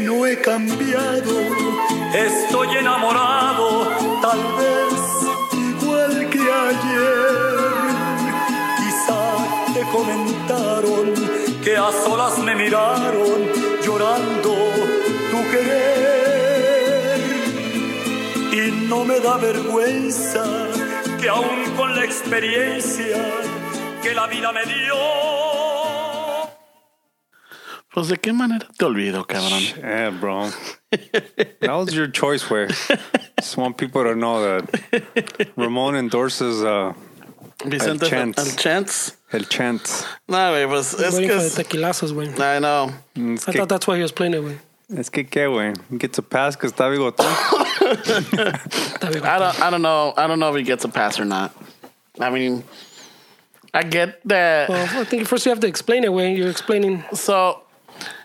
no he cambiado. Estoy enamorado, tal vez igual que ayer. Quizá te comentaron que a solas me miraron llorando tu querer. Y no me da vergüenza que aún con la experiencia que la vida me dio. Pues de qué manera te olvido, cabrón. Yeah, bro. that was your choice, way. Just want people to know that Ramon endorses uh, Vicente El Chance. El Chance. El Chant. No, güey, pues es Waiting que. for es- the tequilazos, güey. I know. Es I que, thought that's why he was playing it, güey. es que qué, güey. Gets a pass because está bigotón. Está bien, I don't. I don't know. I don't know if he gets a pass or not. I mean, I get that. Well, I think first you have to explain it, güey. You're explaining. So I-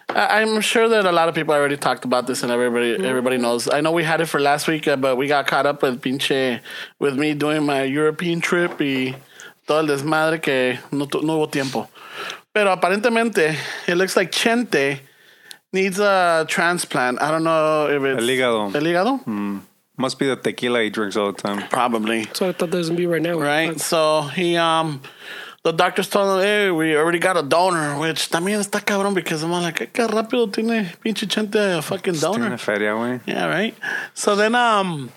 I'm sure that a lot of people already talked about this, and everybody everybody knows. I know we had it for last week, uh, but we got caught up with pinche with me doing my European trip y todo el desmadre que no, no hubo tiempo. Pero aparentemente, it looks like Chente needs a transplant. I don't know if it's El hígado. El hígado, Must be the tequila he drinks all the time. probably. What I thought that was gonna be right now. Right. So he um the doctors told him, hey, we already got a donor, which también está cabrón because I'm like, qué rápido tiene pinche chente a fucking donor. feria, güey. Yeah, right. So then um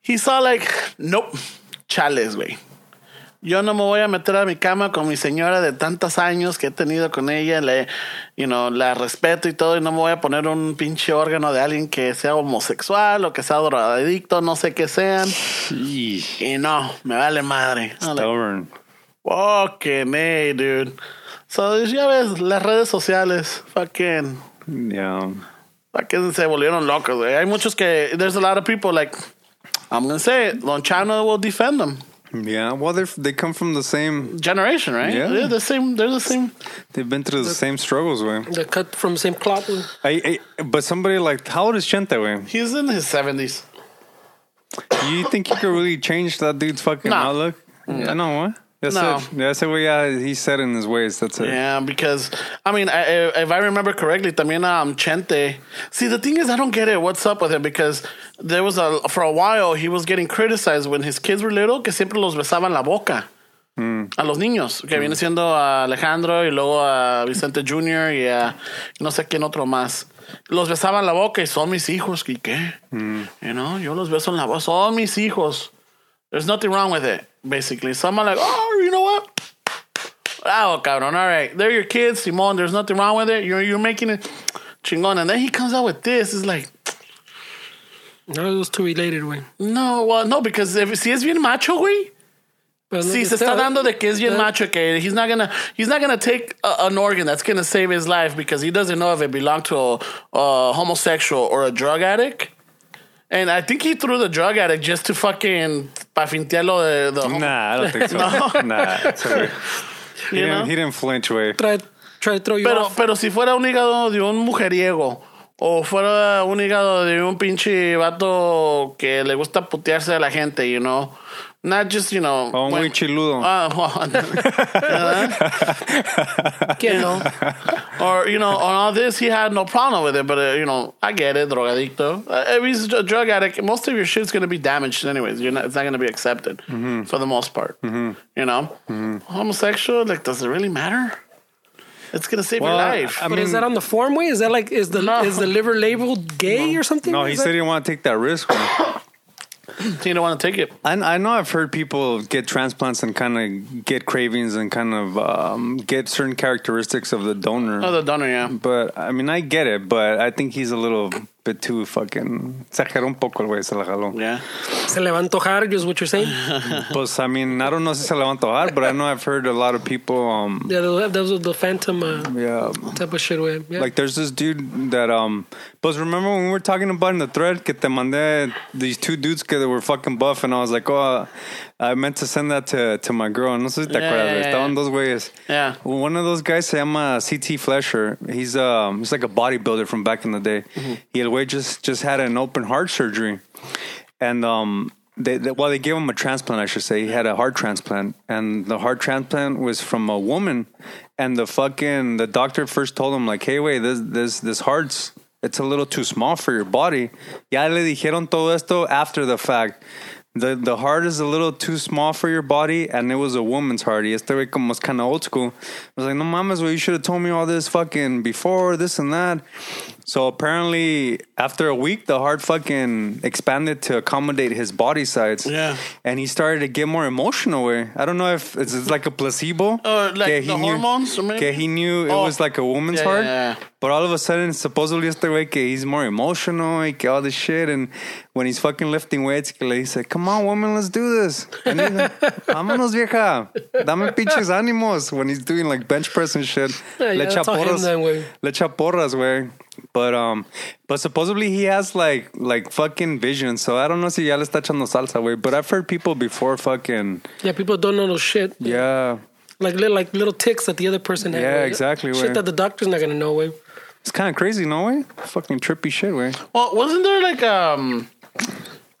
he saw like, nope, chales, güey. Yo no me voy a meter a mi cama con mi señora de tantos años que he tenido con ella, le, you know, la respeto y todo, y no me voy a poner un pinche órgano de alguien que sea homosexual o que sea drogadicto, no sé qué sean. Y no, me vale madre. Stubborn. Fucking A, dude. So, ya ves, las redes sociales, fucking, Yeah. fucking se volvieron locos, güey. Hay muchos que, there's a lot of people like, I'm gonna say it, Don Chano will defend them. Yeah. Well, they they come from the same. Generation, right? Yeah. They're the same, they're the same. They've been through the same struggles, güey. They're cut from the same cloth. I, I, but somebody like, how old is Chente, güey? He's in his 70s. You think you could really change that dude's fucking No. outlook? I know what. That's No. it. That's the way yeah, he's set in his ways. That's it. Yeah, because I mean, I, if I remember correctly, también um Chente. See, the thing is, I don't get it. What's up with him? Because there was a for a while he was getting criticized when his kids were little, que siempre los besaban la boca. Mm. A los niños, que viene mm. siendo a Alejandro y luego a Vicente Jr. y a no sé quién otro más. Los besaban la boca y son mis hijos. ¿Y qué? Mm. You know, yo los beso en la boca. Son mis hijos. There's nothing wrong with it, basically. So I'm like, oh, you know what? Oh, cabrón. All right. They're your kids, Simon. There's nothing wrong with it. You're you're making it chingón. And then he comes out with this. It's like, No, it was too related, güey. no, well, no, because if, si es bien macho, güey. No- Si se está dando de que es bien macho, que he's not gonna, he's not gonna take a, an organ that's gonna save his life because he doesn't know if it belonged to a, a homosexual or a drug addict. And I think he threw the drug addict just to fucking fintearlo de, the Nah, I don't think so. Nah, it's okay. he, you know? didn't, he didn't flinch, way. Try, try to throw you Pero, off. pero si fuera un hígado de un mujeriego o fuera un hígado de un pinche vato que le gusta putearse a la gente, you know, not just, you know. O un when- chiludo. Ah, well, ¿Quién no? or you know, on all this, he had no problem with it. But uh, you know, I get it, drogadicto. Uh, if he's a drug addict, most of your shit's gonna be damaged anyways. You're not, it's not gonna be accepted for the most part. You know, homosexual, like, does it really matter? It's gonna save Well, your life. I But mean, is that on the form way? Is that like is the No. is the liver labeled gay or something? no, he Is said he didn't want to take that risk. you don't want to take it. I, I know I've heard people get transplants and kind of get cravings and kind of um, get certain characteristics of the donor. Oh, the donor, yeah. But I mean, I get it, but I think he's a little bit too fucking. Exageró un poco el güey, se la jaló. Yeah. Se le va a antojar, is what you're saying? Pues, I mean, I don't know si se le va a antojar, but I know I've heard a lot of people. Um, yeah, those are the phantom uh, yeah, type of shit, way. Yeah. like there's this dude that um. But remember when we were talking about in the thread que te mandé these two dudes que they were fucking buff, and I was like, oh, I meant to send that to to my girl. No sé si te Yeah, acuerdas. yeah, güey. Estaban yeah. dos güeyes. Yeah. One of those guys se llama CT Fletcher. He's um he's like a bodybuilder from back in the day. Mm-hmm. Y el güey just just had an open heart surgery, and um they, they well they gave him a transplant I should say he had a heart transplant and the heart transplant was from a woman and the fucking the doctor first told him like hey wait this this this heart's it's a little too small for your body ya le dijeron todo esto after the fact the the heart is a little too small for your body, and it was a woman's heart. Y este was kind of old school. I was like, no mames, well, you should have told me all this fucking before, this and that. So apparently, after a week, the heart fucking expanded to accommodate his body size. Yeah. And he started to get more emotional. Way I don't know if it's, it's like a placebo. Or like que the he hormones, or maybe? Que he knew it Oh. was like a woman's Yeah, heart. yeah, yeah. But all of a sudden, supposedly este güey que he's more emotional, y que all this shit, and when he's fucking lifting weights, que le dice, come on, woman, let's do this. And he's like, Vámonos, vieja. Dame pinches ánimos. When he's doing like bench press and shit. Yeah, le yeah, echa that's all him porras. then, güey. Le echa porras, güey. But um, but supposedly he has like like fucking vision. So I don't know si ya le está echando salsa, güey. But I've heard people before fucking Yeah, people don't know no shit. yeah. Like little, like little ticks that the other person had. Yeah, güey. exactly, Shit güey. that the doctor's not gonna know. Way. It's kind of crazy, no way? Fucking trippy shit, güey. Well, wasn't there like um,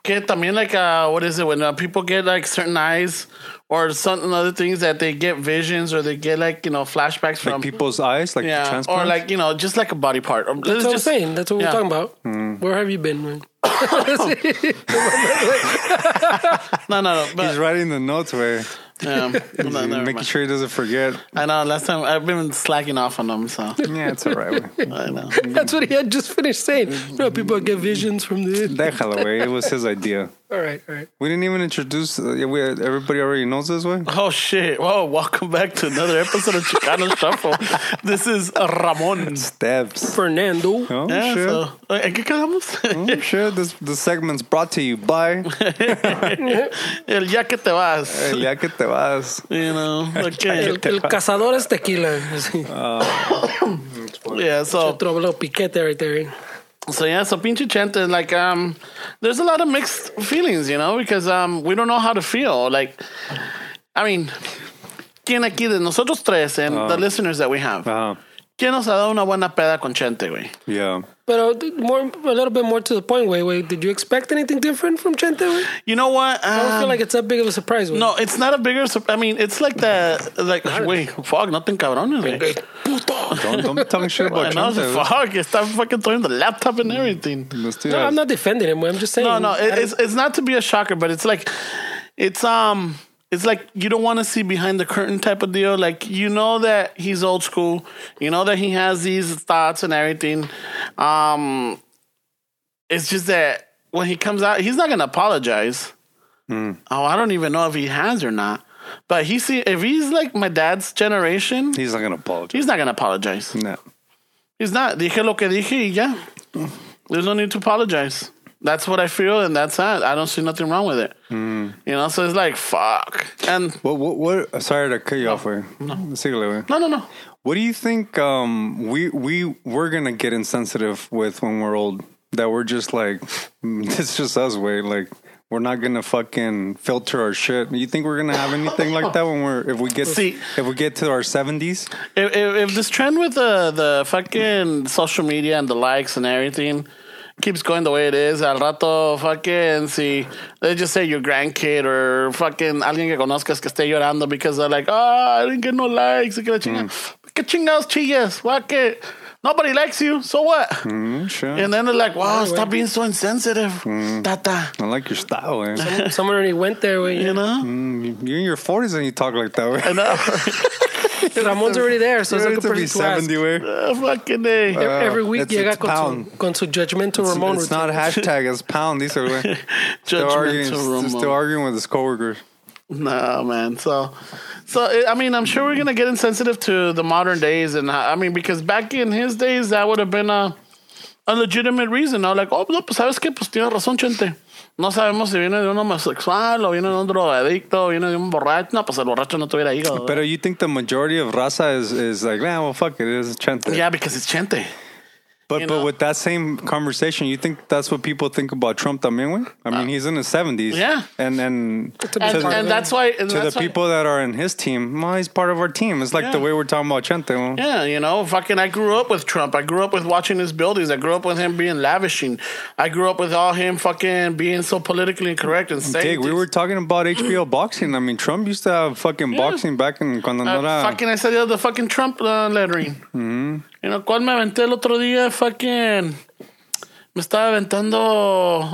get I mean like uh, what is it when uh, people get like certain eyes or certain other things that they get visions or they get like you know flashbacks Like from people's eyes, like yeah, transplant. or like you know just like a body part. Um, That's let's what I'm saying. That's what yeah. we're talking about. Hmm. Where have you been, man? No, no, no. He's writing the notes, way. yeah, no, making mind. sure he doesn't forget. I know. Last time I've been slacking off on them, so Yeah, it's all right. I know. That's what he had just finished saying. You know, people get visions from this. Déjalo, güey. It was his idea. All right, all right. We didn't even introduce. Uh, yeah, we, everybody already knows this way. Oh shit! Whoa! Welcome back to another episode of Chicano Shuffle. This is Ramon. Steps. Fernando. Oh Yeah, shit! so, ¿En qué quedamos? Oh shit! This the segment's brought to you by El ya que te vas. El día que te vas. You know, okay. El, el cazador es tequila. Sí. yeah. So, Otro little piquete right there. So yeah. So pinche chente, like, um, there's a lot of mixed feelings, you know, because um, we don't know how to feel. Like, I mean, quién aquí de nosotros tres and the listeners that we have, Uh, quién nos ha dado una buena peda con chente, güey? yeah. But uh, more, a little bit more to the point, wait, wait. Did you expect anything different from Chente? Wey? You know what? I don't Um, feel like it's that big of a surprise. Wey. No, it's not a bigger. sup- I mean, it's like the like. Wait, fuck, nothing cabrones. güey. Don't, don't be talking shit about know, Chente. fuck. Stop fucking throwing the laptop and everything. Let's No. I'm not defending him. wey. I'm just saying. No, no, it, it's it's not to be a shocker, but it's like, it's um, it's like you don't want to see behind the curtain type of deal. Like you know that he's old school. You know that he has these thoughts and everything. Um, it's just that when he comes out, he's not gonna apologize. Oh, I don't even know if he has or not. But he see if he's like my dad's generation, He's not gonna apologize. he's not gonna apologize. No. He's not. Dije lo que dije y ya. There's no need to apologize. That's what I feel, and that's that. I don't see nothing wrong with it. You know, so it's like fuck. And What? What? what sorry to cut you off. Way. No. No, no, no. What do you think? Um, we we we're gonna get insensitive with when we're old. That we're just like, it's just us. Way like we're not gonna fucking filter our shit. You think we're gonna have anything like that when we're if we get See- if we get to our seventies? If, if, if this trend with the the fucking social media and the likes and everything keeps going the way it is, al rato fucking si they just say your grandkid or fucking alguien que conozcas que esté llorando because they're like, oh, I didn't get no likes. y que la chinga. Mm. ¿Qué chingados chillas? Que nobody likes you, so what? Mm, sure. And then they're like, wow, stop being so insensitive. Tata. I like your style. Way. Someone already went there. Wey. You know? You're in your forties and you talk like that. Way. I know. Ramon's already there, so it's You're like a ready to be person to seventy. Way. Uh, fucking day. Uh, Every week it's- llega it's con su, pound. con su judgmental Ramon. It's not hashtag. It's pound. These are way. Still arguing, Judgmental still arguing with his coworkers. No, man. So, so it- I mean, I'm sure we're gonna get insensitive to the modern days, and I I mean, because back in his days, that would have been a a legitimate reason. No, like, oh, no, pues sabes qué, pues tienes razón, chente. No sabemos si viene de un homosexual o viene de un drogadicto o viene de un borracho. No, pues el borracho no tuviera hígado. But you think the majority of raza is, is like, nah, well, fuck it, it's Chente. yeah, because it's chente. But you but know? with that same conversation, you think that's what people think about Trump también, güey? I mean, he's in his seventies. Uh, yeah. And and a and, the, and that's why and to the why- people that are in his team, well, he's part of our team. It's like the way we're talking about Chente. güey. Yeah, you know, fucking. I grew up with Trump. I grew up with watching his buildings. I grew up with him being lavishing. I grew up with all him fucking being so politically incorrect and saying. Dig, we were talking about HBO boxing. I mean, Trump used to have fucking Yeah. boxing back in cuando no Uh, era. fucking, I said the fucking Trump uh, lettering. Mm-hmm. You know, ¿cuál me aventé el otro día? Fucking. Me estaba aventando.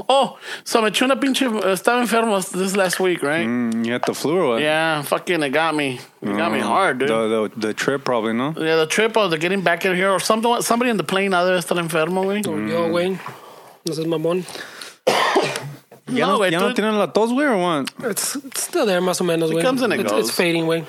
Oh, so me eché una pinche. Estaba enfermo this last week, right? Mm, you had the flu or what? Yeah, fucking, it got me. It got me hard, dude. The, the, the trip probably, no? yeah, the trip of the getting back in here or something. Somebody in the plane out there está enfermo, güey. Yo, güey. No seas mamón. Ya No, no, güey, ya no tú- tienen la tos, güey, or what? It's, it's still there, más o menos, güey. comes and it it's, goes. it's fading, güey.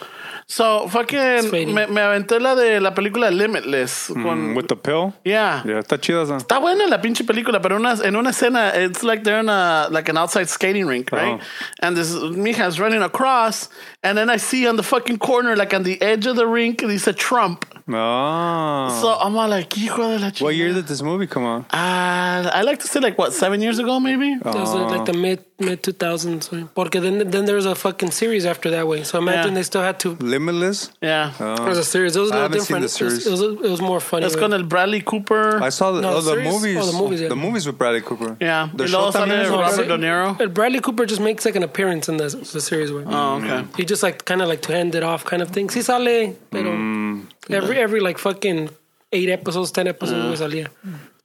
So, fucking, me, me aventé la de la película Limitless. Con, Mm, With the pill? yeah. Yeah, está chida esa. Está buena la pinche película, pero una, en una escena, it's like they're in a, like an outside skating rink, right? Oh. And this mijas running across, and then I see on the fucking corner, like on the edge of the rink, dice Trump. Oh. So I'm all like, hijo de la chingada. what year did this movie come out? Uh, I like to say like, what, seven years ago, maybe? That was uh, like the mid mid 2000s, güey. Porque then, then there was a fucking series after that, way. So imagine Yeah. they still had to. Limitless? Yeah. It was a series. It was a I little haven't seen different. the It was, series. it, was, it was more funny. It's güey. con Bradley Cooper. I saw the, No, oh, the series? movies. Oh, the movies, yeah. The movies with Bradley Cooper. Yeah. The Y show luego sale también es Robert Bradley- De Niro. But Bradley Cooper just makes like an appearance in the, the series, güey. Oh, okay. He just like kind of like to hand it off kind of thing. Sí sale, pero Mm. Every every like fucking eight episodes, ten episodes, güey, salía.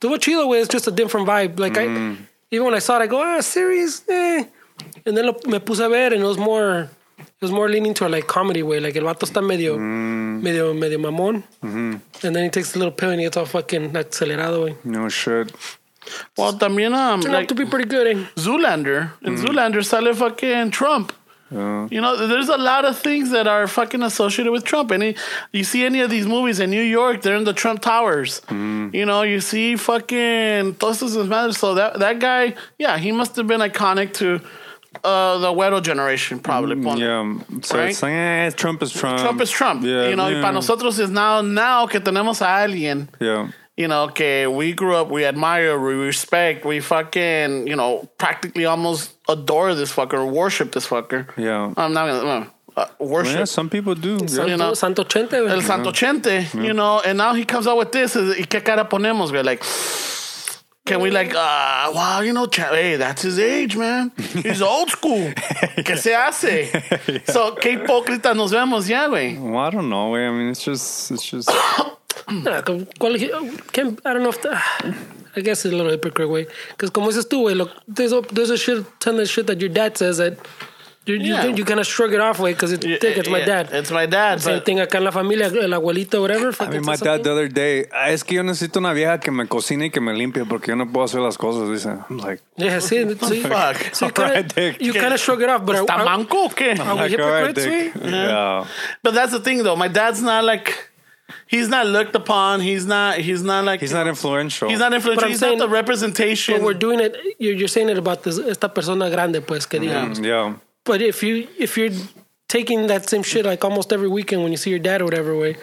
Tuvo chido, güey. It's just a different vibe. Like Mm. I, even when I saw it, I go, ah, series, eh. And then lo, me puse a ver, and it was more, it was more leaning to a, like comedy, way. Like el vato está medio, Mm. medio, medio mamón. Mm-hmm. And then he takes a little pill and he gets all fucking acelerado, way. No shit. Well, también, um, Turned out like, to be pretty good, eh? Zoolander. In Mm-hmm. Zoolander sale fucking Trump. You know, there's a lot of things that are fucking associated with Trump. And you see any of these movies in New York, they're in the Trump Towers. Mm-hmm. You know, you see fucking todos esos madres. So that that guy, yeah, he must have been iconic to uh, the Güero generation, probably. Mm, Yeah. So Right? it's like, eh, Trump is Trump. Trump is Trump. Yeah. you know, y yeah. para nosotros es now, now que tenemos a alguien Yeah. You know, okay, we grew up, we admire, we respect, we fucking, you know, practically almost adore this fucker, worship this fucker. Yeah. I'm not gonna uh, worship Yeah, some people do. Yeah. you know, Santo Chente, güey. El Santo Chente, you know, and now he comes out with this. Y qué cara ponemos, güey? Like, can we like, uh, wow, you know, Ch- hey, that's his age, man. He's old school. ¿Qué se hace? So, qué hipócritas nos vemos ya, güey. Well, I don't know. We I mean, it's just, it's just. Nah, como- ¿cuál- can- I don't know if the, I guess it's a little hypocrite way because como dices tú, güey, look, there's a there's a shit ton of shit that your dad says that you Yeah. you, you kind of shrug it off, way because it's thick, it's my Yeah, dad. It's my dad. Same but- thing acá en la familia, el abuelito, whatever. I mean, my says dad the other day, "Ah, es que yo necesito una vieja que me cocine y que me limpie porque yo no puedo hacer las cosas, dice. I'm like, Yeah, sí, sí. Fuck. So you kind Alright, of you kind of shrug it off, but ¿Está I, I, manco o qué? are we like, all right, hypocrites, Dick. güey? Yeah. But that's the thing, though. My dad's not like he's not looked upon. He's not. He's not like He's not influential. He's not influential. I'm He's saying- not the representation. But we're doing it. You're, you're saying it about this esta persona grande, pues que mm, digamos. Yeah. But if you if you're taking that same shit like almost every weekend when you see your dad or whatever way,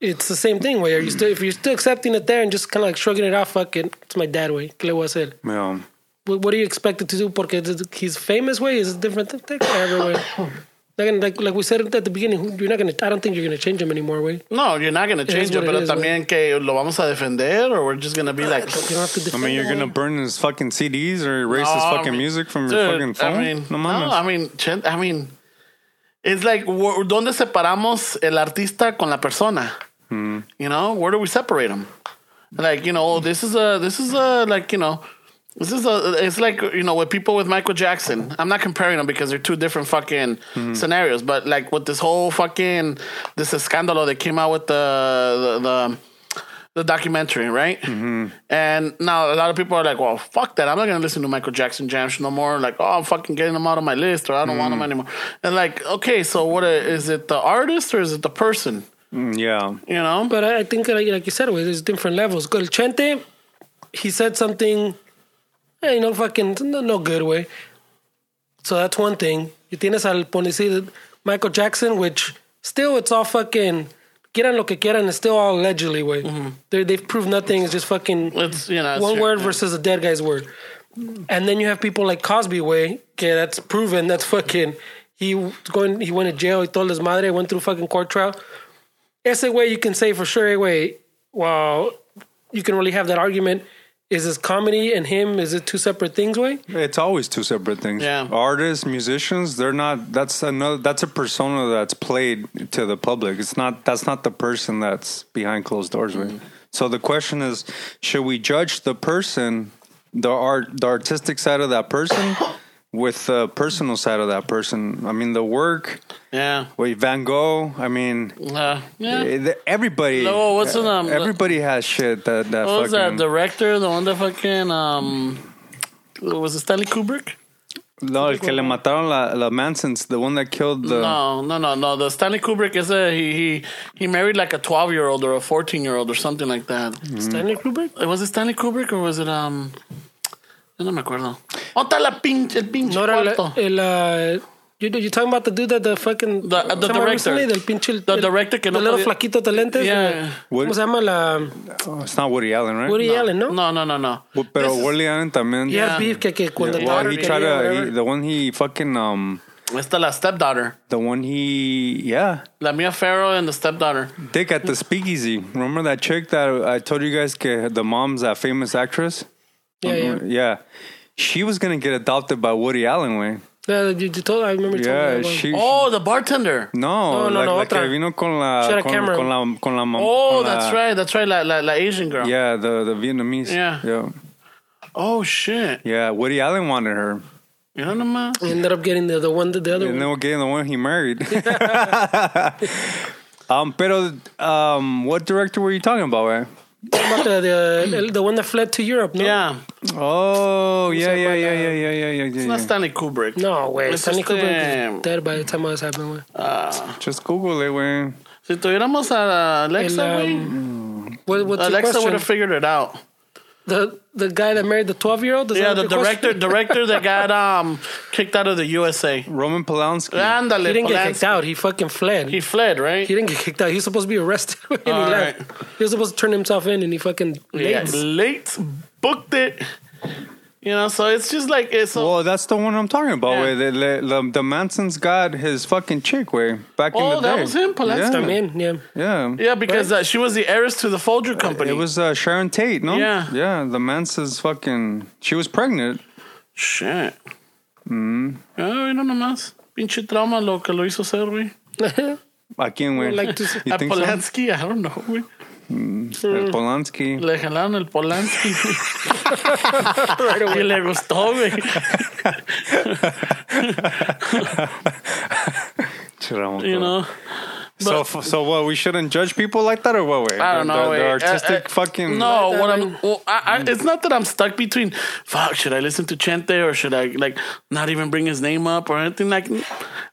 it's the same thing. Way are you still if you're still accepting it there and just kind of like shrugging it off, fuck it, it's my dad way. ¿Qué le voy a hacer? Yeah. What, what do you expect it to do? Porque he's famous way is a different thing. Whatever way. Not gonna, like like we said at the beginning, you're not gonna. I don't think you're gonna change him anymore. Way no, you're not gonna change is it. what it Pero is, también que lo vamos a defender, or we're just gonna be like. you don't have to I mean, you're gonna burn his fucking CDs or erase his No, I fucking mean, music from your fucking phone. I mean, no no, mames. I mean, I mean, it's like wh- ¿dónde separamos el artista con la persona? Hmm. You know, where do we separate them? Like, you know, this is a, this is a, like, you know, this is a, it's like, you know, with people with Michael Jackson. I'm not comparing them because they're two different fucking Hmm. scenarios, but like with this whole fucking, this scandalo that came out with the, the, the the documentary, right? Mm-hmm. And now a lot of people are like, well, fuck that. I'm not going to listen to Michael Jackson jams no more. Like, oh, I'm fucking getting them out of my list or I don't want Mm. them anymore. And like, okay, so what is it the artist or is it the person? Mm, yeah. You know? But I I think, like, like you said, way there's different levels. El Chente, he said something, Eh, you know, fucking no, good way. So that's one thing. You tienes al policía Michael Jackson, which still it's all fucking quieran lo que quieran, it's still all allegedly, way. Mm-hmm. They They've proved nothing. It's just fucking It's you know one word versus a dead guy's word. And then you have people like Cosby, way, okay, that's proven. That's fucking. He going. He went to jail. He told his madre. He went through fucking court trial. Ese way you can say for sure. Hey, way, well, you can really have that argument. Is this comedy and him? Is it two separate things? Way. It's always two separate things. Yeah. Artists, musicians, they're not that's another that's a persona that's played to the public. It's not that's not the person that's behind closed doors, right? Mm-hmm. So the question is, should we judge the person, the art the artistic side of that person with the personal side of that person? I mean the work, yeah wait, Van Gogh, I mean uh, yeah. eh, everybody No, what's the name? everybody has shit that that What was that director? The one that fucking um was it Stanley Kubrick? No, el que le mataron la, la Mansons, the one that killed the No, no, no, no. The Stanley Kubrick is a he he he married like a twelve year old or a fourteen year old or something like that. Stanley Kubrick. Was it Stanley Kubrick or was it um? Yo no me acuerdo. ¿Dónde está la pinche el pinche No era cuarto? el. el uh, you, you talking about the dude that the fucking. The- uh, the ¿cómo se llama director. recently? Del pinche. The el- director que no The little podía- flaquito de lentes. Yeah. eh, Wood- ¿Cómo se llama la. Oh, it's not Woody Allen, right? Woody Allen, no? No, no, no, no. Well, Pero This is- Woody Allen también. Yeah, Yeah. beef que, que cuando Well, daughter he quería, tried to whatever. he, the one he fucking um Esta la stepdaughter. the one he yeah La Mia Farrow and the stepdaughter. Dick at the speakeasy. Remember that chick that I told you guys que the mom's that famous actress? Yeah, yeah. Yeah. She was gonna get adopted by Woody Allen, way. Yeah, you, you told, I remember you told me Yeah, that one. she. Oh, the bartender. no, No, no, like, no, like otra. que vino con la She had a con, camera. con la con la mam- Oh, con la- that's right. That's right. La, la, la Asian girl. Yeah, the the Vietnamese. Yeah. yeah, Oh shit. yeah. Woody Allen wanted her, You know nomás. He ended up getting the, the one, the, the other and one. then we're getting the one he married. um, pero um, what director were you talking about, eh? About the, the, the one that fled to Europe, no? Yeah. Oh, yeah, that yeah, about, yeah, uh, yeah, yeah, yeah, yeah, It's yeah. not Stanley Kubrick. No, way. It's Stanley just, Kubrick um, is dead by the time all this happened, güey. Just Google it, güey. Si tuviéramos a Alexa, El, güey, um, what, what's Alexa would have figured it out. The the guy that married the twelve year old. Yeah, the director, director that got um kicked out of the USA. Roman Polanski. Ándale, He didn't get kicked out. He fucking fled. He He, fled, right? He didn't get kicked out. He was supposed to be arrested and he All left. right. He was supposed to turn himself in and he fucking yeah, late. late, booked it. You know, so it's just like it's. So, Well, that's the one I'm talking about. Yeah. Way the, the, the, the Manson's got his fucking chick. Way back in the day. Oh, that was him, Polanski. Yeah, También, yeah. yeah. yeah, because uh, she was the heiress to the Folger company. It was uh, Sharon Tate, no? Yeah. yeah. The Manson's fucking. She was pregnant. shit. Mm. Ah, mira nomás. Pinche trauma lo que lo hizo ser, güey. ¿A quién, güey? like to say- A think so? Polanski, I don't know, güey. El Polanski. Le jalaron el Polanski. y le gustó, güey. You know. So, f- so what? We shouldn't judge people like that, or what? Way? I don't The- know. The, the eh, artistic uh, uh, fucking. No, Like what that, I'm. I mean- Well, I, I, it's not that I'm stuck between. Fuck, should I listen to Chente or should I like not even bring his name up or anything like?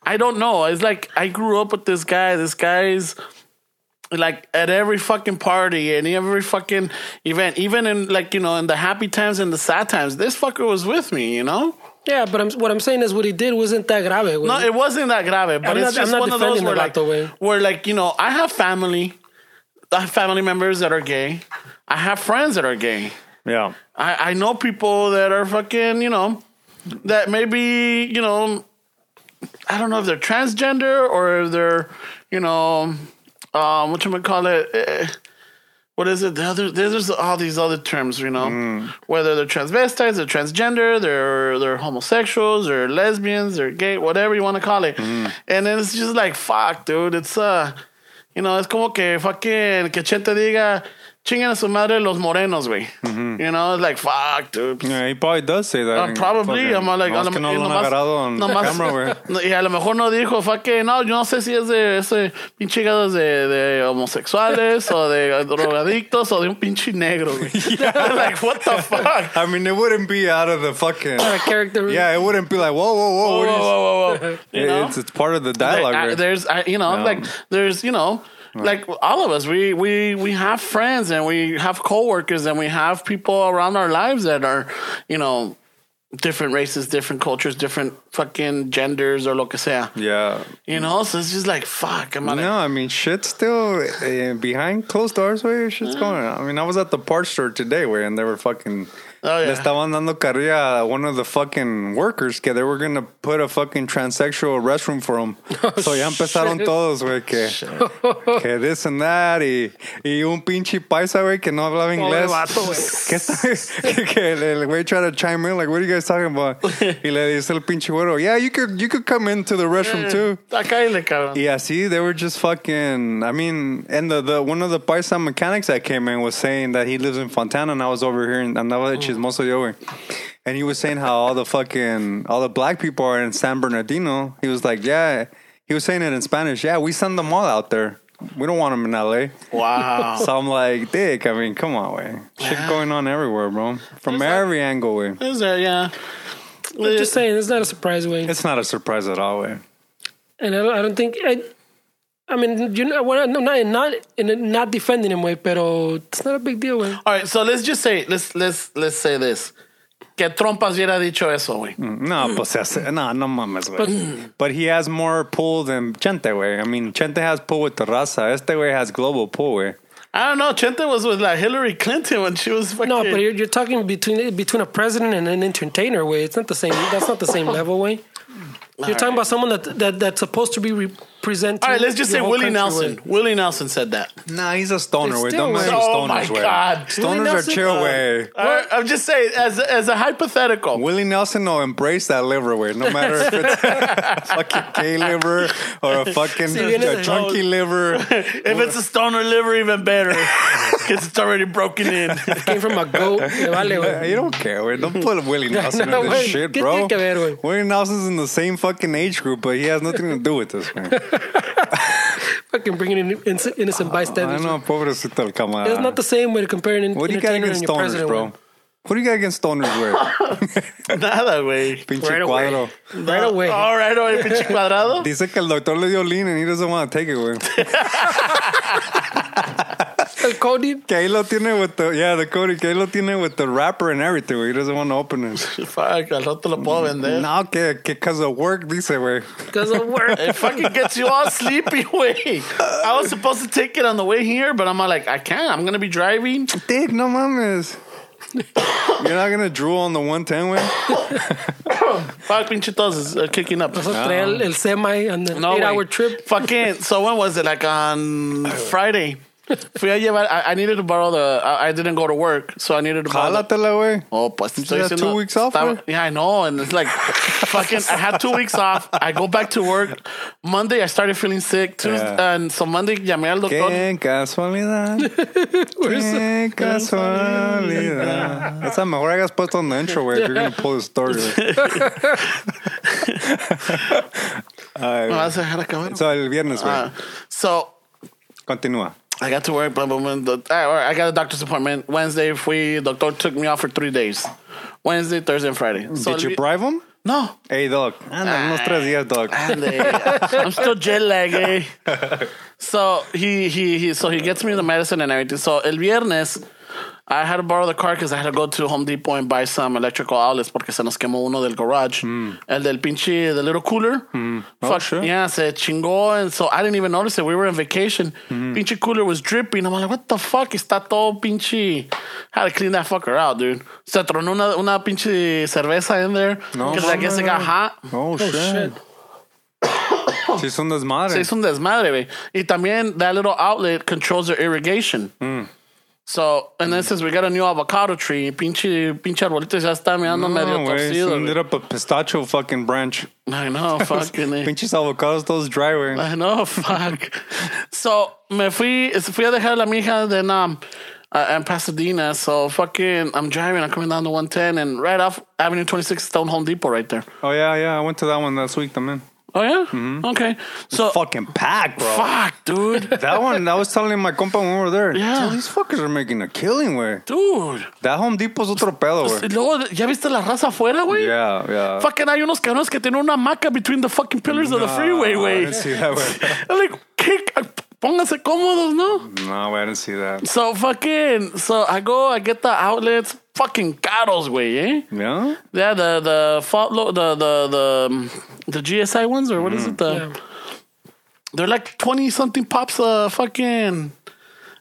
I don't know. It's like I grew up with this guy. This guy's like at every fucking party and every fucking event, even in like you know in the happy times and the sad times. This fucker was with me. You know. Yeah, but I'm, what I'm saying is what he did wasn't that grave. güey. No, it wasn't that grave, but I'm it's not- just I'm not one of those defending where the like, vato, güey. where like you know, I have family, I have family members that are gay. I have friends that are gay. Yeah. I, I know people that are fucking, you know, that maybe, you know, I don't know if they're transgender or if they're, you know, um, what you call it? Eh, What is it? The other, there's all these other terms, you know, whether they're transvestites, they're transgender, they're they're homosexuals, they're lesbians, they're gay, whatever you want to call it. And then it's just like, fuck, dude. It's uh, you know, it's como que fucking que Chente diga, chingan a su madre los morenos, güey. You know, it's like, fuck, dude. Yeah, he probably does say that. Uh, probably, fucking- I'm like, nomás a que no lo han agarrado en nomás- cámara, güey. no, y a lo mejor no dijo, fue que no, yo no sé si es de ese pinche hígados de, de homosexuales o de drogadictos o de un pinche negro, güey. like, what the fuck? I mean, it wouldn't be out of the fucking. Not a character. Yeah, it wouldn't be like, whoa, whoa, whoa. Whoa, whoa, whoa, whoa, whoa. You know? It's, it's part of the dialogue. I- right? there's, I, you know, Yeah. like there's, you know, like all of us, we we we have friends and we have coworkers and we have people around our lives that are, you know, different races, different cultures, different fucking genders or lo que sea. Yeah. You know, so it's just like fuck. I'm like, No, I mean, shit's still uh, behind closed doors, where Shit's going on. I mean, I was at the parts store today, where and they were fucking. Oh, yeah. Le estaban dando carrilla a one of the fucking workers que they were gonna put a fucking transsexual restroom for him. Oh, so ya empezaron shit. todos, güey, que, que this and that. Y, y un pinche paisa, güey, que no hablaba inglés. vato, que, está, que, que el güey tried to chime in, like, what are you guys talking about? y le dice el pinche güero, yeah, you could, you could come into the restroom too. Ah, Cállate, cabrón. Yeah, see, they were just fucking. I mean, and the, the one of the Paisa mechanics that came in was saying that he lives in Fontana, and I was over here in de chismoso yo, güey. And he was saying how all the fucking all the black people are in San Bernardino. He was like, yeah. He was saying it in Spanish. Yeah, we send them all out there. We don't want them in LA. Wow. So I'm like, dick. I mean, come on, way. Shit going on everywhere, bro. From every angle, way. Is there? Yeah. I'm just saying, it's not a surprise way. It's not a surprise at all, way. And I don't, I don't think I. I mean, you know, well, no, not not in not defending him, way, pero it's not a big deal, way. All right, so let's just say let's let's let's say this. Que Trompas hubiera dicho eso, güey. Mm, no, pues se hace, no, no mames, güey. But he has more pull than Chente, güey. I mean, Chente has pull with the raza. Este güey has global pull, güey. I don't know. Chente was with like Hillary Clinton when she was fucking. No, but you're, you're talking between between a president and an entertainer, way. It's not the same. That's not the same level, way. You're talking about someone that, that that's supposed to be representing. All right, let's just say Willie Nelson. way. Willie Nelson said that. Nah, he's a stoner, It's güey. Don't mess güey. with Oh my stoners, güey. God. Willie Stoners are chill, uh, way. All right, I'm just saying as a, as a hypothetical. Willie Nelson will embrace that liver, way. No matter if it's a fucking gay liver or a fucking Si vienes a de- chunky liver. if it's a stoner liver, even better, because it's already broken in. It Came from a goat. me. You don't care, güey. Don't put Willie Nelson No, in this güey. shit, bro. tiene que ver. Willie Nelson's in the same fucking age group, but he has nothing to do with this, man. Fucking bringing in innocent, innocent I bystanders. Ah, know, pobrecito el It's not the same way to compare an What do you got entertainer against and your stoners, president, bro? güey. What do you got against stoners, güey? Nada, güey. Pinche Right away. cuadro. Right ah, away. All right, all right, pinche cuadrado. Dice que el doctor le dio lean and he doesn't want to take it, güey. El Cody. Que ahí lo tiene with the, yeah, the Cody, que ahí lo tiene with the wrapper and everything, güey. He doesn't want to open it. Fuck, al rato lo puedo vender. No, que, que cause of work, dice, güey. Because of work. It fucking gets you all sleepy, way. I was supposed to take it on the way here, but I'm like, I can't. I'm gonna be driving. Dick, no mames. You're not gonna drool on the 110, güey? Fuck, pinche todos is uh, kicking up. Nosotros traía el, el semi on the No, eight güey. hour trip. Fucking. So when was it? Like on Friday. Fui a llevar. I, I needed to borrow the. I, I didn't go to work, so I needed to Jálatela, güey. Oh, pues te estoy diciendo- two weeks off, estaba- Yeah, I know. And it's like, fucking, I had two weeks off. I go back to work. Monday, I started feeling sick. Tuesday, Yeah. And so Monday, llamé al doctor. Qué casualidad. Qué casualidad. Esa mejor hagas puesto on the intro, güey. You're gonna pull the story. Ay, Me vas a dejar acabar. So, el viernes, güey. Ah, so Continúa. I got to work, blah, blah, blah. The- ah, all right, I got a doctor's appointment. Wednesday, fui, doctor took me off for three days. Wednesday, Thursday, and Friday. So Did you bribe him? No. Hey, dog. Anda, unos tres días, dog. Ande. I'm still jet lagged. So he, he he so he gets me the medicine and everything. So el viernes I had to borrow the car because I had to go to Home Depot and buy some electrical outlets porque se nos quemó uno del garage. El del pinche, the little cooler. Fuck, sure. Yeah, se chingó. And so I didn't even notice it. We were on vacation. Pinche cooler was dripping. I'm like, what the fuck? Está todo pinche. Had to clean that fucker out, dude. Se tronó una, una pinche cerveza in there. No, Because I guess it got hot. Oh, shit. Shit. Sí, son desmadre. Se hizo un desmadre, güey. Y también that little outlet controls their irrigation. So, and then since we got a new avocado tree, pinche, pinche arbolito ya está mirando medio No, güey. torcido. Ended up a pistachio fucking branch. I know, fucking. eh. Pinches avocados todos dry, güey. I know, fuck. So, me fui, fui a dejar a la mija de um, uh, in Pasadena. So, fucking, I'm driving, I'm coming down to 110, and right off Avenue 26, Stone Home Depot right there. Oh, yeah, yeah. I went to that one last week, también. Oh, yeah? Mm-hmm. Okay. So, Fucking packed, bro. fuck, dude. That one, I was telling my compa when we were there. Yeah. Dude, these fuckers are making a killing, güey. Dude. That Home Depot's otro pedo, Y güey. luego, ¿ya viste la raza afuera, güey? Yeah, yeah. Fucking hay unos cabrones que tienen una hamaca between the fucking pillars of the freeway, I güey. didn't see that, güey. Like, ¿qué? Pónganse cómodos, no? No, I didn't see that. So fucking, so I go, I get the outlets, fucking caros, güey, eh? Yeah. Yeah, the the fault lo- the the the um, the GSI ones or what is it? The Yeah. they're like twenty something pops. Uh, fucking.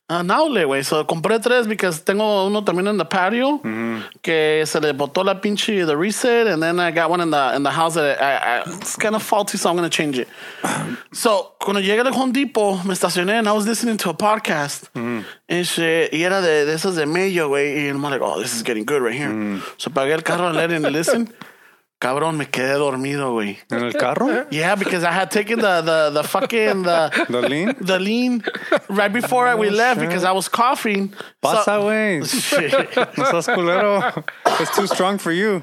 Ah, uh, outlet, güey. So compré tres because tengo uno también en the patio mm-hmm. que se le botó la pinche the reset, and then I got one in the in the house that I, I, it's kind of faulty, so I'm gonna change it. So cuando llegué al Home Depot me estacioné and I was listening to a podcast mm-hmm. and shit, y era de, de esas de medio, güey, y I'm like, oh, this is getting good right here. Mm. So pagué el carro and let it listen. Cabrón, me quedé dormido, güey. En el carro? Yeah, because I had taken the the the fucking the The lean? the lean right before we left because I was coughing. Pasa, güey. Shit. No seas culero. It's too strong for you.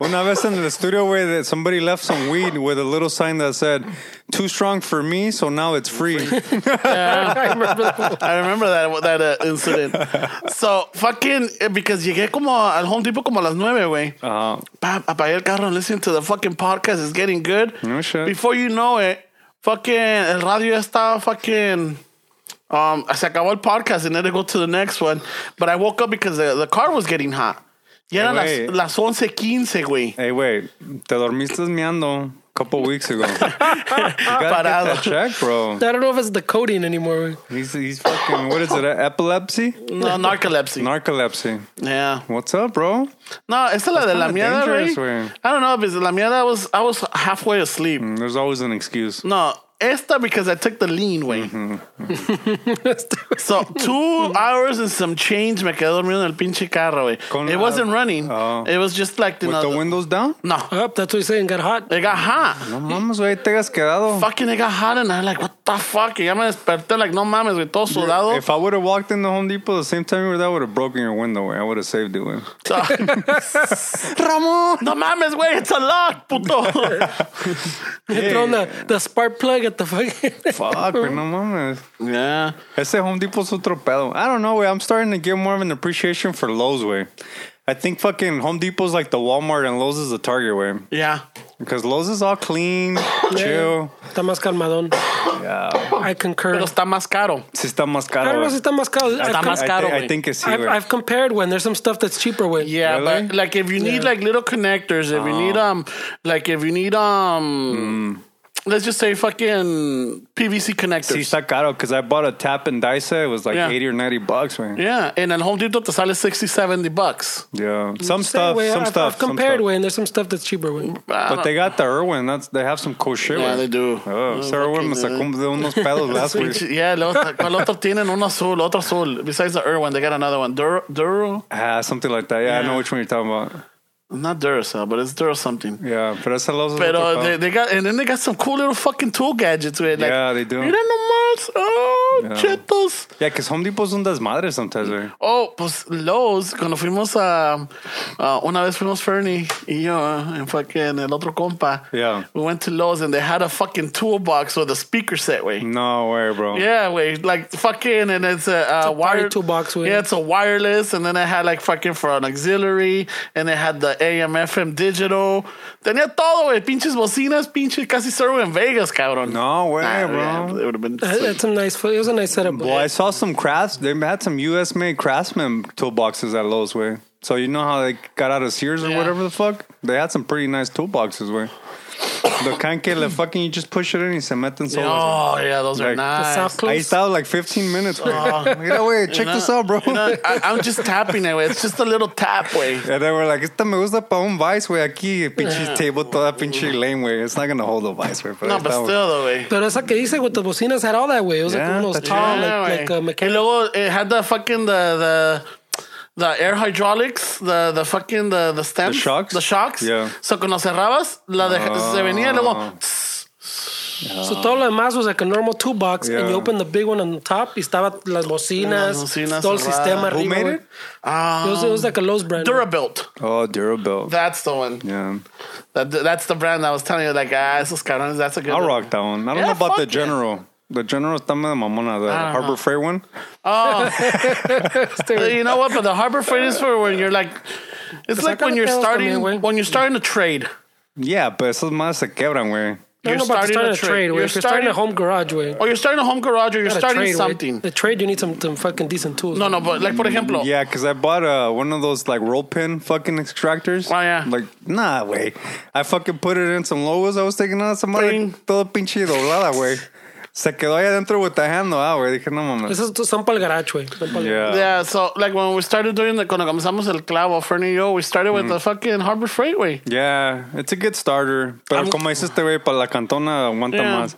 Una vez en el studio, güey, that somebody left some weed with a little sign that said, too strong for me, so now it's free. I remember that. I remember that that uh, incident. So fucking eh, because llegué como al Home Depot como a las nueve, güey. Uh, Pa- Apagué el carro listening to the fucking podcast. It's getting good. No shit. Before you know it, fucking el radio ya estaba fucking. Um, se acabó el podcast and then I go to the next one. But I woke up because the, the car was getting hot. Y eran Hey, las, güey. las 11.15, güey. hey, wait, te dormiste meando couple weeks ago. You gotta get Parado. that check, bro. I don't know if it's the codeine anymore. He's, he's fucking, what is it, epilepsy? No, narcolepsy. Narcolepsy. yeah. What's up, bro? No, it's es la de la kinda mierda, dangerous, güey. güey. I don't know, because la mierda was, I was halfway asleep. Mm, there's always an excuse. No, esta because I took the lean, güey. Mm-hmm. So, two hours and some change me quedé dormido en el pinche carro, güey. Con It la- wasn't running. Oh. It was just like, you With know, the windows down? no. Oh, that's what you're saying. Got hot. It got hot. No mames, güey, te has quedado. Fucking it got hot and I'm like, what the fuck? Y ya me desperté like, no mames, güey, todo sudado. If I would have walked in the Home Depot the same time you were there, I would have broken your window, güey. I would have saved it, güey. Ramon! no mames, güey, it's a lock, puto. Throwing the, the spark plug at the fucking. Fuck, güey, no mames. yeah. Ese Home Depot's otro pedo. I don't know, güey. I'm starting to get more of an appreciation for Lowe's, güey. I think fucking Home Depot's like the Walmart and Lowe's is the Target, güey. Yeah. Because Lowe's is all clean, chill. Está más calmadón. Yeah. I concur. Pero está más caro. Sí está más I caro, don't know güey. si está más caro. I've, Está com- más I, caro, thi- I güey. think it's I've, güey. I've compared when there's some stuff that's cheaper with. Yeah, Really? but like if you need Yeah. like little connectors, if you need um, like if you need um, let's just say fucking PVC connectors. Sí está caro because I bought a tap and die set. It was like Yeah. 80 or 90 bucks, güey. Yeah, and at Home Depot te sale 60, 70 bucks. Yeah. Some Same stuff, way, some I've, stuff. I've some compared stuff. with, and there's some stuff that's cheaper with. I But they got the Irwin. That's they have some cool shit. Yeah, güey. they do. Oh, Oh, Sir Irwin me fucking, sacó de unos pedos last week. Yeah, luego, ¿cuál otro tienen? Uno azul, otro azul. Besides the Irwin, they got another one. Duro, Duro? Ah, something like that. Yeah, I Yeah. know which one you're talking about. Not Duracell, but it's Duro something. Yeah, pero esa los es Pero they, pedo. they got, and then they got some cool little fucking tool gadgets. Güey. Like, Yeah, they do. Mira nomás. Oh, Yeah. chetos. Yeah, because Home Depot's un desmadre sometimes, güey. Oh, pues Lowe's, cuando fuimos a. uh, una vez fuimos Fernie y yo, uh, en fucking el otro compa. Yeah. We went to Lowe's and they had a fucking toolbox with a speaker set, way. No way, bro. Yeah, wait, like fucking, and it's a, uh, a party wire toolbox, güey. Yeah, it's a wireless, and then it had like fucking for an auxiliary, and it had the AM FM digital. Tenía todo, güey, pinches bocinas, pinche casi servo en Vegas, cabrón. No way, Nah, bro. yeah, it would have been. That- That's some nice. It was a nice setup. Well, eh? I saw some crafts. They had some U.S. made craftsman toolboxes at Lowe's, way. So you know how they got out of Sears or whatever the fuck? They had some pretty nice toolboxes, way. The kind que le fucking you just push it in y se meten solos. Oh yeah, those are Like- nice. soft close. Ahí like 15 minutes. güey. Mira, güey, check You know- this out, bro. you know, I, I'm just tapping it, güey. It's just a little tap, way. And they were like, esta me gusta para un vice, güey. Aquí, pinche table, toda pinche lame, güey. It's not gonna hold a vice, güey. pero No, ahí but está, güey. still, though, way. But esa que dice with the bocinas had all that way. It was Yeah, like one of those tall, Yeah, like, güey. like uh, y mechanical. luego it had the fucking the the the air hydraulics, the the fucking the the stems, The shocks? the shocks. Yeah. So cuando cerrabas, la de, se venía y luego. So todo lo demás was like a normal toolbox, and Yeah. you open the big one on the top. Y estaba las bocinas, Las bocinas todo el cerradas. sistema Who arriba. made güey. it? Um, It was, it was like a Lowe's brand. Durabuilt. Oh, Durabuilt. That's the one. Yeah. That, that's the brand I was telling you. Like, ah, esos cabrones. That's a good. I'll one. rock that one. I don't Yeah, know about the fuck yeah. General. The General está medio mamona. The I don't Harbor know. Freight one. Oh, you know what? But the Harbor Freight is for when you're like, it's like when you're starting también, when you're starting to trade. Yeah, but esas más se quebran, güey. I don't know about starting a trade, güey. If you're starting a home garage, güey. Or you're starting a home garage, or you're Not a starting trade, güey. something. The trade, you need some, some fucking decent tools. No, no, but like for example, Yeah, because I bought uh, one of those like roll pin fucking extractors. Oh, yeah. Like, nah, way. I fucking put it in some logos I was taking out. Some madre Bing. todo pinche doblada, güey. Se quedó ahí adentro with the hand, ah, güey. Dije, no mames. Esos son para el garage, güey. Son pa'l- Yeah. Yeah, so like when we started doing the cuando comenzamos el clavo, Fernie y yo, we started with the fucking Harbor Freight way. Yeah, it's a good starter. Pero I'm- como dice este güey, para la cantona aguanta Yeah. más.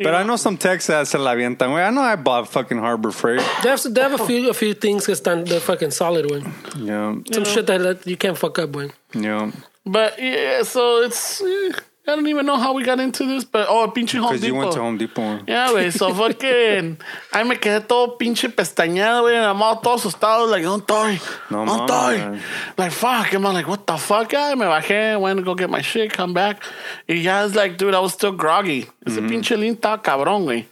But I know some techs that se la avientan, güey. I know I bought fucking Harbor Freight. They have, they have a few a few things que están they're fucking solid, güey. Yeah, Some shit that, that you can't fuck up, güey. yeah. But yeah, so it's eh, I don't even know how we got into this, but oh, pinche Home Because you went to Depot. Home Depot. Yeah, güey, so fucking. Ahí me quedé todo pinche pestañado, güey, and I'm all todo asustado, like, don't die, No don't die. Like, fuck, I'm like, what the fuck? Ya, me bajé, went to go get my shit, come back. Y ya, it's like, dude, I was still groggy. Ese Mm-hmm. pinche lean está cabrón, güey.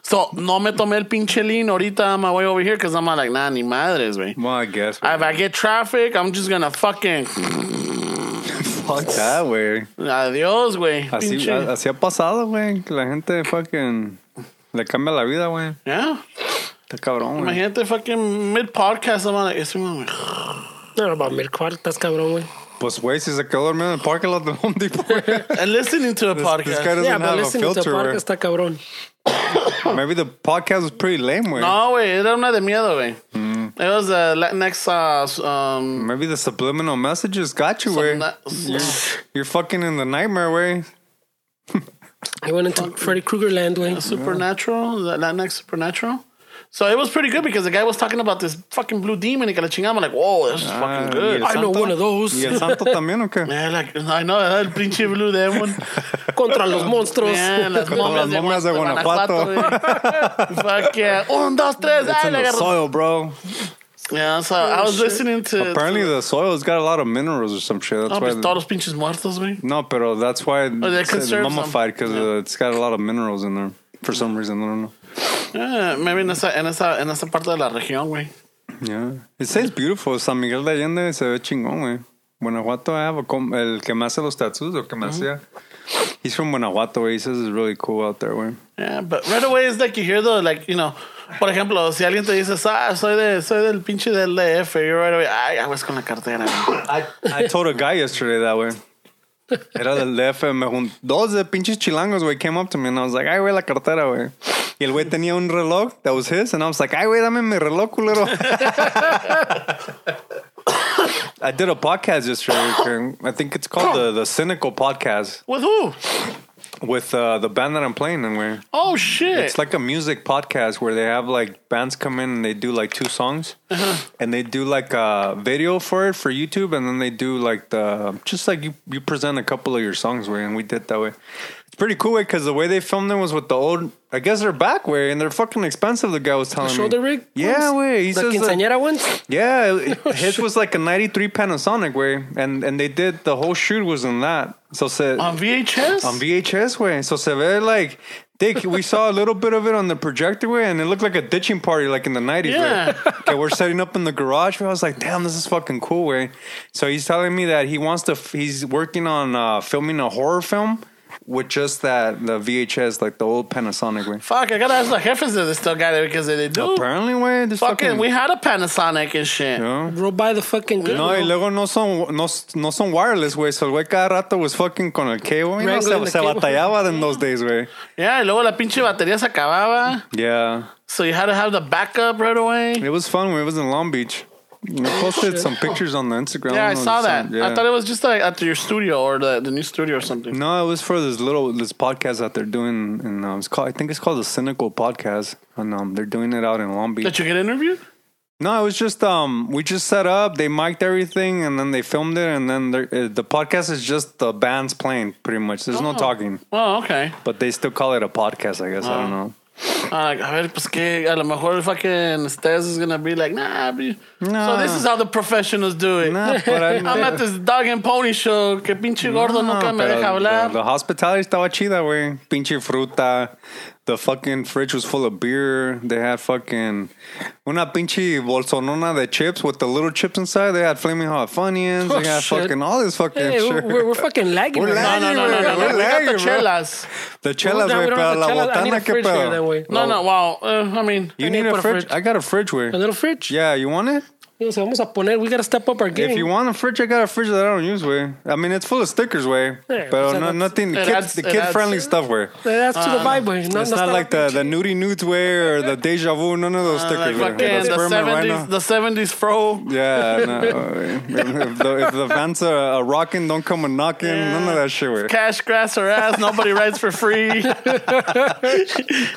So, no me tomé el pinche lean ahorita on my way over here, because I'm like, nah, ni madres, güey. Well, I guess. If I get traffic, I'm just gonna fucking. Fuck that, güey. Adiós, güey. Así, Pinche. a- así ha pasado, güey. Que la gente fucking le cambia la vida, güey. Yeah. Está cabrón, güey. Imagínate fucking mid podcast, I'm like, ese man, güey. Don't know about Milkwart, estás cabrón, güey. Pues, güey, si se quedó dormido en el parking lot de Home Depot, güey. And listening to a This, podcast. this guy doesn't Yeah, but have a listening to filter, podcast güey. está cabrón. Maybe the podcast was pretty lame, güey. No, güey, era una de miedo, güey. It was a Latinx, uh, um, Maybe the subliminal messages got you, some güey. na- You're fucking in the nightmare, way. He went into Freddy Krueger land, güey. Supernatural, the Latinx Supernatural. So it was pretty good because the guy was talking about this fucking blue demon y que la chingamos. like, whoa, this is Ah, fucking good. I know one of those. ¿Y el santo también o qué? Yeah, like, I know, el pinche blue demon. Contra los monstruos. Yeah, las momias, las momias de Gua- Guanajuato. Fuck yeah. Un, dos, tres. It's Ay, in the soil, bro. Yeah, so I was shit. listening to. Apparently to, the soil's got a lot of minerals or some shit. That's No, why. pues todos pinches muertos, güey. No, pero that's why they it's mummified because uh, it's got a lot of minerals in there for some reason. I don't know. Yeah, maybe en esa, en esa, en esa parte de la región, güey. Yeah, it says beautiful. San Miguel de Allende se ve chingón, güey. Guanajuato, com- el que me hace los tattoos, o que me hacía. He's from Guanajuato, güey. He says it's really cool out there, güey. Yeah, but right away it's like you hear the, like, you know, por ejemplo, si alguien te dice, ah, soy, de, soy del pinche del DF, you're right away, ay, aguas con la cartera. I, I told a guy yesterday that, güey. Era del DF, me jun- dos de pinches chilangos, güey, came up to me and I was like, ay, güey, la cartera, güey. Y el güey tenía un reloj that was his, and I was like, ay, güey, dame mi reloj, culero. I did a podcast yesterday. I think it's called the, the Cynical Podcast With who? With uh, the band that I'm playing in, where Oh, shit. it's like a music podcast where they have like bands come in and they do like two songs and they do like a video for it for YouTube and then they do like the just like you, you present a couple of your songs way and we did that way. It's pretty cool way because the way they filmed it was with the old. I guess they're back way and they're fucking expensive. The guy was telling me. Shoulder me. rig? Yeah, ones? way. He The says that- quinceañera ones? yeah, it- his was like a '93 Panasonic way, and and they did the whole shoot was in that. So se, On VHS? on VHS way. So se ve like Dick, we saw a little bit of it on the projector way, and it looked like a ditching party like in the 90s. Yeah. Okay, we're setting up in the garage. Where I was like, damn, this is fucking cool way. So he's telling me that he wants to, he's working on uh, filming a horror film with just that, the VHS, like the old Panasonic way. Fuck, I gotta ask the jefes if they still got it because they do. Apparently, way, this Fucking, fucking, we had a Panasonic and shit. you know? Roll by the fucking good. No, y luego no son, no, no son wireless, güey. So el güey cada rato was fucking con el cable. y No, se, the se cable. batallaba in those days, güey. Yeah, y luego la pinche batería se acababa. Yeah. So you had to have the backup right away. It was fun when it was in Long Beach. You posted some pictures on the Instagram. Yeah, I saw some- that. yeah. I thought it was just like at your studio or the, the new studio or something. No, it was for this little this podcast that they're doing, and um, it's called. I think it's called the Cynical Podcast, and um, they're doing it out in Long Beach. Did you get interviewed? No, it was just um, we just set up, they mic'd everything, and then they filmed it, and then uh, the podcast is just the bands playing, pretty much. There's no Oh. talking, Oh, okay. but they still call it a podcast. I guess I don't know. I'm like, a ver, pues que a lo mejor fucking Stes is gonna be like, nah. Be... So this is how the professionals do it. I'm at this dog and pony show. Que pinche gordo No, nunca me deja the, hablar. the hospitality estaba chida, güey. Pinche fruta, The fucking fridge was full of beer. They had fucking una pinche bolsonona de chips with the little chips inside. They had flaming hot funyuns. Oh, they had shit. fucking all this fucking Hey, shit. we're, we're fucking lagging. We're now. No, no, no, no, no. We're We got the lagging, bro. chelas. The chelas, No, we don't have the chelas. I need a botana, ¿qué fridge here, that way. No, no. Well, uh, I mean, You I need need a put a fridge? fridge. I got a fridge, way. A little fridge. Yeah, you want it? O sea, vamos a poner. We gotta step up our game. If you want a fridge, I got a fridge that I don't use, way. I mean, it's full of stickers, way. Yeah, but so no, nothing, it kid, adds- the it kid friendly adds- stuff, way. That's to the vibe, güey. No, It's no not está like the, the nudie nudes way or the deja vu, none of those uh, stickers. like güey. fucking The the sperm right seventies, now. the seventies fro. Yeah, no. if, the, if the vans are a rocking, don't come a knocking. None of that shit, way. Cash, grass, or ass. Nobody rides for free.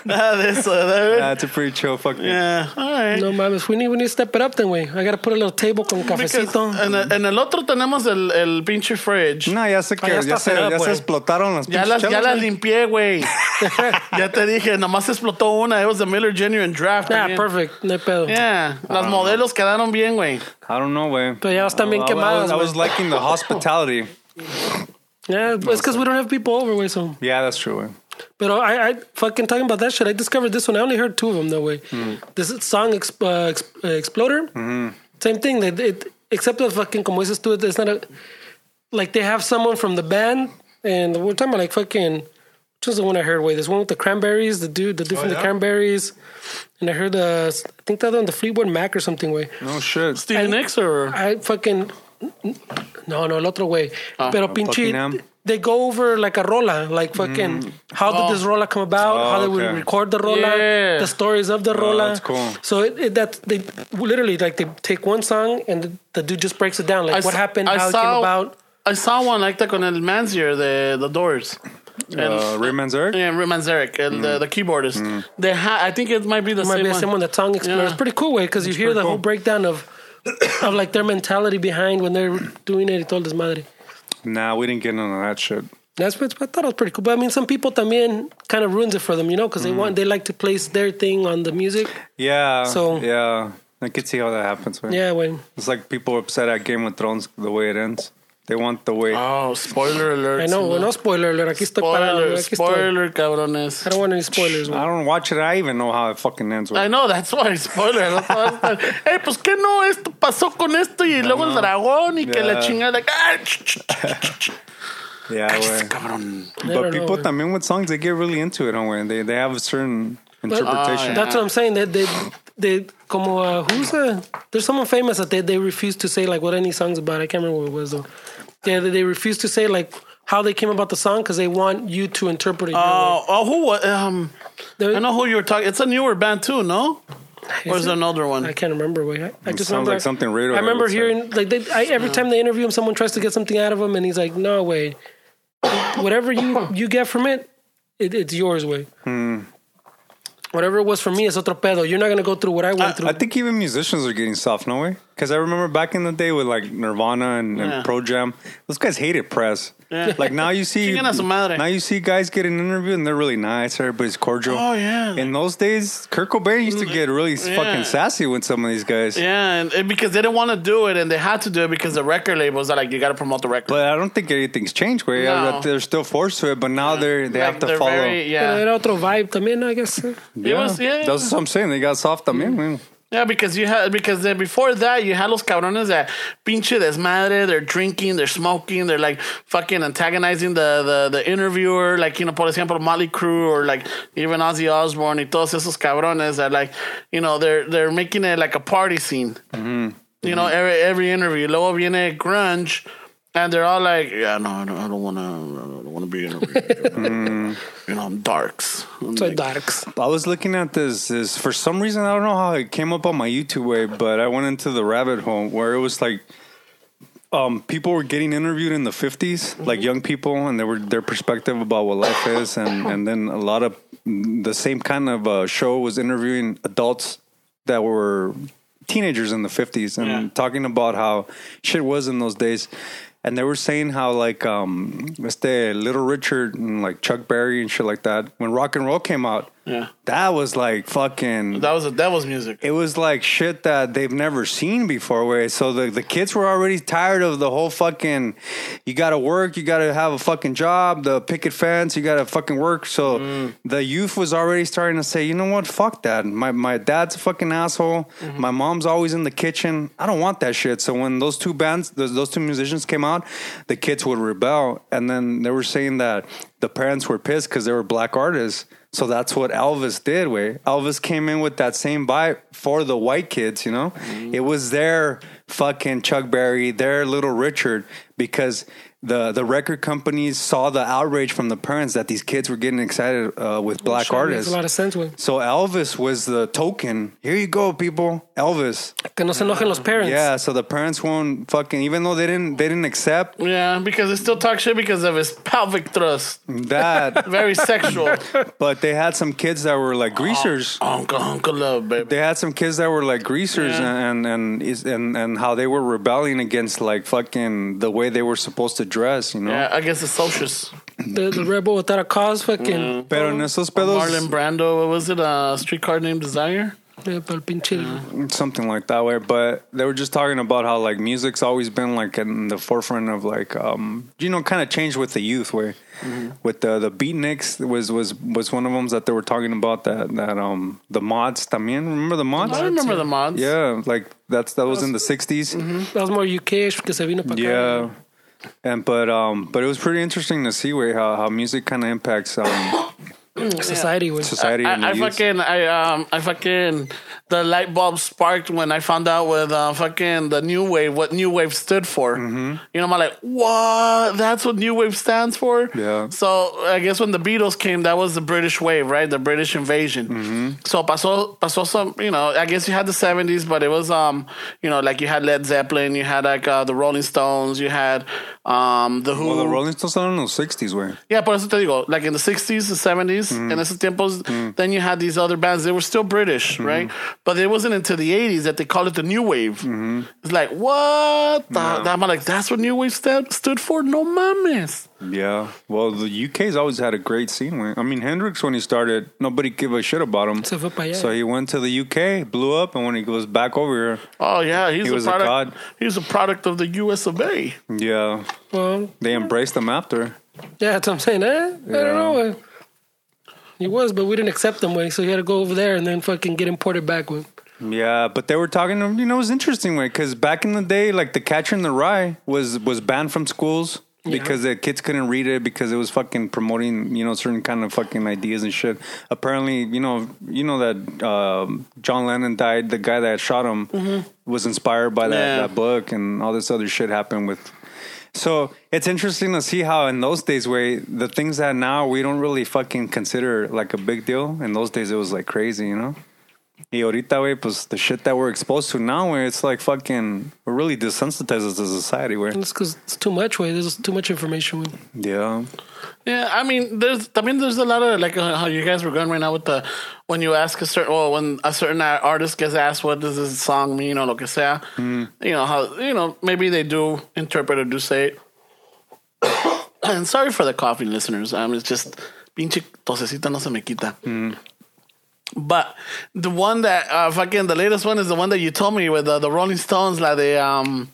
nah, this, uh, that. That's a pretty chill fucking. Yeah, all right. No mames, we need, we need to step it up then, güey. I gotta put a little table con cafecito. en, el, en el otro tenemos el, el pinche fridge. No, ya sé que ya ya, está se, up, ya se güey. explotaron las Ya pinches las, ya las güey. limpié, güey. ya te dije, nomás explotó una. It was the Miller Genuine Draft. Yeah, perfect. No hay pedo. Yeah, las modelos quedaron bien, güey. I don't know, way. Pero ya están bien I, I, quemadas, was, I was güey. liking the hospitality. Yeah, it's because we don't have people over, güey. So, Yeah, that's true, way. but I, I fucking talking about that shit. I discovered this one. I only heard two of them, though, way. Hmm. This song, Exp- uh, Exp- uh, Exploder. Same thing. That it, except the fucking como dices tú, it's not a like they have someone from the band, and we're talking about like fucking. Which was the one I heard? Wait, this one with the cranberries, the dude, the dude oh, from the cranberries, and I heard the I think the other one, the Fleetwood Mac or something. Way. No shit. Stevie Nicks or I fucking no, no, el otro way. Ah, Pero pinche, Buckingham? They go over like a rola, like fucking how did this rola come about? Oh, how they would okay. record the rola, Yeah. the stories of the rola. that's cool. So it, it, that they literally like they take one song and the, the dude just breaks it down, like I what s- happened, I how it saw- came about. I saw one like that con el Manzier, the the Doors. And, Uh, Ray Manzarek? Yeah, Rick Manzarek, el, the, the keyboardist. They ha- I think it might be the It might same be one. someone that song explores. Yeah. It's pretty cool way because you hear the pretty whole breakdown of of like their mentality behind when they're doing it. He told his madre. Nah, we didn't get none of that shit. That's what I thought it was pretty cool. But I mean, some people también kind of ruins it for them, you know, because they mm-hmm. want they like to place their thing on the music. Yeah. So- yeah, I could see how that happens. man. Yeah, when It's like people are upset at Game of Thrones the way it ends. They want the way. Oh, spoiler alert. I know, no spoiler alert. Aquí estoy parado. Spoiler, Aquí estoy. spoiler, cabrones. I don't want any spoilers. güey. I don't watch it. I even know how it fucking ends. I know, that's why, spoiler. That's why I was hey, pues que no, esto pasó con esto y luego el dragón y que la chingada. Like, ah, ch, ch, ch, ch, ch. Yeah, güey. Cabrón. But don't know, people güey. también with songs, they get really into it, don't? They they have a certain interpretation. That's what I'm saying. They they they como uh, who's a there's someone famous that they they refuse to say like what any song's about. I can't remember what it was though. Yeah, they, they refuse to say like how they came about the song because they want you to interpret it. your way. Oh, oh, who was, um, There- I know who you were talking. It's a newer band too, no? Or is it? it an older one? I can't remember. Wait, I, I just sounds remember like something Radiohead I remember would say. hearing like they, I, every time they interview him, someone tries to get something out of him, and he's like, "No way, whatever you you get from it, it it's yours way. Hmm. Whatever it was for me is otro pedo. You're not gonna go through what I went through. I think even musicians are getting soft, no way? Because I remember back in the day with like Nirvana and, and Yeah. Pearl Jam, those guys hated press. Yeah. Like now you see, Chinguen a su madre. now you see guys getting interviewed and they're really nice. Everybody's cordial. Oh, yeah. In those days, Kurt Cobain used to get really Yeah. fucking sassy with some of these guys. Yeah, and, and because they didn't want to do it and they had to do it because the record labels are like, you got to promote the record. But I don't think anything's changed. Way No. they're still forced to it, but now they're they Like, have to they're follow. very- Pero yeah. era otro vibe también, I guess. Eh. It was, yeah. That's what I'm saying. They got soft también, mm. man. Yeah, because you had because then before that you had los cabrones that pinche desmadre, they're drinking, they're smoking, they're like fucking antagonizing the, the the interviewer, like you know, por ejemplo, Mötley Crüe or like even Ozzy Osbourne y todos esos cabrones that like you know they're they're making it like a party scene. Mm-hmm. You know, mm-hmm. every every interview. Luego viene grunge. And they're all like, "Yeah, no, I don't, I don't want to. I don't want to be interviewed. You know, I'm darks. I'm So like, darks. I was looking at this. This for some reason I don't know how it came up on my YouTube way, but I went into the rabbit hole where it was like, um, people were getting interviewed in the 50s like young people, and they were their perspective about what life is, and and then a lot of the same kind of uh, show was interviewing adults that were teenagers in the 50s and Yeah. talking about how shit was in those days. And they were saying how like um este Little Richard and like Chuck Berry and shit like that, when rock and roll came out, Yeah, That was like fucking. that was a devil's music. it was like shit that they've never seen before. Where so the the kids were already tired of the whole fucking. You got to work. You got to have a fucking job. The picket fence. You got to fucking work. So Mm. the youth was already starting to say, you know what? Fuck that. My my dad's a fucking asshole. Mm-hmm. My mom's always in the kitchen. I don't want that shit. So when those two bands, those, those two musicians came out, the kids would rebel, and then they were saying that the parents were pissed because they were black artists. So that's what Elvis did. Way Elvis came in with that same vibe for the white kids. You know, mm-hmm. it was their fucking Chuck Berry, their Little Richard, because the the record companies saw the outrage from the parents that these kids were getting excited uh, with black Sure, artists. Makes a lot of sense, güey. So Elvis was the token. Here you go, people. Elvis. Que no se enojen los parents. Yeah. So the parents won't fucking even though they didn't they didn't accept Yeah, because they still talk shit because of his pelvic thrust. that, Very sexual. but they had some kids that were like greasers. Uncle, Uncle Love, baby. they had some kids that were like greasers Yeah. and and is- and and how they were rebelling against like fucking the way they were supposed to dress, you know. Yeah, I guess the socials. The, the rebel without a cause, fucking. Pero en esos pedos, Marlon Brando, what was it? Uh, streetcar named Desire? Yeah, pa'l pinche. something like that way. But they were just talking about how like music's always been like in the forefront of like um you know kind of changed with the youth where with the the beatniks was was was one of them that they were talking about that that um the mods también remember the mods I remember the mods. yeah like that's that was in the 60s That was more UK-ish porque se vino para acá. Yeah. And but um but it was pretty interesting to see way how, how music kind of impacts um Society, güey. society and I, I fucking, I um, I fucking, the light bulb sparked when I found out with uh, fucking the new wave, what new wave stood for. Mm-hmm. You know, I'm like, what? That's what new wave stands for. Yeah. So I guess when the Beatles came, that was the British wave, right? The British invasion. Mm-hmm. So pasó, pasó some, you know, I guess you had the 70s, but it was um, you know, like you had Led Zeppelin, you had like uh, the Rolling Stones, you had um the Who. well, the Rolling Stones in the 60s way. Yeah, por eso te digo, like in the 60s, the 70s, Mm-hmm. in esos tiempos, then you had these other bands. They were still British, Mm-hmm. right? But it wasn't until the 80s that they called it the New Wave. Mm-hmm. It's like, what? The, I'm like, that's what New Wave st- stood for? No mames. Yeah. Well, the UK's always had a great scene. way. I mean, Hendrix when he started, nobody gave a shit about him. Se fue para allá. So he went to the UK, blew up, and when he goes back over here, Oh, yeah, he's He a was a product. god. He's a product of the US of A. yeah, Well, they embraced him after. yeah, that's what I'm saying. Eh? I Yeah. don't know. güey. He was, but we didn't accept him, way. So he had to go over there and then fucking get imported back, with. Yeah, but they were talking. You know, it was interesting way because back in the day, like the Catcher in the Rye was was banned from schools because the kids couldn't read it because it was fucking promoting you know certain kind of fucking ideas and shit. Apparently, you know, you know that um, John Lennon died. The guy that shot him was inspired by that, Yeah. that book, and all this other shit happened with. So it's interesting to see how in those days, way the things that now we don't really fucking consider like a big deal. In those days, it was like crazy, you know. Y ahorita, güey, pues the shit that we're exposed to now, güey, it's like fucking, we're really desensitized as a society, güey. It's because it's too much, way. There's too much information, güey. Yeah. Yeah, I mean, there's, I mean, there's a lot of like uh, how you guys were going right now with the when you ask a certain, well, when a certain artist gets asked what does this song mean or lo que sea, you know how you know maybe they do interpret or do say it. and sorry for the coughing, listeners. Um, it's just pinche tosecita no se me quita. But the one that uh, fucking the latest one is the one that you told me with uh, the Rolling Stones, like the um,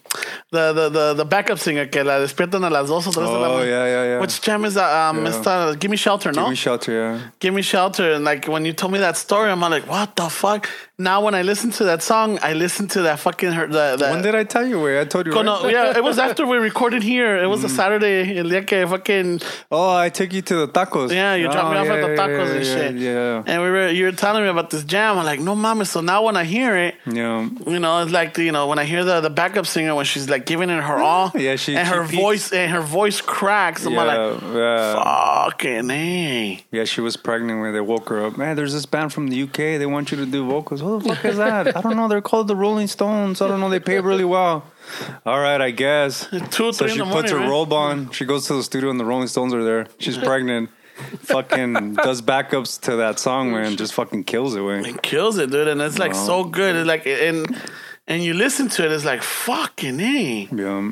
the, the the the backup singer que la despiertan a las dos o tres de la Oh, yeah, yeah, yeah. Which jam is that? Um, Yeah. esta, Give Me Shelter, no? Give me shelter, yeah. Give Me Shelter. And like when you told me that story, I'm like, what the fuck? Now when I listen to that song, I listen to that fucking her. The, the, When did I tell you, Where I told you, Oh, right? no, yeah, it was after we recorded here. It Mm. was a Saturday. El día que fucking Oh, I took you to the tacos. yeah, you dropped me Oh, off at the tacos yeah, and shit. Yeah. And we were you were telling me about this jam. I'm like, no mames. So now when I hear it, Yeah. you know, it's like you know when I hear the the backup singer when she's like giving it her all, Yeah, she- and she her peaks. voice and her voice cracks. I'm Yeah, like, yeah. fucking hey. Yeah, she was pregnant when they woke her up. Man, there's this band from the UK. They want you to do vocals. Who the fuck is that? I don't know. They're called the Rolling Stones. I don't know. They pay really well. All right, I guess. Two So she puts morning. her right? robe on. She goes to the studio and the Rolling Stones are there. She's pregnant. fucking does backups to that song, man. Just fucking kills it, man. It kills it, dude, and it's like so good. It's like and and you listen to it, it's like fucking hey. Yeah.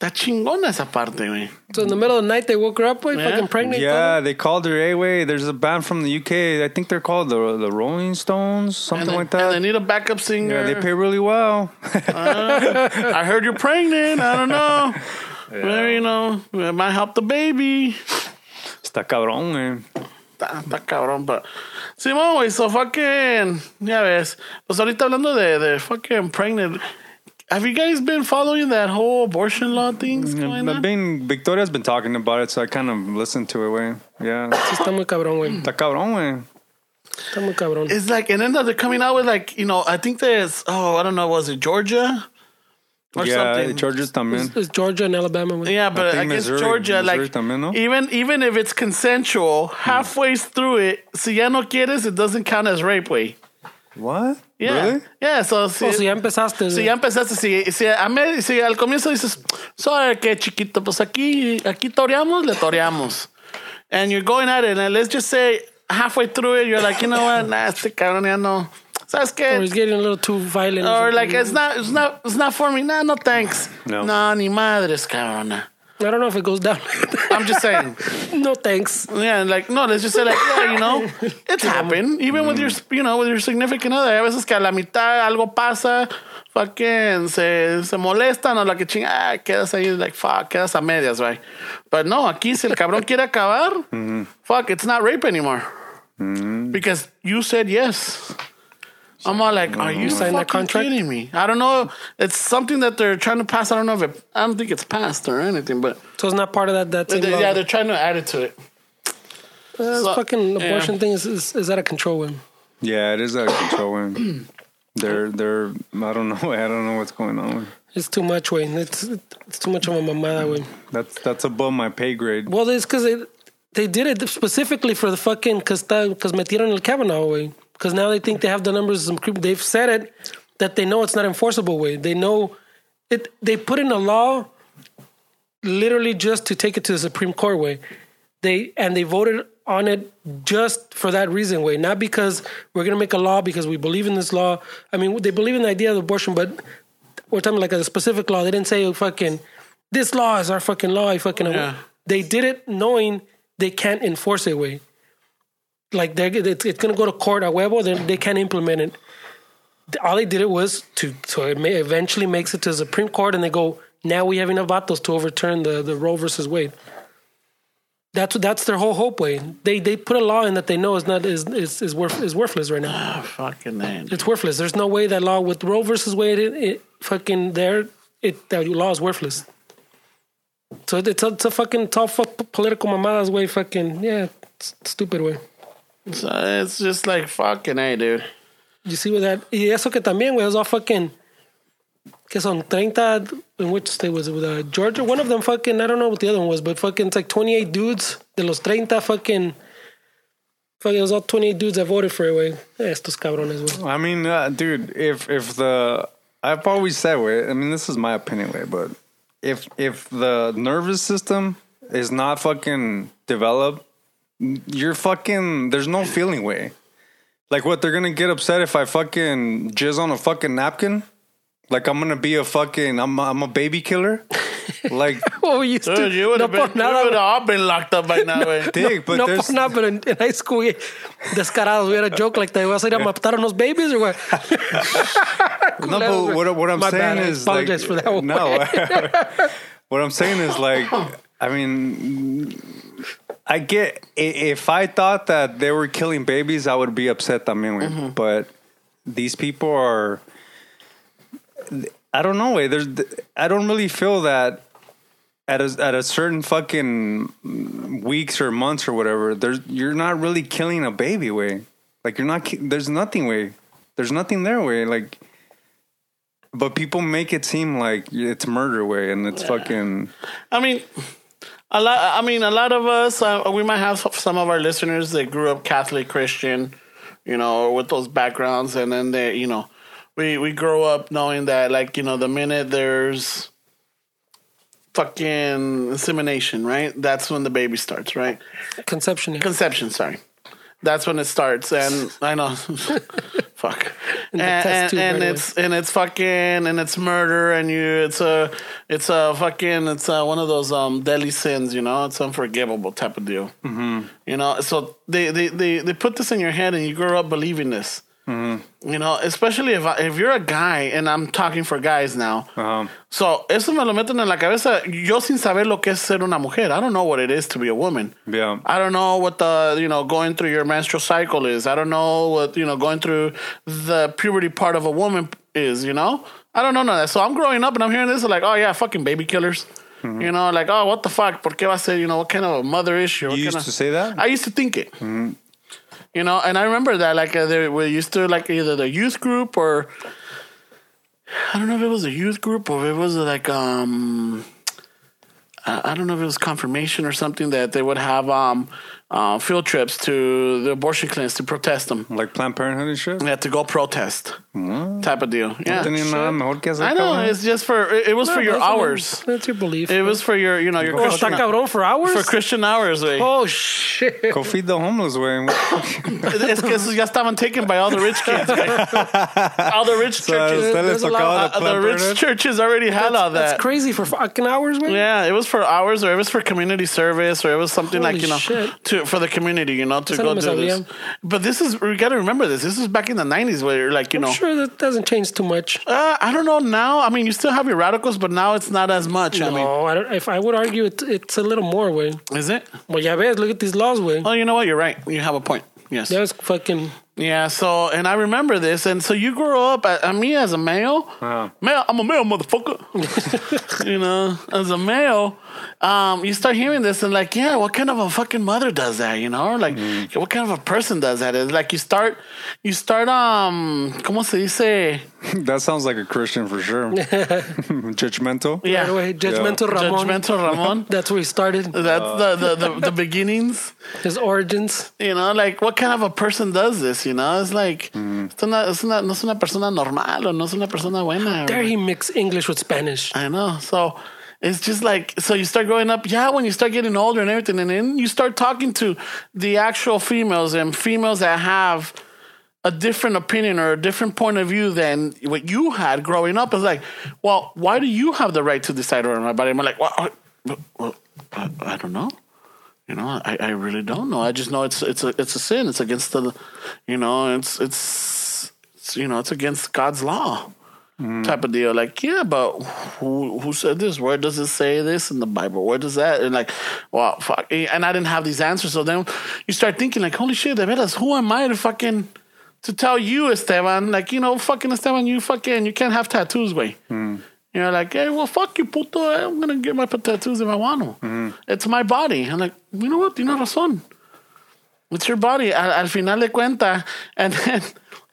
Está chingona esa parte, güey. So in the middle of the night, they woke her up, way, Yeah. fucking pregnant. Yeah, they called her. Hey, wait, there's a band from the UK. I think they're called the the Rolling Stones, something and like that. And they need a backup singer. yeah, they pay really well. Ah. I heard you're pregnant. I don't know. Well, you know, it might help the baby. Está cabrón, güey. Está, está cabrón, pero. Simón, güey, so fucking. Ya ves. Pues ahorita hablando de, de fucking pregnant. Have you guys been following that whole abortion law things mm, going I've been Victoria's been talking about it, so I kind of listened to it, güey. Yeah, Sí, está muy cabrón, güey. está cabrón, güey. Está muy cabrón. It's like, and then they're coming out with like, you know, I think there's, oh, I don't know, was it Georgia? Or Yeah, something. Georgia's también. It's, it's Georgia and Alabama, güey. Yeah, but think against Missouri- Georgia, Missouri like también, ¿no? even even if it's consensual, halfway through it, si ya no quieres, it doesn't count as rape, way. What? Yeah, Really? yeah. So oh, si, O si ya empezaste, si güey. ya empezaste, si, si, a me- si al comienzo dices, sorry, que chiquito, pues aquí aquí toreamos, le toreamos, and you're going at it, and let's just say halfway through it, you're like, you know what, nah, este cabrón ya no, sabes Or he's getting a little too violent. or something. like it's not, it's not, it's not for me, nah, no thanks, No. no, ni madres, cabrona. I don't know if it goes down. I'm just saying. no thanks. Yeah, like no, let's just say like yeah, you know, it's happened. Even with your, you know, with your significant other. A veces que a la mitad algo pasa, fucking se, se molestan o la que chinga, ah, quedas ahí like fuck, quedas a medias, right? But no, aquí si el cabrón quiere acabar, fuck, it's not rape anymore because you said yes. I'm all like, are you Sign fucking that contract? kidding me? I don't know. It's something that they're trying to pass. I don't know if it. I don't think it's passed or anything, but So it's not part of that. That they- yeah, they're trying to add it to it. Uh, this so- fucking abortion yeah. thing is, is is out of control, güey. Yeah, it is out of control, güey. They're they're I don't know. I don't know what's going on. It's too much, güey. It's it's too much of a mamada, güey. That's that's above my pay grade. Well, it's because they, they did it specifically for the fucking because because metieron el Kavanaugh way. Because now they think they have the numbers. Some creep. They've said it that they know it's not enforceable way. They know it. They put in a law literally just to take it to the Supreme Court way. They and they voted on it just for that reason way, not because we're gonna make a law because we believe in this law. I mean, they believe in the idea of abortion, but we're talking like a specific law. They didn't say oh, fucking this law is our fucking law. I fucking Yeah. they did it knowing they can't enforce it way. Like they're it's, it's gonna go to court a huevo. Then they can't implement it. All they did it was to so it may eventually makes it to the Supreme Court, and they go now we have enough vatos to overturn the the Roe versus Wade. That's that's their whole hope way. They they put a law in that they know is not is is is, worth, is worthless right now. Ah, fucking man. It's worthless. There's no way that law with Roe versus Wade, it, it fucking there, it that law is worthless. So it's a, it's a fucking tough political mamadas way. Fucking yeah, stupid way. So it's just like fucking hey, dude. You see with that? Y eso que también, güey, es all fucking. Que son 30. In which state was it? With uh, Georgia? One of them fucking. I don't know what the other one was, but fucking, it's like 28 dudes. De los 30 fucking. Fucking, it was all 28 dudes that voted for it, güey. Eh, Estos cabrones, güey. I mean, uh, dude, if if the I've always said, way. I mean, this is my opinion, way, but if if the nervous system is not fucking developed, you're fucking. There's no feeling way. Like what they're gonna get upset if I fucking jizz on a fucking napkin. Like I'm gonna be a fucking. I'm I'm a baby killer. Like What we used to. Dude, you would have no been, por you nada, would have all been locked up by now, güey. Eh? dick, but no there's por nada, pero en, en high school, güey, descarados, we had a joke like that. ¿Vas a ir a matar unos babies or what? No, but what, what I'm My saying bad, I is like, for that one. no. what I'm saying is like, I mean, I get if I thought that they were killing babies, I would be upset. también, güey. Mm-hmm. But these people are. I don't know. There's. I don't really feel that. At a, at a certain fucking weeks or months or whatever, there's you're not really killing a baby way. Like you're not. There's nothing way. There's nothing there way. Like but people make it seem like it's murder way and it's fucking I mean, a lot. I mean, a lot of us. Uh, we might have some of our listeners that grew up Catholic Christian, you know, or with those backgrounds, and then they, you know, we we grow up knowing that, like, you know, the minute there's fucking insemination, right? That's when the baby starts, right? Conception. Conception, sorry. That's when it starts, and I know. Fuck. And And, and, and it's and it's fucking and it's murder and you it's a it's a fucking it's a, one of those um deadly sins you know? It's unforgivable type of deal. Mm-hmm. you know so they, they they they put this in your head and you grow up believing this you know especially if I, if you're a guy and I'm talking for guys now Um, so eso me lo meten en la cabeza yo sin saber lo que es ser una mujer I don't know what it is to be a woman Yeah. I don't know what the you know going through your menstrual cycle is. I don't know what you know going through the puberty part of a woman is. You know, I don't know none of that. So I'm growing up and I'm hearing this like, oh yeah, fucking baby killers. Mm-hmm. You know, like oh what the fuck? ¿Por qué va a ser? You know, what kind of a mother issue? You used of- to say that? I used to think it. Mm-hmm. You know, and I remember that like uh, they we used to like either the youth group or I don't know if it was a youth group or if it was like um I I don't know if it was confirmation or something that they would have um uh, field trips to the abortion clinics to protest them. like Planned Parenthood and shit. They had to go protest type of deal. Yeah, No tenía nada mejor que hacer. I know. It's just for it, it was for your That's what- hours. That's your belief. It was for your you know your Oh, está Christian cabrón for hours? for Christian hours. Way. oh, shit. Go feed the homeless, way. Es que esos ya estaban taken by all the rich kids. all the rich churches. ustedes les there's a lot- tocaba Uh, the the rich churches already had all that. That's crazy for fucking hours, man. Yeah, it was for hours, or it was for community service, or it was something like you know, shit. to for the community, you know, to Esa go no me do this. But this is we got to remember this. This is back in the '90s, where you're like, you know, I'm sure that doesn't change too much. uh, I don't know now. I mean, you still have your radicals, but now it's not as much. I mean, no, I don't, if I would argue it, it's a little more, way. is it? Well, yeah, ves, look at these laws, way. Oh, you know what? You're right. You have a point. Yes. That was fucking. Yeah. So, and I remember this, and so you grow up. I, I me as a male, Wow. male. I'm a male motherfucker. you know, as a male, um, you start hearing this and like, yeah, what kind of a fucking mother does that? You know, like, what kind of a person does that? It's like you start, you start, um, ¿cómo se dice? That sounds like a Christian for sure. Judgmental. Yeah, Right away, judgmental Ramon. judgmental Ramon. That's where he started. That's the, the, the, the beginnings. His origins. You know, like what kind of a person does this? You know, it's like it's una, it's una, no es una persona normal o no es una persona buena. There he mix English with Spanish. I know. So it's just like so you start growing up. Yeah, when you start getting older and everything, and then you start talking to the actual females and females that have a different opinion or a different point of view than what you had growing up. It's like, well, why do you have the right to decide over my body? I'm like, well, I, well, I, I don't know. You know, I, I really don't know. I just know it's it's a it's a sin. It's against the, you know, it's it's, it's you know, it's against God's law Mm-hmm. type of deal. Like, yeah, but who who said this? Where does it say this in the Bible? Where does that? And like, well, fuck. And I didn't have these answers. So then you start thinking, like, holy shit, de veras, who am I to fucking to tell you, Esteban? Like, you know, fucking Esteban, you fucking you can't have tattoos, way. Mm-hmm. You're like, hey, well, fuck you, puto. I'm gonna get my tattoos if I want to. Mm-hmm. It's my body. I'm like, you know what? Tiene razón. It's your body. Al, al final de cuenta, and then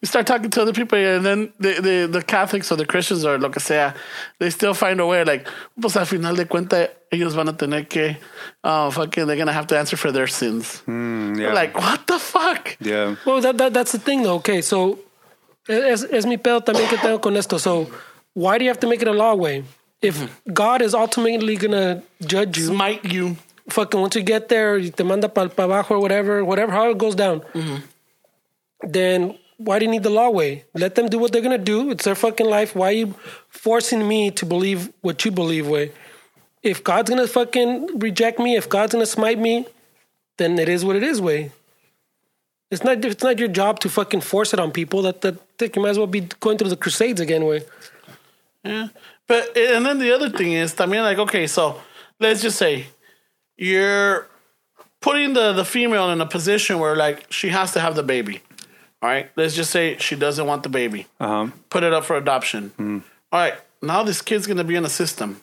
you start talking to other people, and then the, the, the Catholics or the Christians or lo que sea, they still find a way. Like, pues al final de cuenta, ellos van a tener que, oh, fucking, they're gonna have to answer for their sins. Hmm, yeah. Like, what the fuck? yeah. Well, that, that that's the thing, though. Okay, so es, es mi pedo también que tengo con esto. So, why do you have to make it a law way? If God is ultimately gonna judge you, Smite you. fucking once you get there, y te manda para pa abajo or whatever, whatever, how it goes down, mm-hmm. then why do you need the law way? Let them do what they're gonna do. It's their fucking life. Why are you forcing me to believe what you believe way? If God's gonna fucking reject me, if God's gonna smite me, then it is what it is way. It's not it's not your job to fucking force it on people. That that, you might as well be going through the crusades again way. Yeah. But and then the other thing is, I mean, like, okay, so let's just say you're putting the the female in a position where like she has to have the baby. All right. Let's just say she doesn't want the baby. Uh-huh. Put it up for adoption. All right. Now this kid's gonna be in a system.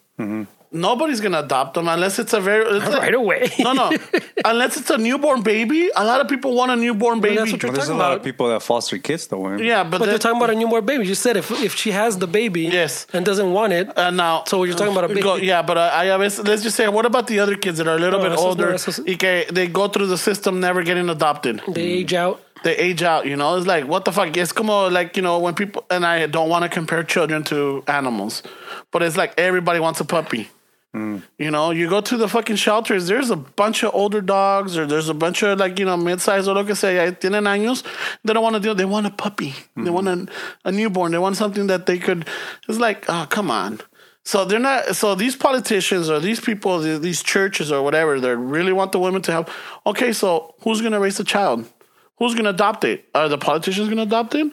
Nobody's gonna adopt them unless it's a very it's like- Right away. No, no. unless it's a newborn baby. A lot of people want a newborn baby. that's what you're Well, there's a lot about. of people that foster kids, though. Man. yeah, but, But they're talking about a newborn baby. You said if if she has the baby, Yes. and doesn't want it, Uh, now, So you're talking about a Go- baby? yeah, but uh, I, I was, let's just say, what about the other kids that are a little No, bit older? esos- y que they go through the system, never getting adopted. they age out. They age out. You know, it's like what the fuck. It's como like you know when people and I don't want to compare children to animals, but it's like everybody wants a puppy. Hmm. You know, you go to the fucking shelters, there's a bunch of older dogs or there's a bunch of like, you know, mid-sized o lo que sea, tienen años. They don't want to deal, they want a puppy. They hmm. want a, a newborn. They want something that they could, it's like, oh, come on. So they're not, so these politicians or these people, these churches or whatever, they really want the women to have, okay, so who's going to raise the child? Who's going to adopt it? Are the politicians going to adopt it?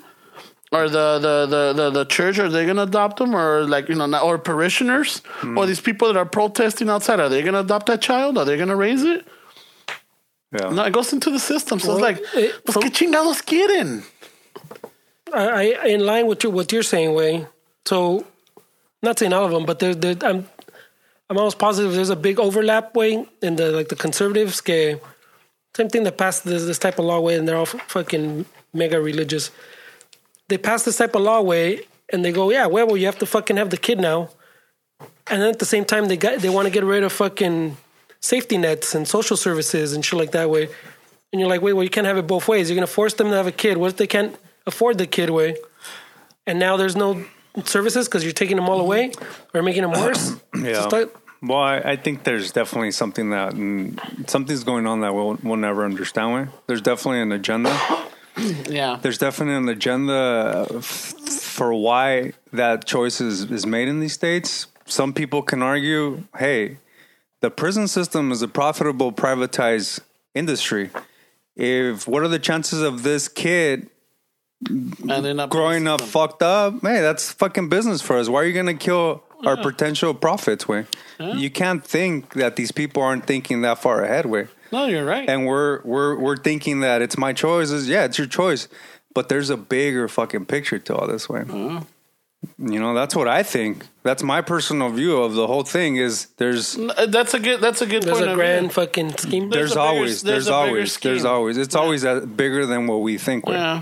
Or the, the, the, the, the church, are they going to adopt them? Or like, you know, not- or parishioners? Hmm. Or these people that are protesting outside, are they going to adopt that child? Are they going to raise it? Yeah. No, it goes into the system. So Well, it's like, it- pues from- qué chingados quieren? I, I in line with your, what you're saying, way. So, not saying all of them, but there, there, I'm, I'm almost positive there's a big overlap way in the like the conservatives. Que, same thing that passed this, this type of law way, and they're all fucking mega religious. They pass this type of law way, and they go, yeah, well, well, you have to fucking have the kid now, and then at the same time they got they want to get rid of fucking safety nets and social services and shit like that way. And you're like, wait, well, you can't have it both ways. You're gonna force them to have a kid. What if they can't afford the kid way? And now there's no services because you're taking them all away or making them worse. Yeah. Just like- Well, I, I think there's definitely something that mm, something's going on that we'll, we'll never understand. There's definitely an agenda. Yeah. There's definitely an agenda f- for why that choice is, is made in these states. Some people can argue, hey, the prison system is a profitable privatized industry. If what are the chances of this kid And then up growing up fucked up, hey, that's fucking business for us. Why are you gonna kill our potential profits, way? You can't think that these people aren't thinking that far ahead, way. No, you're right. And we're we're we're thinking that it's my choice. Is yeah, it's your choice. But there's a bigger fucking picture to all this, way. You know, that's what I think. That's my personal view of the whole thing. Is there's Uh, that's a good. That's a good there's point a of grand view. fucking scheme. There's there's, a bigger- always there's there's, a bigger always there's scheme. always it's always uh bigger than what we think. way. Yeah.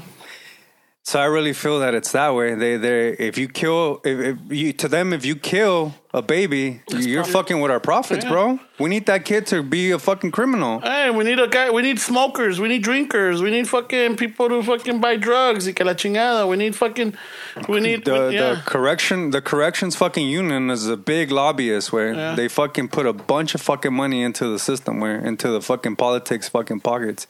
So I really feel that it's that way. They they if you kill if, if you to them if you kill a baby, you're fucking with our profits, Yeah. bro. We need that kid to be a fucking criminal. Hey, we need a guy. We need smokers. We need drinkers. We need fucking people to fucking buy drugs. Y que la chingada. We need fucking. We need. The yeah. the correction the corrections fucking union is a big lobbyist where Yeah. they fucking put a bunch of fucking money into the system where into the fucking politics fucking pockets.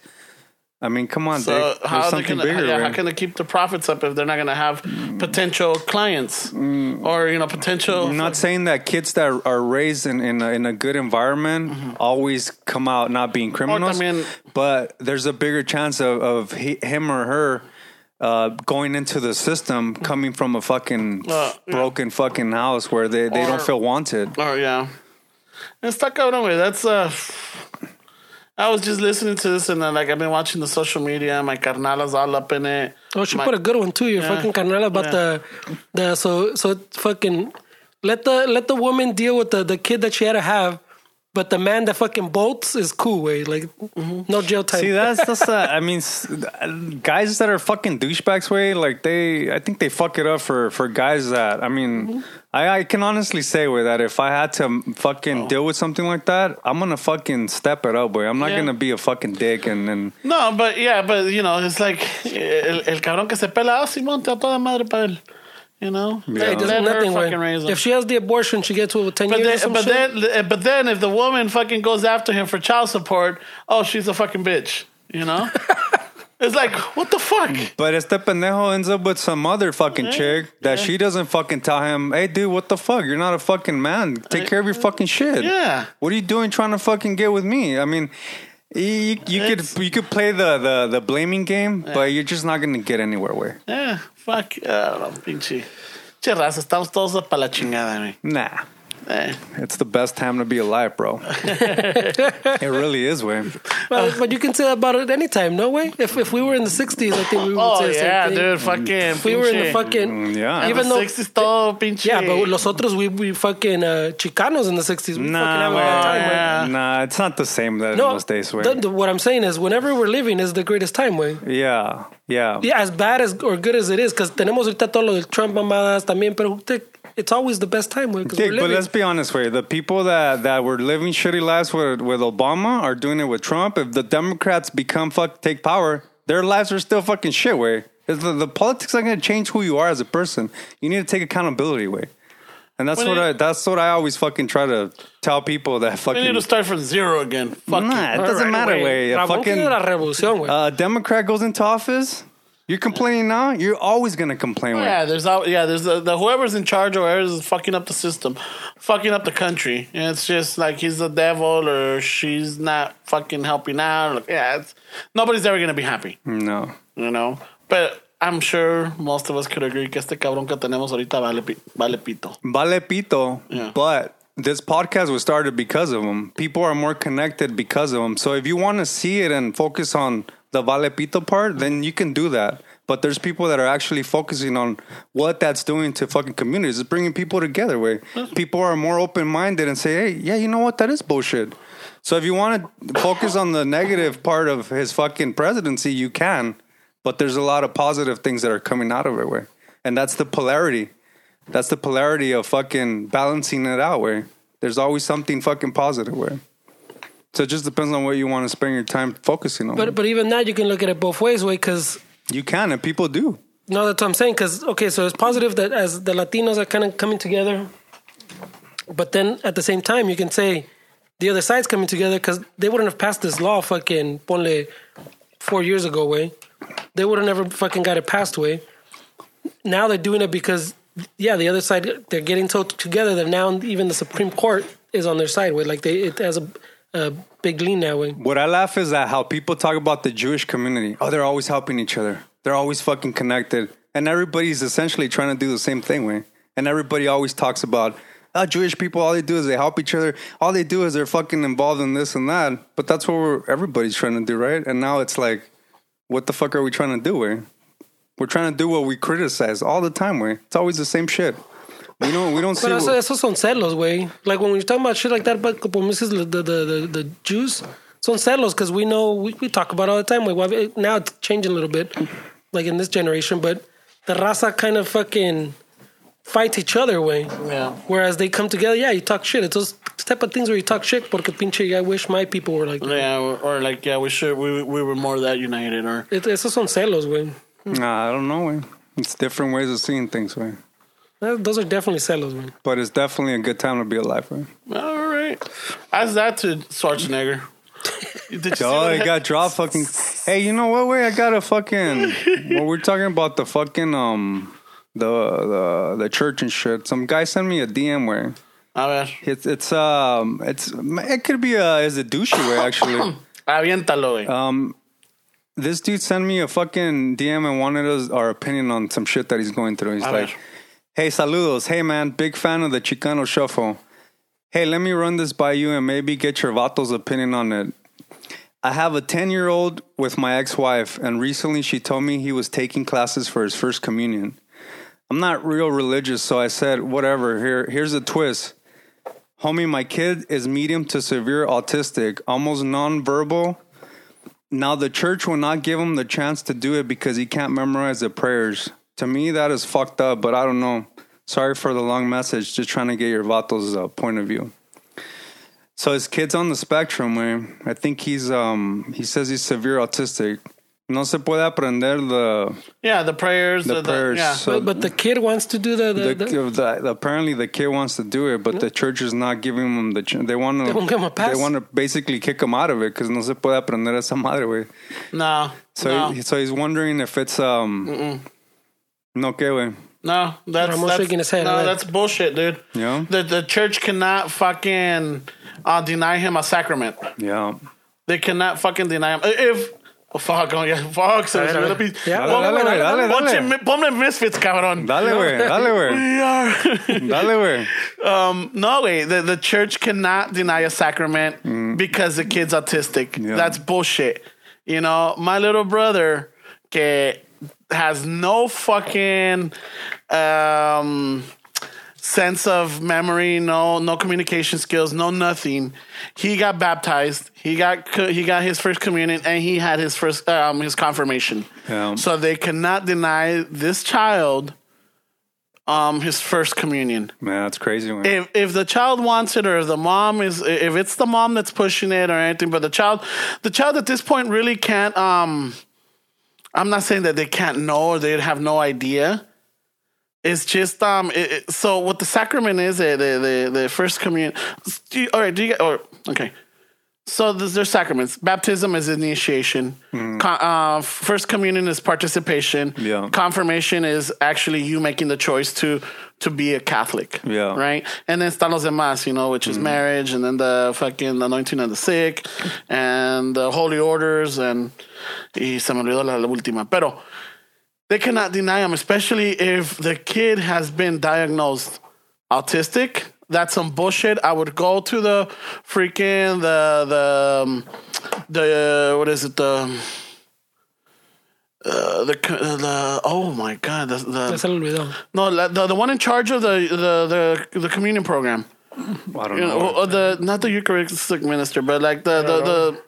I mean, come on, So Dick. how There's are they something gonna? bigger. yeah, how can they keep the profits up if they're not going to have potential clients or you know potential? I'm not saying that kids that are raised in in a, in a good environment always come out not being criminals, mean- but there's a bigger chance of, of he, him or her uh, going into the system coming from a fucking Uh, yeah. broken fucking house where they, they Or- don't feel wanted. Oh yeah, it's está cabrón, güey. That's uh. I was just listening to this and then like I've been watching the social media. My carnala's all up in it. Oh, she My- put a good one too. Your Yeah. fucking carnal about the the so so fucking let the let the woman deal with the the kid that she had to have, but the man that fucking bolts is cool way like no jail time. See, that's that's. Uh, I mean, guys that are fucking douchebags, way like they. I think they fuck it up for for guys that. I mean, I, I can honestly say with that if I had to fucking oh. deal with something like that, I'm gonna fucking step it up, boy. I'm not Yeah. gonna be a fucking dick and and No, but yeah, but you know, it's like el, el cabrón que se pela, oh, Simón, te a toda madre para él. You know, Yeah. Hey, let, there's let her nothing fucking raise him. If she has the abortion, she gets with ten but years. or then, some but shit. then, eh, but then, if the woman fucking goes after him for child support, oh, she's a fucking bitch. You know, it's like what the fuck. But este pendejo ends up with some other fucking chick that she doesn't fucking tell him, hey, dude, what the fuck? You're not a fucking man. Take care of your fucking shit. Yeah. What are you doing trying to fucking get with me? I mean, you, you could you could play the, the, the blaming game, but you're just not going to get anywhere with. Yeah, fuck. Ah, I know, pinche. Che raza, estamos todos para la chingada, güey. Nah. Eh. It's the best time to be alive, bro. it really is, way. Well, but you can say that about it anytime, no way. If if we were in the '60s, I think we would Oh say the same yeah, thing. dude, fucking. If we were in the fucking Mm, yeah. Even the though 60s, todo pinche. yeah, but los otros we we fucking uh, Chicanos in the '60s. We fucking Nah, way. time. yeah. way. Nah, it's not the same that in No, those days, way. the- the- what I'm saying is, whenever we're living is the greatest time, way. yeah, yeah. Yeah, as bad as or good as it is, because tenemos ahorita todo lo del Trump mamadas también, pero te- it's always the best time, way. Because we're Dick, but let's be honest, way. The people that, that were living shitty lives with, with Obama are doing it with Trump. If the Democrats become fuck take power, their lives are still fucking shit, way. The, the politics aren't going to change who you are as a person. You need to take accountability, way. And that's We what need- I that's what I always fucking try to tell people that fucking. We fucking need to start from zero again. Fuck Nah, it. it doesn't Right, matter, güey. way. A Ramón fucking quiere la revolución, güey. uh, Democrat goes into office, you're complaining now. You're always gonna complain. Oh. Yeah, there's out. Yeah, there's the, the whoever's in charge or whoever's fucking up the system, fucking up the country. And it's just like he's the devil or she's not fucking helping out. Like, yeah, it's, nobody's ever gonna be happy, No, you know. But I'm sure most of us could agree que este cabrón que tenemos ahorita vale, vale pito. vale pito. Yeah. But this podcast was started because of them. People are more connected because of them. So if you want to see it and focus on the vale pito part, then you can do that. But there's people that are actually focusing on what that's doing to fucking communities. It's bringing people together. Where people are more open minded and say, "Hey, yeah, you know what? That is bullshit." So if you want to focus on the negative part of his fucking presidency, you can. But there's a lot of positive things that are coming out of it. Way, and that's the polarity. That's the polarity of fucking balancing it out. Where there's always something fucking positive. Where so it just depends on what you want to spend your time focusing on. But but even that you can look at it both ways, way because you can, and people do. no, that's what I'm saying. Because okay, so it's positive that as the Latinos are kind of coming together, but then at the same time you can say the other side's coming together because they wouldn't have passed this law fucking ponle four years ago, way. They would have never fucking got it passed, way. Now they're doing it because yeah, the other side they're getting so together that now even the Supreme Court is on their side, way. Like they it has a, a big lean that way. What I laugh is at how people talk about the Jewish community. Oh, they're always helping each other. They're always fucking connected, and everybody's essentially trying to do the same thing, way. And everybody always talks about. Oh, Jewish people, all they do is they help each other. All they do is they're fucking involved in this and that. But that's what everybody's trying to do, right? And now it's like, what the fuck are we trying to do, way? We're trying to do what we criticize all the time, way. It's always the same shit. We don't, we don't see. But eso, what- esos son celos, güey. Like when you're talking about shit like that, but como dices the the the, the Jews, son celos because we know we, we talk about it all the time. Like, now it's changing a little bit, like in this generation. But the raza kind of fucking fight each other, way. Yeah. Whereas they come together, yeah, you talk shit. It's those type of things where you talk shit. Porque pinche, I wish my people were like. Yeah, or, or like yeah, we should we we were more that united or It, esos son celos, güey. Nah, I don't know, way. It's different ways of seeing things, way. Those are definitely celos, man. But it's definitely a good time to be alive, way. all right. Ask that to Schwarzenegger. Did you Oh, what he got dropped fucking. Hey, you know what? Way I got a fucking. well, we're talking about the fucking um the the the church and shit. Some guy sent me a DM where A ver, it's it's um it's it could be a is a douchey way actually. aviéntalo, güey. Um, this dude sent me a fucking DM and wanted us our opinion on some shit that he's going through. He's A like, ver. "Hey, saludos. Hey, man, big fan of the Chicano Shuffle. Hey, let me run this by you and maybe get your vato's opinion on it. I have a 10 year old with my ex wife, and recently she told me he was taking classes for his first communion. I'm not real religious, so I said, whatever, here, here's a twist. Homie, my kid is medium to severe autistic, almost nonverbal. Now, the church will not give him the chance to do it because he can't memorize the prayers. To me, that is fucked up, but I don't know. Sorry for the long message, just trying to get your vato's uh, point of view. So his kid's on the spectrum, man. I think he's um he says he's severe autistic. No se puede aprender the Yeah, the prayers. the prayers. yeah. So But, but the kid wants to do the. the, the, the the- apparently the kid wants to do it, but the church is not giving him the. ch- They want They won't give him a to. pass. They want to basically kick him out of it because no se puede aprender esa madre, güey. no, So no, he- so he's wondering if it's um. No que güey. no. That's, Ramon's that's shaking his head, No, right? that's bullshit, dude. Yeah. The the church cannot fucking uh, deny him a sacrament. Yeah. They cannot fucking deny him. If oh, fuck, oh, yeah, fuck, se me A ver, subió a la ver. pis- Ya, dale, güey, dale, dale. mi- Ponme Misfits, cabrón. Dale, güey. Dale, güey. We are- Dale, güey. um, no way. The, the church cannot deny a sacrament because the kid's autistic. Mm. Yeah. That's bullshit. You know, my little brother que has no fucking um, sense of memory, no no communication skills, no nothing. He got baptized. He got he got his first communion and he had his first um, his confirmation. Yeah. So they cannot deny this child um his first communion Man, that's crazy, man. if if the child wants it or if the mom is if it's the mom that's pushing it or anything but the child the child at this point really can't um i'm not saying that they can't know or they have no idea It's just um. It, it- so what the sacrament is, uh, the the the first communion. All right. Do you? Or okay. So there's, sacraments. Baptism is initiation. Con, uh, first communion is participation. Yeah. Confirmation is actually you making the choice to to be a Catholic. Yeah. Right. And then están los demás, you know, which is marriage, and then the fucking anointing of the sick, and the holy orders, and y se me olvidó la última. Pero they cannot deny them, especially if the kid has been diagnosed autistic. That's some bullshit. I would go to the freaking the the um, the what is it the uh, the the oh my god the, the se le olvidó. no the the one in charge of the the the, the communion program. I don't You know. know, or the not the Eucharistic minister, but like the the the,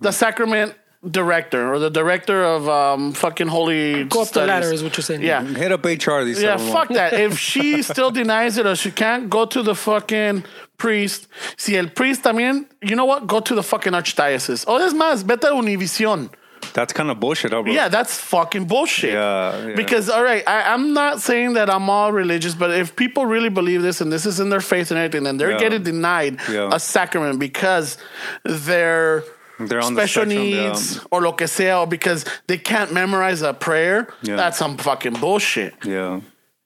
the sacrament director or the director of um fucking holy Go up the studies. ladder is what you're saying. Yeah. Hit up HR. These Yeah, fuck that. If she still denies it or she can't, go to the fucking priest. Si el priest también, you know what? Go to the fucking archdiocese. Oh, es más, vete a Univision. That's kind of bullshit, huh, bro. Yeah, that's fucking bullshit. Yeah, yeah. Because, all right, I, I'm not saying that I'm all religious, but if people really believe this and this is in their faith and everything, then they're Yeah. getting denied Yeah. a sacrament because they're. They're on the special yeah. needs or lo que sea, or because they can't memorize a prayer. Yeah. That's some fucking bullshit. Yeah.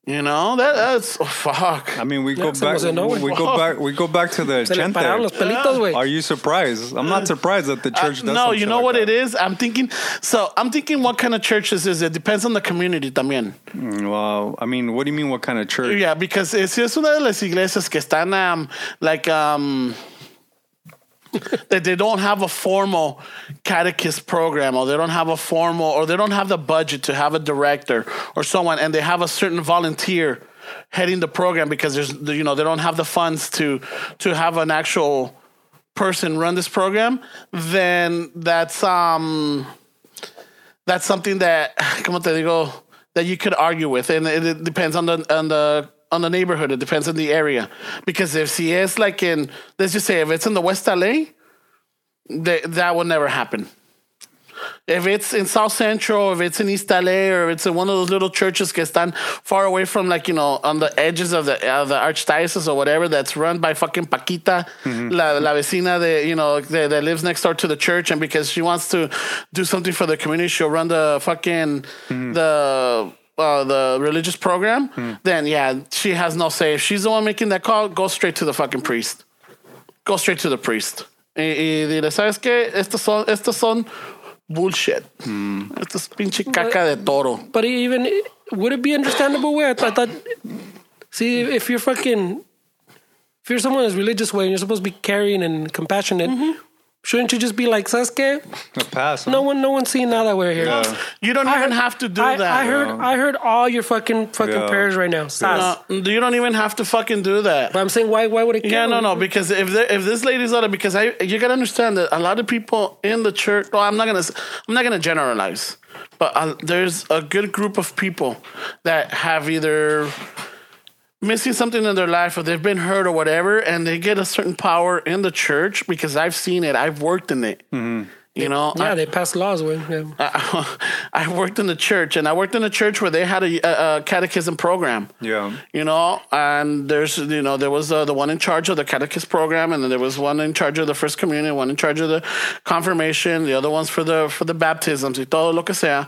You know that that's oh, fuck. I mean, we Yeah, go back. nos. We go back. We go back to the Se le chente. pelitos. Are you surprised? I'm not surprised that the church does. Uh, no, you know like what that. it is. I'm thinking. So I'm thinking, what kind of church this is? It depends on the community, también. Mm, Well, I mean, what do you mean? What kind of church? Yeah, because it's, es una de las iglesias que están um, like um, that they don't have a formal catechist program, or they don't have a formal, or they don't have the budget to have a director or someone, and they have a certain volunteer heading the program because there's you know they don't have the funds to to have an actual person run this program. Then that's um that's something that, como te digo, that you could argue with, and it, it depends on the on the on the neighborhood. It depends on the area, because if she is like in, let's just say, if it's in the West LA, that that will never happen. If it's in South Central, if it's in East LA, or if it's in one of those little churches que están far away from, like you know, on the edges of the of the archdiocese or whatever, that's run by fucking Paquita, mm-hmm. la, la vecina de you know that, that lives next door to the church, and because she wants to do something for the community, she'll run the fucking mm-hmm. the. Uh, the religious program, then yeah, she has no say. If she's the one making that call, go straight to the fucking priest. Go straight to the priest. Y, y dile, ¿sabes qué? Estos son, estos son bullshit. Esto es pinche caca de toro. But even would it be understandable? Way I, th- I thought. See, if you're fucking, if you're someone who's religious way and you're supposed to be caring and compassionate, Mm-hmm. Shouldn't you just be like, "Sabes qué? A pass. huh? No one, no one's seeing nada way here." Yeah. You don't I even heard- have to do I, that. I heard, I heard all your fucking fucking Yeah. prayers right now. Sas. No, you don't even have to fucking do that. But I'm saying, why, why would it? Yeah, no, no, because if there, if this lady's out of because I you gotta understand that a lot of people in the church. Well, I'm not gonna s- I'm not gonna generalize, but uh, there's a good group of people that have either missing something in their life or they've been hurt or whatever, and they get a certain power in the church because I've seen it. I've worked in it. You know, Yeah, I- they pass laws with. Yeah. I, I worked in the church, and I worked in a church where they had a, a, a catechism program. Yeah. You know, and there's, you know, there was uh, the one in charge of the catechist program, and then there was one in charge of the first communion, one in charge of the confirmation, the other ones for the for the baptisms, y todo lo que sea.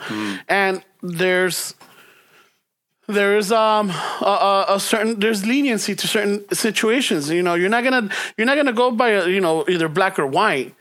And there's there's um a, a, certain there's leniency to certain situations. You know, you're not gonna you're not gonna go by uh, you know either black or white.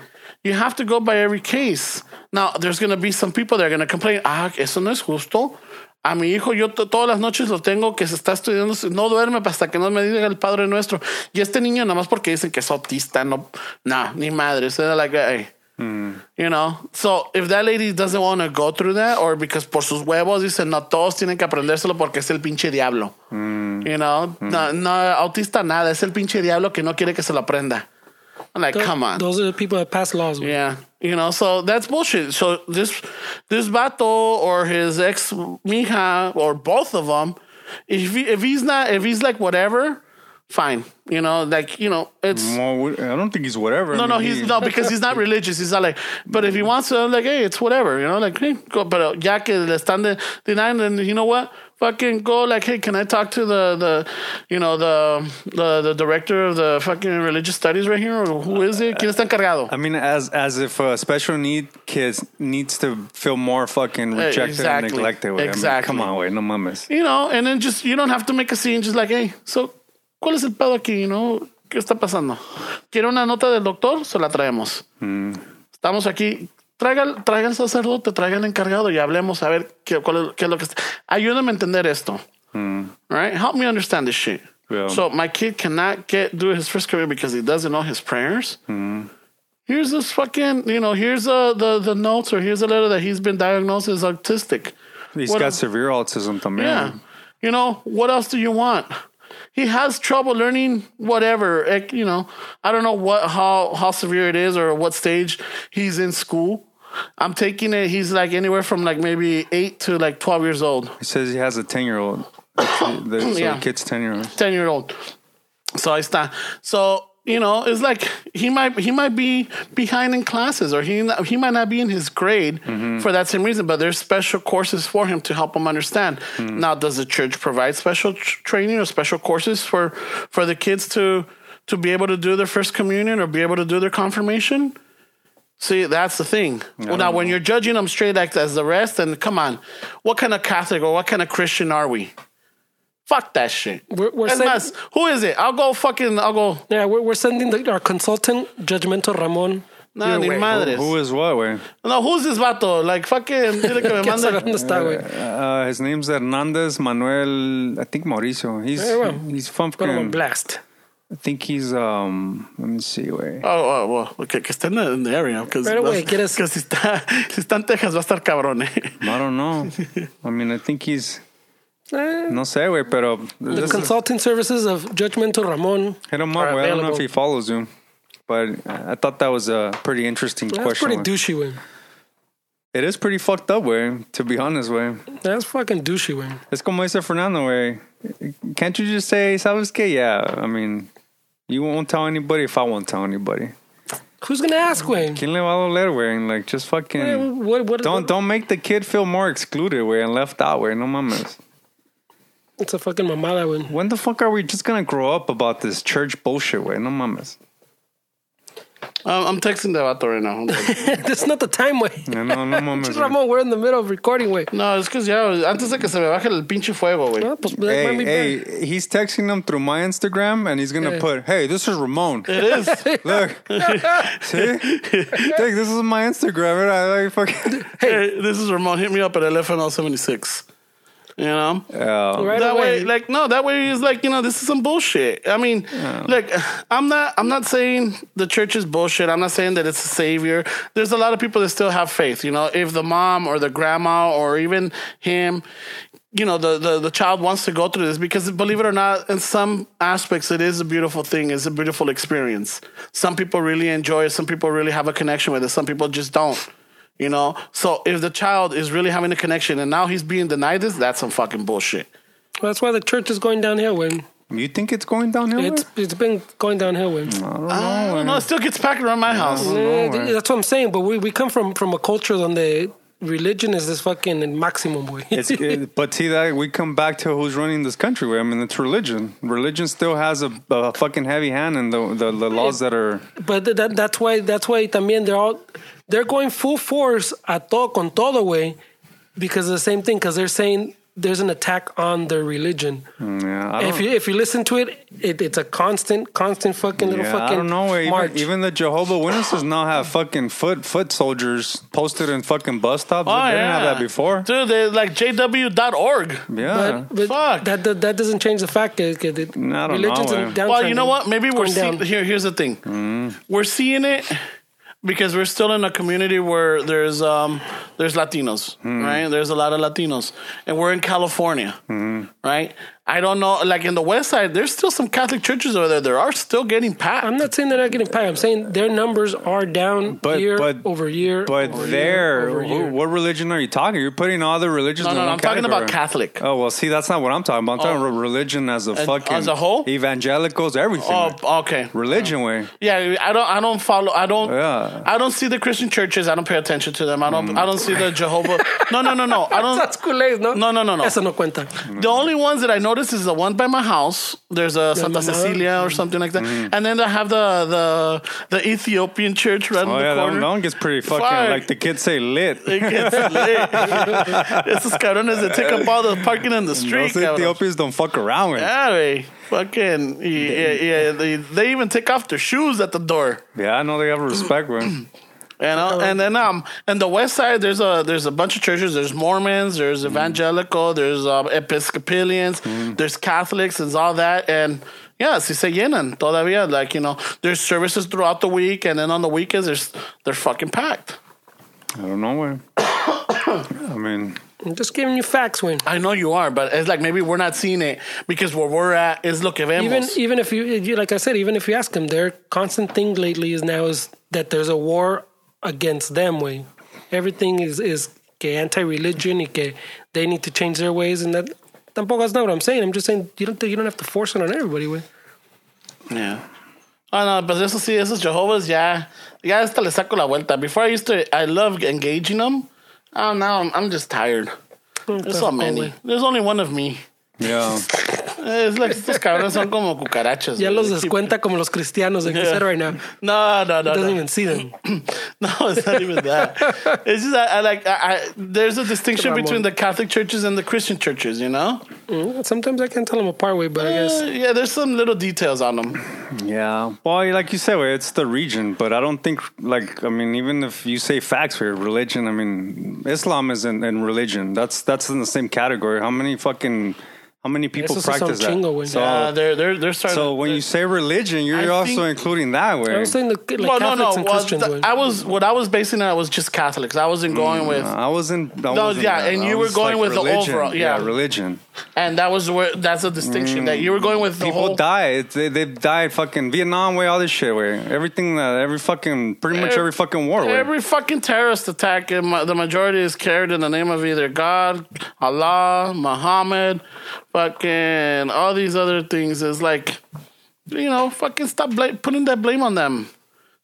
You have to go by every case. Now, there's gonna be some people that are gonna complain. Ah, eso no es justo. A mi hijo yo todas las noches lo tengo que se está estudiando, no duerme hasta que no me diga el Padre Nuestro. Y este niño nada más porque dicen que es autista, no, nah, ni madre. So like, hey, Mm. you know. So if that lady doesn't want to go through that, or because por sus huevos dicen no todos tienen que aprendérselo porque es el pinche diablo, mm. you know, mm. no, no autista nada, es el pinche diablo que no quiere que se lo aprenda. I'm like, Th- come on. Those are the people that pass laws. With. Yeah, you know, so that's bullshit. So this this vato or his ex mija or both of them, if he, if he's not if he's like whatever, fine. You know, like you know, it's. Well, I don't think he's whatever. No, I no, he's he- no because he's not religious. He's not like, but if he wants to, I'm like, hey, it's whatever, you know, like, hey, go. But ya que le están de, denying, then you know what? Fucking go, like, hey, can I talk to the the, you know, the the the director of the fucking religious studies right here, or who is it? ¿Quién está encargado? I mean, as as if uh, special need kids needs to feel more fucking rejected exactly. and neglected. Way. I mean, Exactly. come on, way, no mames. You know, and then just you don't have to make a scene. Just like, hey, so, ¿cuál es el pedo aquí? Know, ¿qué está pasando? ¿Quiere una nota del doctor? Se la traemos. Estamos aquí. Traiga, traiga el sacerdote, traiga el encargado y hablemos a ver qué, cuál es, qué es lo que está. Ayúdame a entender esto. Right? Help me understand this shit. Yeah. So my kid cannot get do his first communion because he doesn't know his prayers. Here's this fucking, you know, here's uh, the the notes or here's a letter that he's been diagnosed as autistic. He's What- got severe autism también. Yeah. You know, what else do you want? He has trouble learning whatever. You know, I don't know what how how severe it is or what stage he's in school. I'm taking it. He's like anywhere from like maybe eight to like twelve years old, He says he has a ten year old. So Yeah. the kid's ten year old. ten year old. So I start. So you know, it's like he might he might be behind in classes or he he might not be in his grade for that same reason. But there's special courses for him to help him understand. Now, does the church provide special tr- training or special courses for for the kids to to be able to do their first communion or be able to do their confirmation? See, that's the thing. Well, now, when you're judging them straight like as the rest, then come on, what kind of Catholic or what kind of Christian are we? Fuck that shit. We're- we're Es saying- más, who is it? I'll go fucking. I'll go. Yeah, we're, we're sending the, our consultant, Judgmental Ramon. No, your ni way. madres. Who is what, way? No, who's this vato? Like fucking. Dile que me ¿Qué sabe mande. dónde está, güey? Uh, his name's Hernandez Manuel. I think Mauricio. He's Very well. he's from. Put him on fucking- blast. I think he's um. Let me see, way. Oh, oh, well, que, que esté en the, in the area. Because Right away, ¿quieres- si está, si está en Texas va a estar cabrón, eh. I don't know. I mean, I think he's. Eh, No sé, way, pero. the consulting services of Judgmental Ramon. Hit him up. I don't know if he follows you, but I thought that was a pretty interesting That's question. pretty douchey, way. It is pretty fucked up, way. To be honest, way. That's fucking douchey, way. Es como dice Fernando, way. Can't you just say, "Sabes qué?" Yeah, I mean, you won't tell anybody if I won't tell anybody. Who's gonna ask, way? ¿Quién le va a doler, way? And like, just fucking. Eh, What, what, Don't what- don't make the kid feel more excluded, way, and left out, way. No mames. It's a fucking mamada, way. When the fuck are we just gonna grow up about this church bullshit, way? No mames. Um, I'm texting the vato right now. Hold on. That's not the time, way. No, no, no mames. Just way. Ramon, we're in the middle of recording, way. no, es que ya, antes de que se me baje el pinche fuego, güey. No, pues, that Hey, be hey, he's texting them through my Instagram, and he's gonna Yeah. put, "Hey, this is Ramon. It is. Look, see, Take, this is my Instagram, and I like fucking." hey, this is Ramon. Hit me up at LFNL 76. You know? Yeah. Right that away. way, like no, that way is like you know this is some bullshit. I mean, like I'm not I'm not saying the church is bullshit. I'm not saying that it's a savior. There's a lot of people that still have faith. You know, if the mom or the grandma or even him, you know, the the, the child wants to go through this because believe it or not, in some aspects it is a beautiful thing. It's a beautiful experience. Some people really enjoy it. Some people really have a connection with it. Some people just don't. You know, so if the child is really having a connection and now he's being denied this, that's some fucking bullshit. Well, that's why the church is going downhill, way. You think it's going downhill? It's it's been going downhill, way. I don't ah, know. I don't know. It still gets packed around my house. That's what I'm saying. But we, we come from from a culture donde religion is this fucking maximum, boy. It's, it, but see that we come back to who's running this country. Way. I mean, it's religion. Religion still has a, a fucking heavy hand in the, the the laws that are. But that, that's why that's why también they're all they're going full force a todo con todo way because of the same thing because they're saying there's an attack on their religion. Yeah, If you if you listen to it, it it's a constant constant fucking little yeah, fucking I don't know. March. Even, even the Jehovah Witnesses now have fucking foot foot soldiers posted in fucking bus stops. Oh, they didn't yeah. have that before. Dude, they like jw.org. Yeah. but, but Fuck. that, that that doesn't change the fact that, that that I don't religion's know, in downtrend. Well, you know what? Maybe we're Going seeing here. Here's the thing: Mm. we're seeing it because we're still in a community where there's um there's Latinos, right? There's a lot of Latinos, and we're in California, right? I don't know, like in the West Side, there's still some Catholic churches over there. They are still getting packed. I'm not saying they're not getting paid. I'm saying their numbers are down But- year but- over year. But over there, year, over year. what religion are you talking? You're putting all the religions. No, in no, no, one I'm talking about. Catholic. Oh well, see, that's not what I'm talking about. I'm talking Oh. about religion as a fucking as a whole? evangelicals, everything. Oh, okay. religion way. Yeah, I don't. I don't follow. I don't. Yeah. I don't see the Christian churches. I don't pay attention to them. I don't. I don't see the mm. Jehovah. No, no, no, no. I don't. That's Kool-Aid, no? No, no, no, no. Eso no cuenta. The only ones that I notice is the one by my house. There's a Santa Mamá. Cecilia or something like that, mm. and then I have the the the Ethiopian church right Oh in the yeah, that one, corner. that one gets pretty fucking Fuck. like the kids say lit. It gets lit. Esos cabrones that take up all the parking in the street. Those cabrón. Ethiopians don't fuck around with. Yeah, they fucking yeah, yeah, they, they even take off their shoes at the door. Yeah, I know they have respect, man. You know, and then um, in the west side, there's a there's a bunch of churches. There's Mormons, there's evangelical, there's um, Episcopalians, there's Catholics, and all that. And yeah, si se llenan todavía. Like you know, there's services throughout the week, and then on the weekends, there's they're fucking packed. I don't know where. I mean, I'm just giving you facts, Wayne. I know you are, but it's like maybe we're not seeing it because where we're at is lo que vemos. Even even if you, you like I said, even if you ask them, their constant thing lately is now is that there's a war against them. Way everything is is que anti-religion y que they need to change their ways, and that tampoco that's not what I'm saying. I'm just saying you don't you don't have to force it on everybody. Way Yeah. Oh no, but eso sí, esos Jehovah's ya, ya hasta le saco la vuelta. Before I used to, I loved engaging them. Oh, now I'm, I'm just tired. Mm, There's so many. There's only one of me. Yeah. Es like estos cabrones son como cucarachas. ya güey. los They keep- descuenta como los cristianos de que Yeah. said right now. No, no, no, Doesn't no. even see them. No, it's not even that. it's just I, I like I, I, there's a distinction Ramon. between the Catholic churches and the Christian churches. You know? Mm, Sometimes I can't tell them apart. Way, but I guess Uh, yeah, there's some little details on them. Yeah. Well, like you said, well, it's the region, but I don't think, like, I mean, even if you say facts for religion, I mean, Islam is in, in religion. That's that's in the same category. How many fucking, how many people Esos practice that? chingo. So, Uh, they're they're they're starting. so when you say religion, you're I also think- including that way. I was saying the like well, no, Catholics no. and Well, Christians. th- way. I was what I was basing it on was just Catholics. I wasn't going with, I wasn't. I No, wasn't yeah, that. and I you were was going with the religion. overall- yeah. religion. And that was where that's a distinction that you were going with People whole. die. They, they've died fucking Vietnam way, all this shit way. Everything that, every fucking, pretty much Ev- every fucking war way. Every fucking terrorist attack, uh, the majority is carried in the name of either God, Allah, Muhammad, fucking all these other things. Is like, you know, fucking stop bla- putting that blame on them.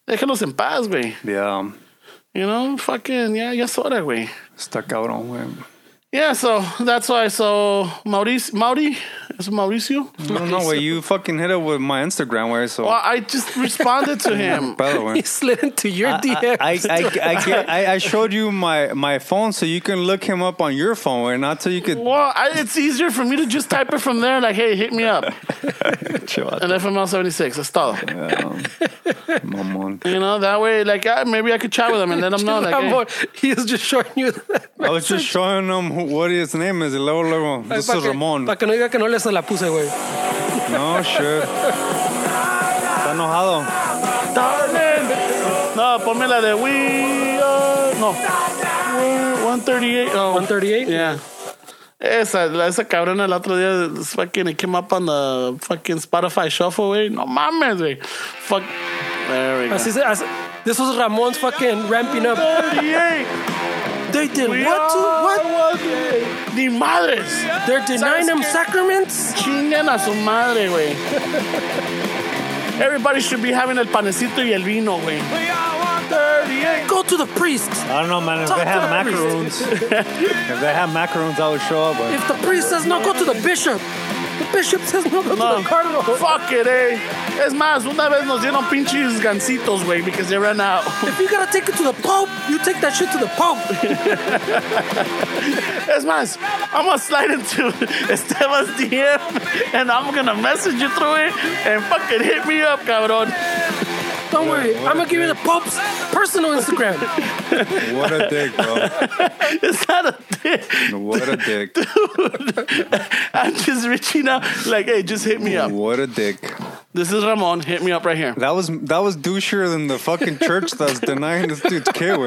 Déjalos en paz, güey. yeah. You know, fucking, yeah, ya es hora, güey. Stuck out on way. Yeah, so that's why. So Mauricio, Mauri, is it Mauricio? I don't know, way you fucking hit it with my Instagram way, so. Well, I just responded to him. by the way. he slid into your I, DM. I, I, I, get- I, I showed you my, my phone so you can look him up on your phone and not so you could Well, I, it's easier for me to just type it from there, like, hey, hit me up. chill out. And FML 76, that's todo. Um, Mamon. You know, that way, like, I, maybe I could chat with him and let him know, like, hey, Ramon, he is just showing you. I was just showing him who, what his name is. y Luego, luego, this is Ramon. Para que no diga que no le se la puse, güey. No, shit. Está enojado. darling. No, ponme la de we are, no, we're 138. Oh, 138? Yeah. Esa, esa cabrona el otro día, fucking, it came up on the fucking Spotify shuffle, güey. No mames, güey. Fuck. There we go. Así se, así, this was Ramon's fucking ramping up. 38. They did We what to what? what? Ni madres. They're denying them sacraments? Chingan a su madre, güey. Everybody should be having el panecito y el vino, güey. Go to the priest. I don't know, man. If Talk they to have the macaroons, if they have macaroons, I would show up. But If the priest says no, go to the bishop. Bishop says no, go No. to the cardinal. Fuck it, eh. Es más, una vez nos dieron pinches gancitos, güey, because they ran out. If you gotta take it to the pope, you take that shit to the pope. Es más, I'm gonna slide into Esteban's DM and I'm gonna message you through it and fucking hit me up, cabrón. Don't worry, I'm gonna give you the pope's personal Instagram. what a dick, bro. It's not a dick. What a dick. I'm just reaching out, like, hey, just hit me up. What a dick. This is Ramon. Hit me up right here. That was that was douchier than the fucking church that's denying this dude's kid.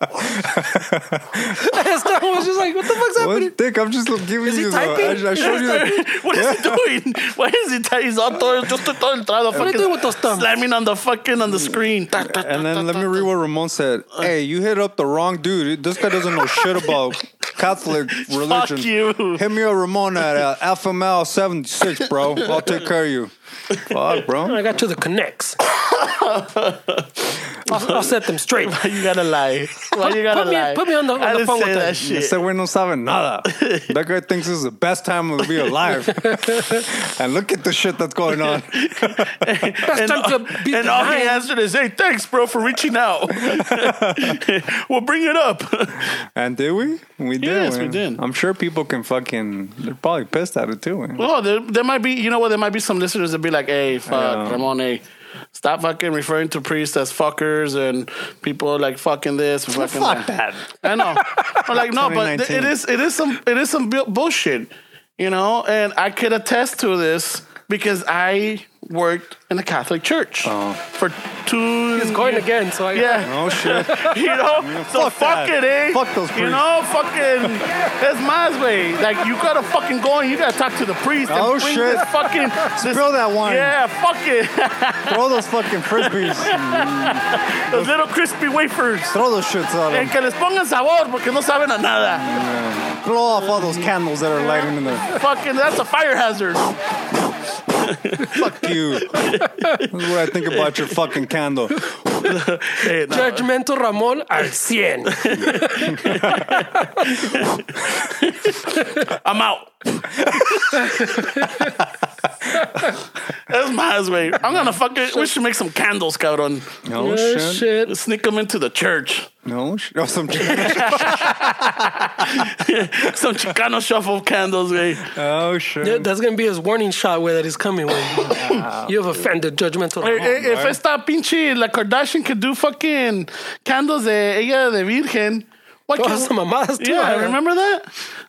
Way. Esteban was just like, what the fuck's happening? What dick? I'm just giving Is he you. The, typing? I, I showed you. The, What is he doing? Why is he? T- he's all todo, yo estoy todo entrado. are you doing with those thumbs? Slamming on the fucking on the screen. And then let me read what Ramon said. Hey, you hit up the wrong dude. This guy doesn't know shit about Catholic religion. you. Hit me up, Ramon at uh, Alpha Male 76, bro. I'll take care of you. Fuck, bro. I got to the connects. I'll, I'll set them straight. Why you gotta lie? Why you gotta put me- lie? put me on the- on I the didn't phone say with that them. shit. Ese güey no sabe nada. That guy thinks this is the best time to be alive. and look at the shit that's going on. Best time to be and all he denying. answered is, "Hey, thanks, bro, for reaching out. we'll bring it up." And did we? We did. Yes, we man. did. I'm sure people can fucking. They're probably pissed at it too. man. well, there, there might be, you know what? There might be some listeners that be like, "Hey, fuck, Yeah. Ramon, hey, stop fucking referring to priests as fuckers and people like fucking this, fucking Fuck that. I know. But like no, but th- it is it is some it is some bu- bullshit, you know. And I could attest to this because I worked in a Catholic church for two. He's going again, so I Yeah, Oh shit. you know. so fuck fuck it, eh? Fuck those priests. You know, fucking. That's my way. Like you gotta fucking go and you gotta talk to the priest. Oh, bring shit. This fucking this, Spill that wine. Yeah, fuck it. Throw those fucking frisbees. Those little crispy wafers. Throw those shits at En them. que les pongan sabor porque no saben a nada. Throw off all those candles that are lighting in there. Fucking, that's a fire hazard. Fuck you. This is what I think about your fucking candle. Hey, no. Judgmental Ramon al 100. I'm out. That's my way. I'm gonna fuck it. We should make some candles, cabrón. No Oh, shit. shit. Sneak them into the church. No shit. Oh, some Some Chicano shuffle candles, güey. Oh shit. Yeah, that's gonna be his warning shot where that is coming. When you have offended judgmental eh, eh, Hey, Ramon. hey, If esta pinche la Kardashian could do fucking candles de ella de virgen, why Oh, can't some mamadas too. Yeah, I remember that?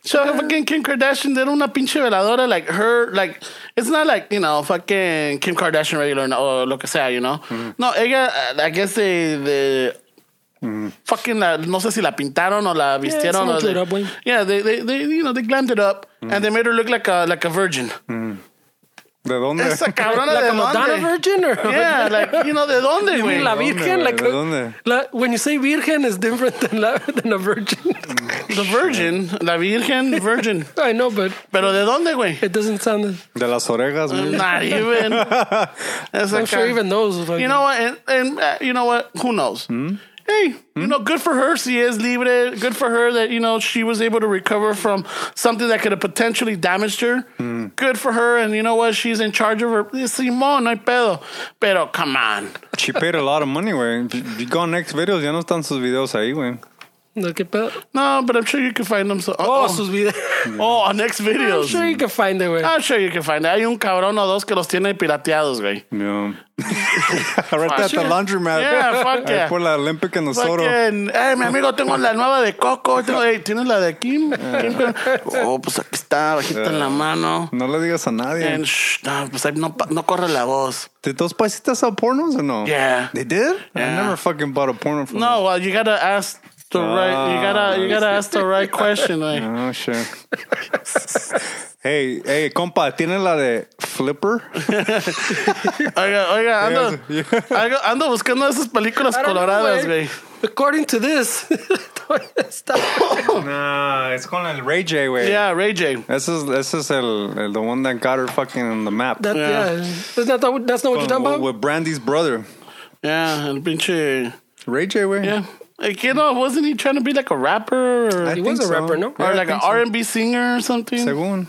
So fucking Kim Kardashian did una pinche veladora like her, like it's not like you know fucking Kim Kardashian regular or lo que sea, you know. No, ella, uh, I guess they the. Fucking la, no sé si la pintaron o la vistieron. drew they- up, yeah, they, they, they, you know, they glammed it up and they made her look like a, like a virgin. ¿De dónde? Esa cabrona like de a Madonna dónde? virgin, or Yeah, like you know, de dónde, güey? la ¿Dónde, virgen? güey? Like ¿De dónde? la, when you say virgen, is different than la, than a virgin. The Virgin, la Virgen, Virgin. I know, but Pero de dónde, güey? it doesn't sound. De las orejas, güey. Not even. That's I'm sure even those. fucking- You know what? And, and uh, you know what? Who knows? Hey, you hmm? know, good for her. She is leaving it. Good for her that you know she was able to recover from something that could have potentially damaged her. Hmm. Good for her. And you know what? She's in charge of her. Simón, no hay pedo. Pero come on. She paid a lot of money, güey. If you- if you go on XVideos, ya no están sus videos ahí, güey. No, qué pedo. No, but I'm sure you can find them. So, Oh, oh, sus videos. oh, on next I'm videos. sure you can find it, güey. I'm sure you can find it. Hay un cabrón o dos que los tiene pirateados, güey. Yeah. right at the laundromat. Yeah, fuck yeah. por la Olympic and the Soto. Fucking, eh, mi amigo, tengo la nueva de Coco. Tengo, hey, ¿Tienes la de Kim? Kim? Oh, pues aquí está, bajita en la mano. No le digas a nadie. And, shh, no, pues ahí no, no corre la voz. Did those paisitas sell pornos or no? Yeah. They did? I Yeah. never fucking bought a porno from No, well, you gotta ask the right. You gotta, ah, you gotta ask the right question, güey. them. Oh, shit. hey, hey, compa, ¿tiene la de Flipper? Oiga, oiga, ando, Yeah. ando, ando buscando esas películas I don't coloradas, güey. güey. According to this, está- nah, it's con el Ray J, güey. Yeah, Ray J. This is, this is el, el, the one that got her fucking on the map. that, Yeah. yeah. That's not, that, that's not what you're talking about? with Brandy's brother. Yeah, el pinche. Ray J, güey. Yeah. Like, you know, wasn't he trying to be like a rapper or, I He was a so. rapper, no? Or I like an so. R&B singer or something? Según.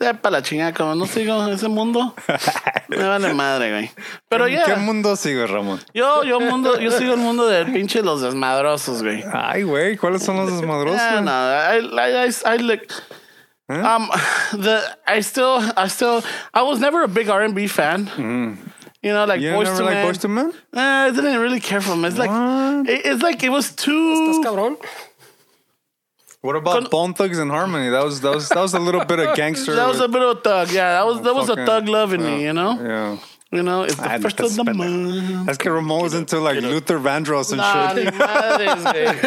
Eh, Sepa la chingada, como no sigo ese mundo. Me vale madre, güey. Pero ¿Qué mundo sigue, Ramón? yo, yo, mundo, yo sigo el mundo del pinche los desmadrosos, güey. Ay, güey, ¿cuáles son los eh, desmadrosos? Yeah, no, I, I, I, I like, ¿Eh? um, the, I still, I still, I was never a big R&B fan. Mm. You know, like You Boyz never II like Men. Boyz II Men? Eh, I didn't really care for him. It's like, it, it's like it was Estás too. What about Bone Thugs and Harmony? That was that was that was a little bit of gangster. That was a with- bit of a thug. Yeah, that was that was a thug love in me. You know. yeah. You know, it's the I first had of to the spend it. month. That's que Ramon was into like Luther Vandross and Nah, shit. ni madres, güey.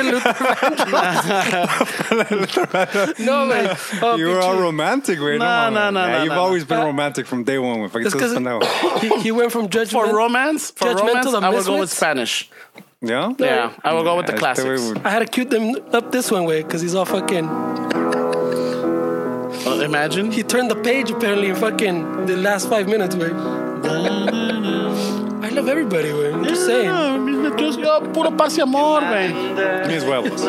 No, man. Oh, You were all romantic, güey. No, no, no, Yeah, no, You've no, always been romantic from day one. If I It's could 'cause just know. he, he went from judgment. For romance, for Judgmental romance, to I will go with Spanish. Yeah? Yeah, I will go with the Este classics. güey I had to cue them up this one way because he's all fucking. Uh, imagine. He turned the page apparently in fucking the last five minutes, way. I love everybody, way. I'm just saying. Yeah, just yo, puro paz y amor, güey. Mis huevos.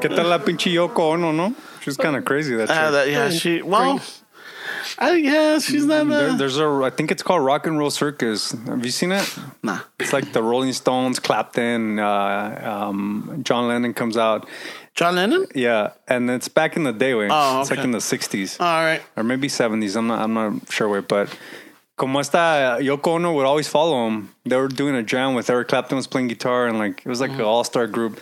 ¿Qué tal la pinche Yoko Ono, no? She's kind of crazy, that Ah, chick. that, yeah, she. Well, I, yeah, she's not. There, Uh, there's a, I think it's called Rock and Roll Circus. Have you seen it? nah. It's like the Rolling Stones, Clapton, uh, um, John Lennon comes out. John Lennon. Yeah, and it's back in the day, way. Oh, It's like in the '60s All right. or maybe '70s. I'm not. I'm not sure, where, But como esta Yoko Ono would always follow him. They were doing a jam with Eric Clapton was playing guitar, and like it was like an mm-hmm. all star group.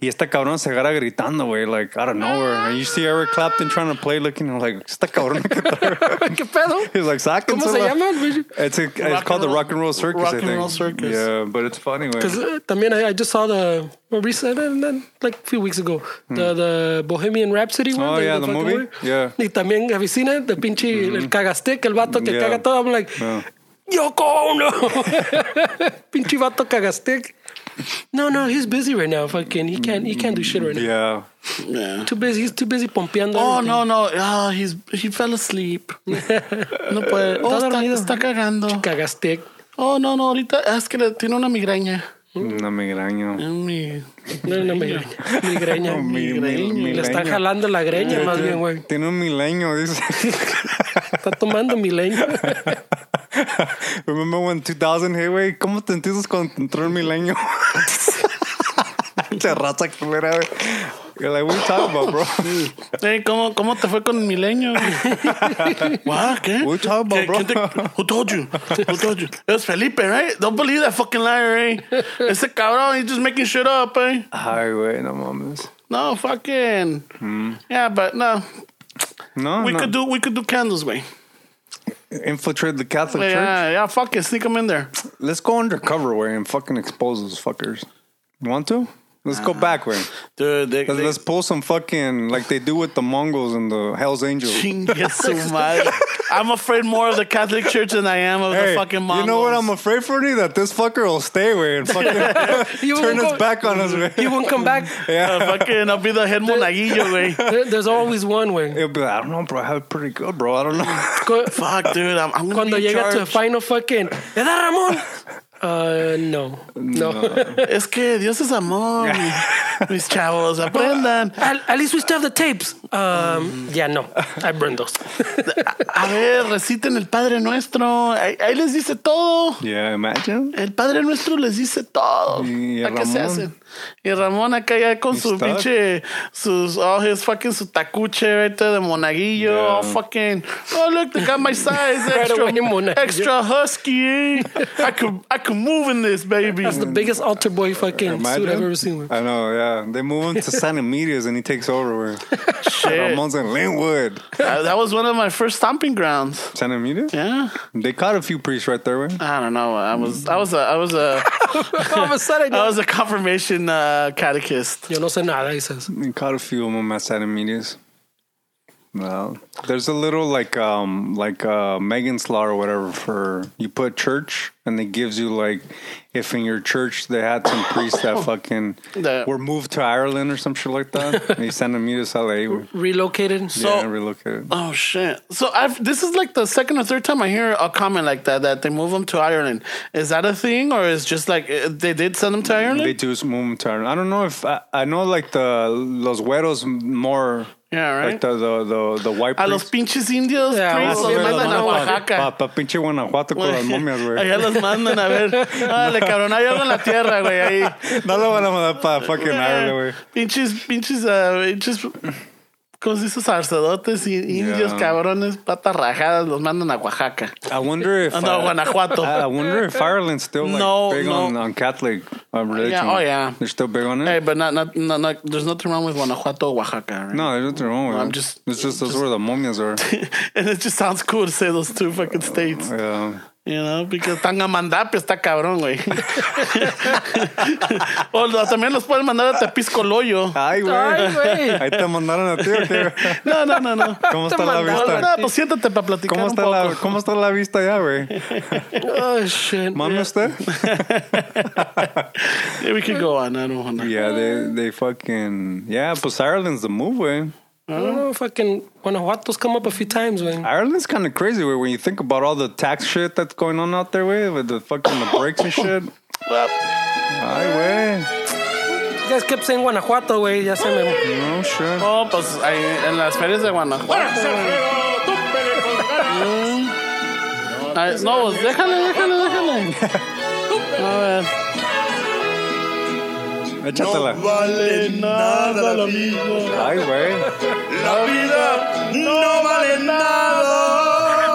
Y esta cabrón se agarra gritando, güey, like out of nowhere. And you see Eric Clapton trying to play, looking like esta cabrón que trae?" ¿Qué pedo? He's like, ¿Cómo se sáquensela. llama? güey? It's, a, it's called the Rock and Roll Circus, Rock I and think. Roll Circus. Yeah, but it's funny, güey. Because uh, también I, I just saw the well, recent, uh, like a few weeks ago, the, the Bohemian Rhapsody one. Hmm. Oh, yeah, the fucking movie? Yeah. Y también, have you seen it? The pinche, el cagastick, el vato que Yeah. caga todo. I'm like, Yeah. Yoko Ono! pinche vato cagastick. No, no, he's busy right now. Fucking, he can't, he can't do shit right now. Yeah. Yeah. Too busy. He's too busy pompeando. Oh everything. no no. Ah, he's he fell asleep. No puede. Oh, está, está cagando. Cagastick. Oh no no. Ahorita es que tiene una migraña. Una migraña. Mi- No, no, migraña. Migraña. Oh, mi- mi- mi- Le están jalando la greña, más bien, güey. Tiene un milenio, dice. Está tomando milenio. Remember when 2000 hit, güey? ¿Cómo te entiendes cuando entró el milenio? Mucha raza culera, güey. You're like, what are you talking about, bro? Hey, ¿cómo, ¿Cómo te fue con el milenio? What? ¿Qué? What you talking about, ¿Qué- bro? te- who told you? Who told you? It was Felipe, right? Don't believe that fucking liar, eh? Ese cabrón, he's just making shit up, eh? Ay, güey, no mames. No, fucking. Yeah, but no. No, We no. could do we could do candles, way. Infiltrate the Catholic Church. Yeah, yeah, fuck it. Sneak them in there. Let's go undercover, way, and fucking expose those fuckers. You want to? Let's go backward. Dude, they, Let's, they, let's pull some fucking, like they do with the Mongols and the Hells Angels. Chingue su. I'm afraid more of the Catholic Church than I am of the fucking Mongols. you know what I'm afraid for? Ni? That this fucker will stay away and fucking turn his go- back on us. Way. He won't come back. Yeah, Uh, fucking, I'll be the head monaguillo, güey. There- There's always one, way. He'll be like, I don't know, bro. I have it pretty good, bro. I don't know. Cu- Fuck, dude. I'm, I'm gonna Cuando be in to the final fucking, ¿Edad Ramón? Uh, no. No. Es que Dios es amor. Mis chavos, aprendan. At, at least we still have the tapes. Um, yeah, no. I burned those. A ver, reciten el Padre Nuestro. Ahí, ahí les dice todo. yeah, imagine. El Padre Nuestro les dice todo. Y ¿A qué se Ramón. hacen? Y Ramón acá ya con He's su stuck. pinche, sus, oh, his fucking, su tacuche, there de monaguillo. Yeah. Oh, fucking, oh, look, they got my size. Extra, extra husky, eh? I could, I could move in this, baby. That's the biggest altar boy fucking Imagine. suit I've ever seen. I know, yeah. They move him to Santa Medias and he takes over. Where Shit. Ramon's in Lynwood. Uh, that was one of my first stomping grounds. Santa Medias? Yeah. They caught a few priests right there, way. I don't know. I was, I was a, I was a, All of a sudden, I was a confirmation uh, catechist. yo no sé nada, he says. They caught a few of them at Santa Medias. Well, there's a little like um like uh Megan's law or whatever for you put church and it gives you like if in your church they had some priests that fucking That- were moved to Ireland or some shit like that. they sent them to LA. Relocated. So- yeah, relocated. Oh shit! So I've this is like the second or third time I hear a comment like that that they move them to Ireland. Is that a thing or is just like uh, they did send them to Ireland? They do move them to Ireland. I don't know if I, I know like the los güeros more. Yeah, right. Like the the the, the white a los priests. pinches indios, Yeah, priests, vamos los mandan a Oaxaca. Pa, pa pinche Guanajuato con las momias, güey. Allá los mandan a ver. Dale, cabrón, hay algo en la tierra, güey. Ahí. No lo van a mandar para fucking Ireland, güey. Pinches, pinches, uh, pinches ¿Cómo se dice? Sacerdotes y indios Yeah. cabrones, patas rajadas, los mandan a Oaxaca. I wonder if Oh, no, uh, Guanajuato. I wonder if Ireland's still like No, big no. on, on Catholic uh, religion. oh, yeah. they're still big on it. Hey, but not, not, not, not, there's nothing wrong with Guanajuato or Oaxaca, right? no, there's nothing wrong with I'm it. just- it's just that's where the momias are. and it just sounds cool to say those two fucking states. yeah. You know, because Tangamandapio está cabrón, güey. o también los pueden mandar a Tepiscoloyo. Ay, güey. Ay, güey. Ahí te mandaron a ti, ¿o qué? No, no, no, no. ¿Cómo está la vista? No, pues siéntate para platicar ¿Cómo un está, poco. la, ¿Cómo está la vista ya, güey? Oh shit. ¿Mami usted? Yeah, we could go on. I don't want to. Yeah, they, they fucking... Yeah, pues Ireland's the move, güey. I don't know. if I Fucking Guanajuato's come up a few times, man. Ireland's kind of crazy, way when you think about all the tax shit that's going on out there, way with the fucking the breaks and shit. Well, Ay, way. You guys kept saying Guanajuato, güey. Ya se me. No shit. oh, pues ahí en las ferias de Guanajuato. Mm. Ay, no, déjale, déjale, déjale. A ver. Échatela. vale nada la vida. Ay, güey. La vida no vale nada.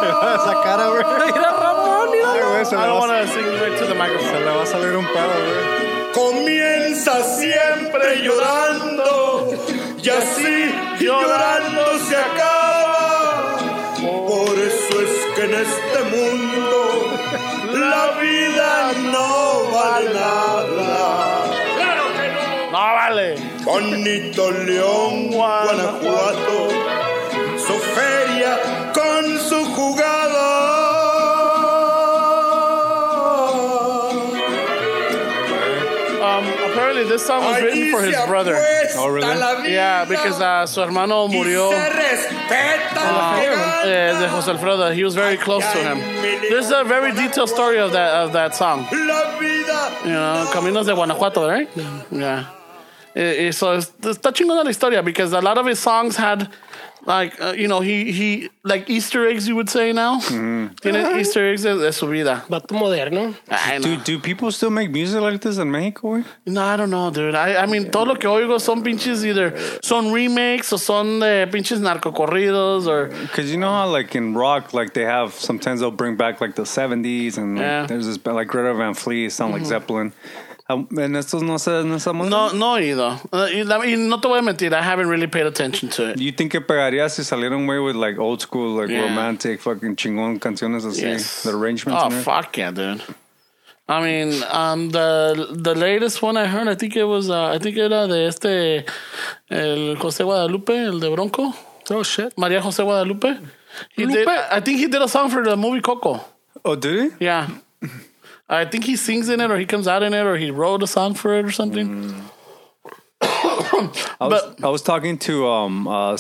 Esa cara, güey. Mira, Ramón, mira. Ay, güey, se I le va, want to sing right to the se microphone. le va a salir un pedo, güey. Comienza siempre llorando y así llorando se acaba. Por eso es que en este mundo la vida no vale nada. No, vale. Bonito León, Guanajuato, su feria con su jugada. Um, apparently this song was written for his brother. Oh, really? Yeah, because uh, su hermano murió. Y se respeta la Uh, eh, de José Alfredo. He was very close to him. There's a very detailed story of that of that song. La vida You know, Caminos de Guanajuato, right? Yeah. Eh, so it's, está chingona la historia because a lot of his songs had like uh, you know he he like Easter eggs you would say now. Tiene Easter eggs de, de su vida. Vato moderno. I Do, do people still make music like this in Mexico, güey? No, I don't know, dude. I, I mean, todo lo que oigo son pinches either son remakes or son de pinches narcocorridos or Because you know how, like, in rock, like, they have, sometimes they'll bring back, like, the 70s, and like, Yeah. there's this, like, Greta Van Fleet, sound like Zeppelin. Um, en estos no se, no se no no he oído. Uh, y, y no te voy a mentir, I haven't really paid attention to it. You think que pegaría si salieron, güey, with, like, old school, like, Yeah. romantic, fucking chingón canciones así? Yes. The arrangements Oh it? fuck yeah, dude. I mean, um, the the latest one I heard, I think it was, uh, I think era de este, el José Guadalupe, el de Bronco, Oh shit. María José Guadalupe. He did, I think he did a song for the movie Coco. Oh, did he? Yeah. I think he sings in it, or he comes out in it, or he wrote a song for it, or something. Mm. I was, I was talking to um uh, uh,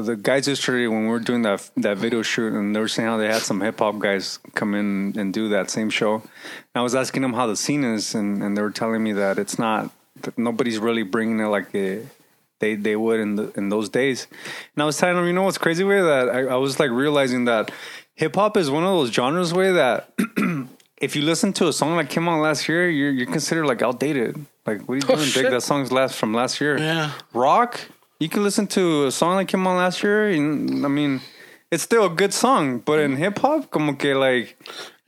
the guys yesterday when we were doing that that video shoot, and they were saying how they had some hip hop guys come in and do that same show. And I was asking them how the scene is, and, and they were telling me that it's not that nobody's really bringing it like a, they they would in the in those days. And I was telling them, you know what's crazy way that I, I was like realizing that hip hop is one of those genres way that. If you listen to a song that came out last year, you're you're considered like outdated. Like, what are you Oh, doing, Dick? shit. That song's last from last year. Yeah. Rock, you can listen to a song that came out last year. And, I mean, it's still a good song, but in hip hop, como que like,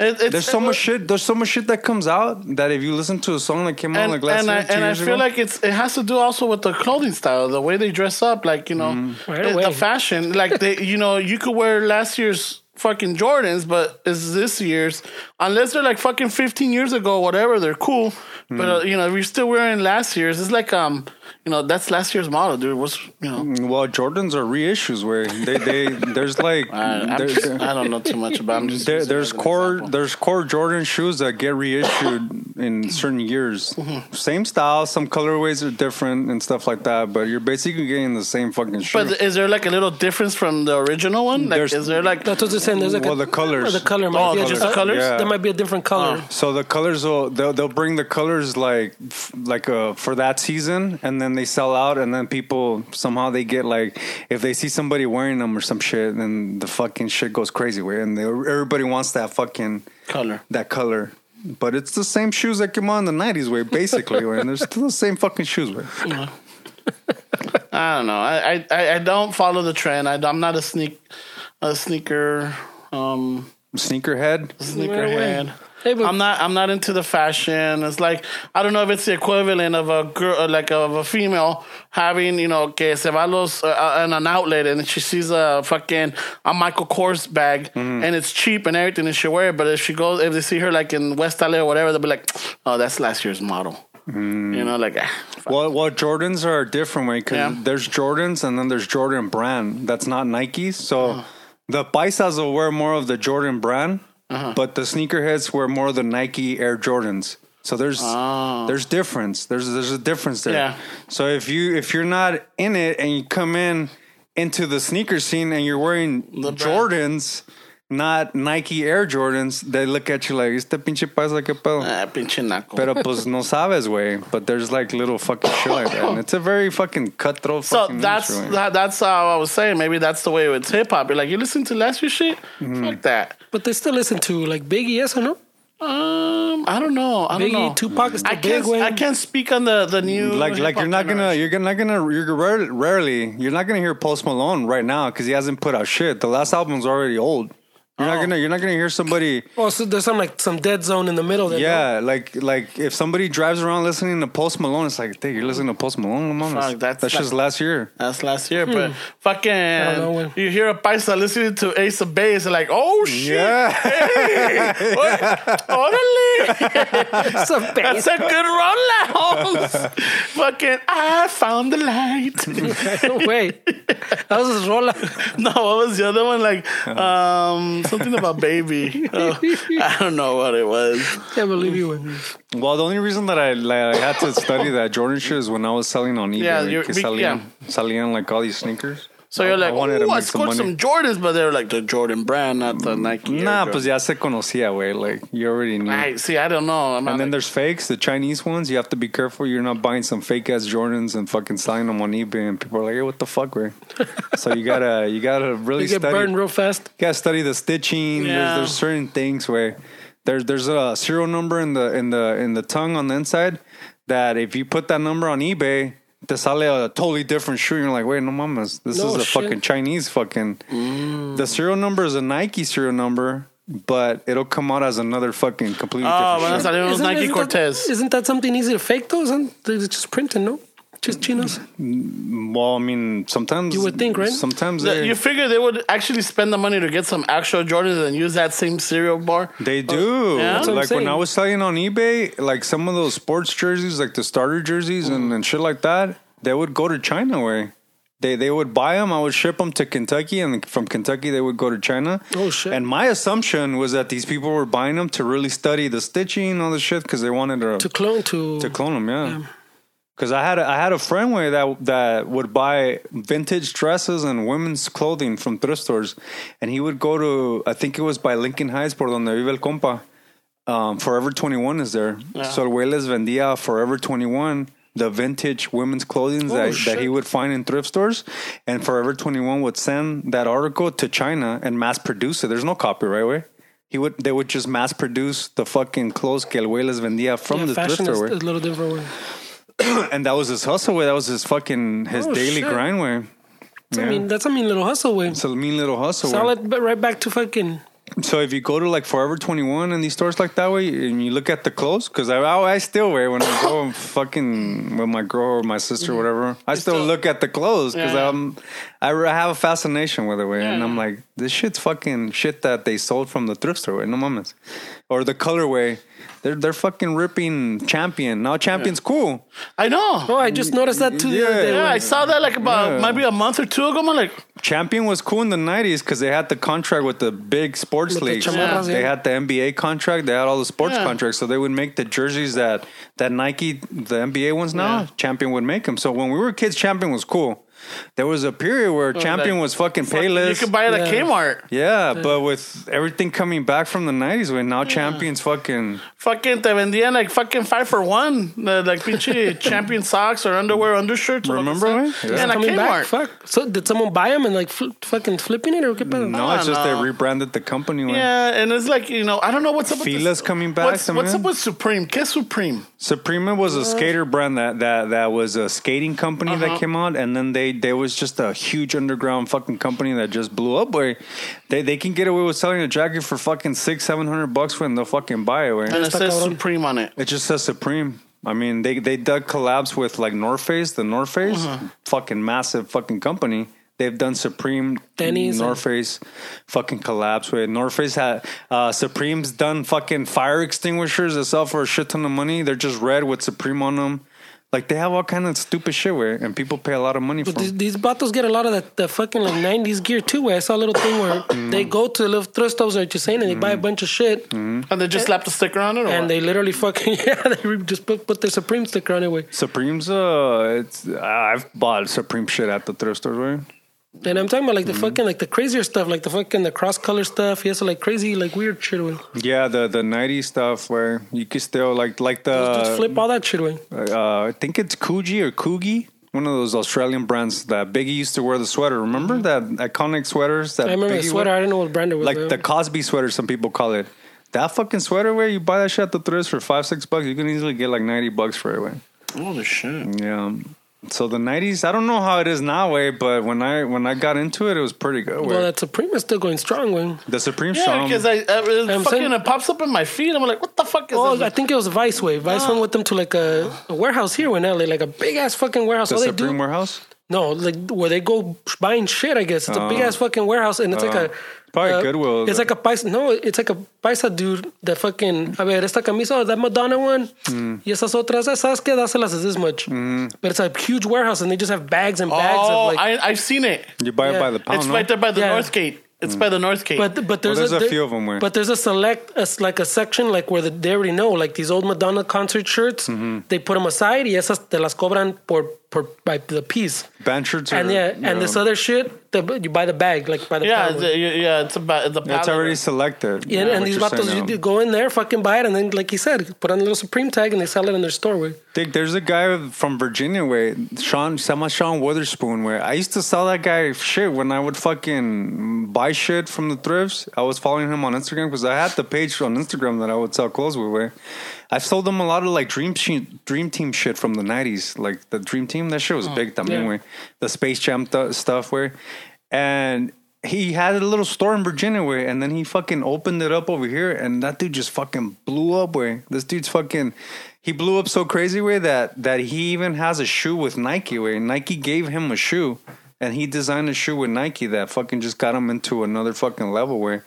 It, it's, there's so much shit. There's so much shit that comes out that if you listen to a song that came out and, like last and year, I, two and I feel ago, like it's it has to do also with the clothing style, the way they dress up, like you know, mm. Right it- the fashion. Like they, you know, you could wear last year's fucking Jordans, but it's this year's. Unless they're like fucking 15 years ago, whatever, they're cool. But uh, you know, if you're still wearing last year's, it's like um, you know, that's last year's model, dude. What's you know. well, Jordans are reissues where they they there's like I, just, I don't know too much about. I'm just there, there's it as an core example. there's core Jordan shoes that get reissued in certain years. Mm-hmm. Same style, some colorways are different and stuff like that, but you're basically getting the same fucking shoe. But is there like a little difference from the original one? Like, There's- is there like That's what they're saying. There's like Well, a, the colors. The color might Oh, be a just the colors? Yeah. There might be a different color. So the colors will they'll they'll bring the colors like f- like uh for that season, and then they sell out, and then people somehow they get like if they see somebody wearing them or some shit, then the fucking shit goes crazy. Way and they, everybody wants that fucking color? that color. But it's the same shoes that came out in the nineties way, basically. way, and they're still the same fucking shoes. Way. I don't know. I, I, I don't follow the trend. I, I'm not a sneak a sneaker um Sneakerhead. sneakerhead. Hey, I'm not. I'm not into the fashion. It's like I don't know if it's the equivalent of a girl, uh, like of a female having, you know, que se va a los uh, uh, in an outlet and she sees a fucking a Michael Kors bag and it's cheap and everything and she wear it. But if she goes, if they see her like in West LA or whatever, they'll be like, oh, that's last year's model. You know, like. ah, fuck. Well, well, Jordans are a different way because Yeah. there's Jordans and then there's Jordan brand. That's not Nike. So the paisas will wear more of the Jordan brand, uh-huh. but the sneakerheads wear more of the Nike Air Jordans. So there's oh. there's difference. There's there's a difference there. Yeah. So if you if you're not in it and you come in into the sneaker scene and you're wearing the Jordans, not Nike Air Jordans, they look at you like este pinche paisa que pedo. Ah, pinche naco. Pero pues no sabes, way. But there's like little fucking shit like that. And it's a very fucking cutthroat So fucking that's industry, that, that's how I was saying. Maybe that's the way with hip hop. You're like, you listen to last year's shit? Mm-hmm. Fuck that. But they still listen to like Biggie, yes or no? Um, I don't know. I don't know. Biggie, Tupac is the I big can't. one. I can't speak on the the new like like you're not gonna you're not gonna you're rarely, rarely you're not gonna hear Post Malone right now because he hasn't put out shit. The last album's already old. You're Oh. not gonna you're not gonna hear somebody. Oh, so there's some like some dead zone in the middle. There, Yeah, like like if somebody drives around listening to Post Malone, it's like, hey, you're listening to Post Malone. Come on, Fuck, that's, that's that's just last year. That's last year, but fucking, know when. you hear a paisa listening to Ace of Base, like, oh shit, Yeah, hey, what? Orale. Some That's bass. a good rollout. fucking, I found the light. no way. That was his roller. no, what was the other one? Like, um, something about baby. Oh, I don't know what it was. Can't believe you went. Well, the only reason that I like, I had to study that Jordan shit is when I was selling on eBay. Yeah, Yeah, you're- we- salían, salían like all these sneakers. So you're I like, wanted to oh, I make some scored money." some Jordans, but they're like the Jordan brand, not the Nike. Air Nah, Jordan. pues ya se conocía, güey. Like you already knew. I see. I don't know. I'm And then like- there's fakes, the Chinese ones. You have to be careful. You're not buying some fake ass Jordans and fucking selling them on eBay, and people are like, "Hey, what the fuck, güey?" so you gotta, you gotta really You get study. burned real fast. You gotta study the stitching. Yeah. There's, there's certain things where there's there's a serial number in the in the in the tongue on the inside that if you put that number on eBay, te sale a totally different shoe. You're like, wait, no mamas, this No is a shit. fucking Chinese fucking. Mm. The serial number is a Nike serial number, but it'll come out as another fucking completely Oh, different van a shoe. salir unos Isn't- Nike isn't Cortez. That, isn't that something easy to fake though? Isn't it's just printing, no? Just chinos. Mm, well, I mean, sometimes You would think, right? Sometimes That- they, You figure they would actually spend the money to get some actual Jordans and use that same serial bar? They do. Yeah? That's what I'm Like when. I was selling on eBay, like some of those sports jerseys, like the starter jerseys and, and shit like that, they would go to China where they, they would buy them. I would ship them to Kentucky, and from Kentucky they would go to China. Oh, shit. And my assumption was that these people were buying them to really study the stitching, and all the shit, because they wanted to To clone to, to clone them. Yeah. Because I had a, I had a friend way that that would buy vintage dresses and women's clothing from thrift stores, and he would go to I think it was by Lincoln Heights por donde vive el compa. Um, Forever Twenty One is there, so el güey les vendía Forever Twenty One the vintage women's clothing that, that shit. he would find in thrift stores, and Forever Twenty One would send that article to China and mass produce it. There's no copyright way. He would they would just mass produce the fucking clothes que el güey les vendía from yeah, the thrift store. a little different way. and that was his hustle way. That was his fucking his Oh, daily shit. grind way. I mean, that's a mean little hustle way. it's a mean little hustle. So way. it but right back to fucking. So if you go to like Forever Twenty One and these stores like that way, and you look at the clothes, because I, oh, I still wear when I go and fucking with my girl or my sister or whatever, I still, still- look at the clothes because Yeah. I'm I have a fascination with it way, and Yeah. I'm like, this shit's fucking shit that they sold from the thrift store way, no mames, or the colorway. They're they're fucking ripping champion. Now champion's cool. I know. Oh, I just noticed that too. the other Yeah. day, yeah, when- I saw that like about Yeah. maybe a month or two ago. I'm like, Champion was cool in the '90s because they had the contract with the big sports With the leagues. They had the NBA contract. They had all the sports Yeah. contracts, so they would make the jerseys that that Nike, the NBA ones now. Yeah. Champion would make them. So when we were kids, Champion was cool. There was a period where Champion like, was fucking Fuck, You could buy it at Yeah. Kmart. yeah, but with everything coming back from the '90s, when now Champion's fucking Fucking te vendían like fucking five for one. The, like pinche champion socks or underwear, undershirts. Remember, the güey? fuck. Yeah. Yeah, at Coming back, Kmart. fuck. So did someone buy them and like fl- fucking flipping it or qué pedo? no, it's just no. they rebranded the company. güey. Yeah, and it's like, you know, I don't know what's up with Fila's this. coming back, What's, what's también. up with Supreme? ¿Qué es Supreme? Suprema was a skater brand that that that was a skating company Uh-huh. that came out, and then they there was just a huge underground fucking company that just blew up. Where they they can get away with selling a jacket for fucking six seven hundred bucks when they'll fucking buy it. Where And it Está says cabrón. Supreme on it. it just says Supreme. I mean, they they did collabs with like North Face, the North Face, Uh-huh. fucking massive fucking company. They've done Supreme, Denny's North Face, fucking collabs with North Face. Had uh, Supreme's done fucking fire extinguishers that sell for a shit ton of money. They're just red with Supreme on them. Like they have all kind of stupid shit where, and people pay a lot of money for. But these, 'em. these batos get a lot of that the fucking like '90s gear too. Where I saw a little thing where Mm. they go to the little thrift stores like you're saying, and they buy a bunch of shit, Mm. And they just slap the sticker on it? Or and what? they literally fucking yeah, they re- just put put their Supreme sticker on it. Way. Supreme's, uh, it's I've bought Supreme shit at the thrift store. Right? And I'm talking about like the Mm-hmm. fucking like the crazier stuff, like the fucking the cross color stuff. He has like crazy like weird shit. Way. Yeah, the the '90s stuff where you could still like like the just flip all that shit away. uh, I think it's Coogee or Coogie, one of those Australian brands that Biggie used to wear the sweater. Remember that iconic sweaters that I remember the Biggie sweater. wore? I didn't know what brand it was. like but- the Cosby sweater, some people call it. That fucking sweater where you buy that shit at the thrift for five six bucks, you can easily get like ninety bucks for it. Way. Holy shit. Yeah. So the '90s, I don't know how it is now, way, but when I when I got into it, it was pretty good. well, that Supreme is still going strong. Way. The Supreme Yeah, Strong. because I, I it I'm fucking saying- it pops up in my feed. I'm like, what the fuck is Oh, this? I think it was Vice Way. Vice ah. went with them to like a, a warehouse here in LA, like a big ass fucking warehouse. the All they Supreme do, Warehouse. No, like where they go buying shit. I guess it's a big ass fucking warehouse, and it's like a Oh. Probably uh, Goodwill. It's like a paisa. No, it's like a paisa dude that fucking. A ver, esta camisa, oh, that Madonna one, Mm. y esas otras, esas que dáselas is this much. But it's a huge warehouse, and they just have bags and bags oh, of like. I, I've seen it. You buy it by the pound. it's no? right there by the Yeah. North Gate. It's by the North Gate. But but there's, there's a there- few of 'em where- But there's a select a, like a section like where the, they already know like these old Madonna concert shirts. Mm-hmm. They put them aside. Y esas te las cobran por por by the piece. Band shirts are, And yeah, and this other shit, the, you buy the bag like by the yeah, pound. it's, yeah, it's about the It's already selected. Yeah, what and these you're vatos, you go in there, fucking buy it, and then, like he said, put on a little Supreme tag, and they sell it in their store. Way. Dick, there's a guy from Virginia where Sean, someone Sean Wotherspoon, where I used to sell that guy shit when I would fucking buy shit from the thrifts. I was following him on Instagram because I had the page on Instagram that I would sell clothes with. Where I've sold them a lot of like Dream Sheet, Dream Team shit from the '90s, like the Dream Team. That shit was oh, big. time yeah. way the Space Jam th- stuff. Where and he had a little store in Virginia where, and then he fucking opened it up over here, and that dude just fucking blew up. Where this dude's fucking, he blew up so crazy way that that he even has a shoe with Nike. Where Nike gave him a shoe, and he designed a shoe with Nike that fucking just got him into another fucking level. Where,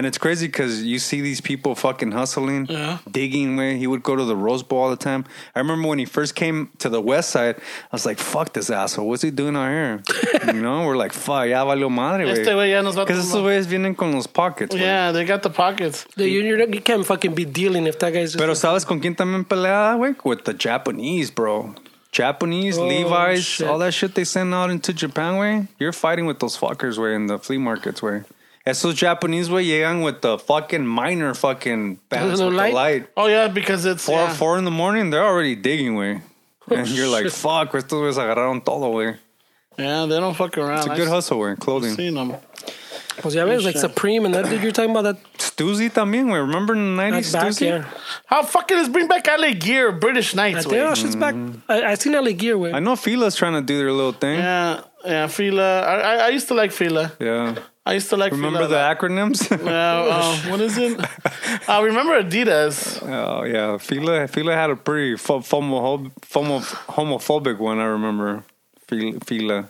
and it's crazy because you see these people fucking hustling, Yeah. digging. Where he would go to the Rose Bowl all the time. I remember when he first came to the West Side, I was like, "Fuck this asshole! What's he doing out here?" you know, we're like, "Fuck, ya valió madre, güey." Este güey ya nos va Because tumbar. güeyes vienen con los pockets, güey. Yeah, they got the pockets. You, you're, you can't fucking be dealing if that guy's just. Pero ¿sabes con quién también pelea, güey? With the Japanese, bro. Japanese, Oh, Levi's, shit. all that shit they send out into Japan, way. You're fighting with those fuckers, way, in the flea markets, güey. Esos Japanese, güey, llegan with the fucking minor fucking bands no with the light? light. Oh yeah, because it's Four, yeah. four in the morning, they're already digging, güey. Oh, and you're like, shit. fuck, estos güeyes agarraron todo, güey. Yeah, they don't fuck around. It's a I've good hustle, güey, I've clothing. seen them. Pues ya ves, oh, like shit. Supreme and that dude you're talking about that Stussy también, güey. Remember in the 90s, that's back, Stussy? yeah. How fucking is bring back LA Gear, British I Knights? think that shit's back. I, I seen LA Gear way. I know Fila's trying to do their little thing. Yeah, yeah, Fila. I, I, I used to like Fila. Yeah. I used to like. Remember the lot. acronyms? Yeah, uh, what is it? I remember Adidas. oh yeah, Fila Fila had a pretty pho- phomo, phomo, homophobic one. I remember Fila, Fila.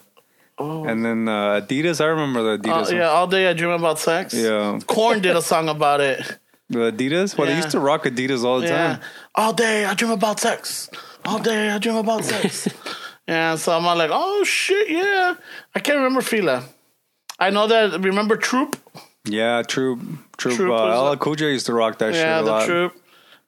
and then uh, Adidas. I remember the Uh, Adidas. one. yeah, all day I dream about sex. Yeah. Korn did a song about it. The Adidas. Well, they used to rock Adidas all the Yeah, time. all day I dream about sex. All day I dream about sex. yeah, so I'm like, oh shit, yeah. I can't remember Fila. I know that. Remember Troop? Yeah, Troop. true. Troop uh, Cool J used to rock that Yeah, shit a the lot. Troop.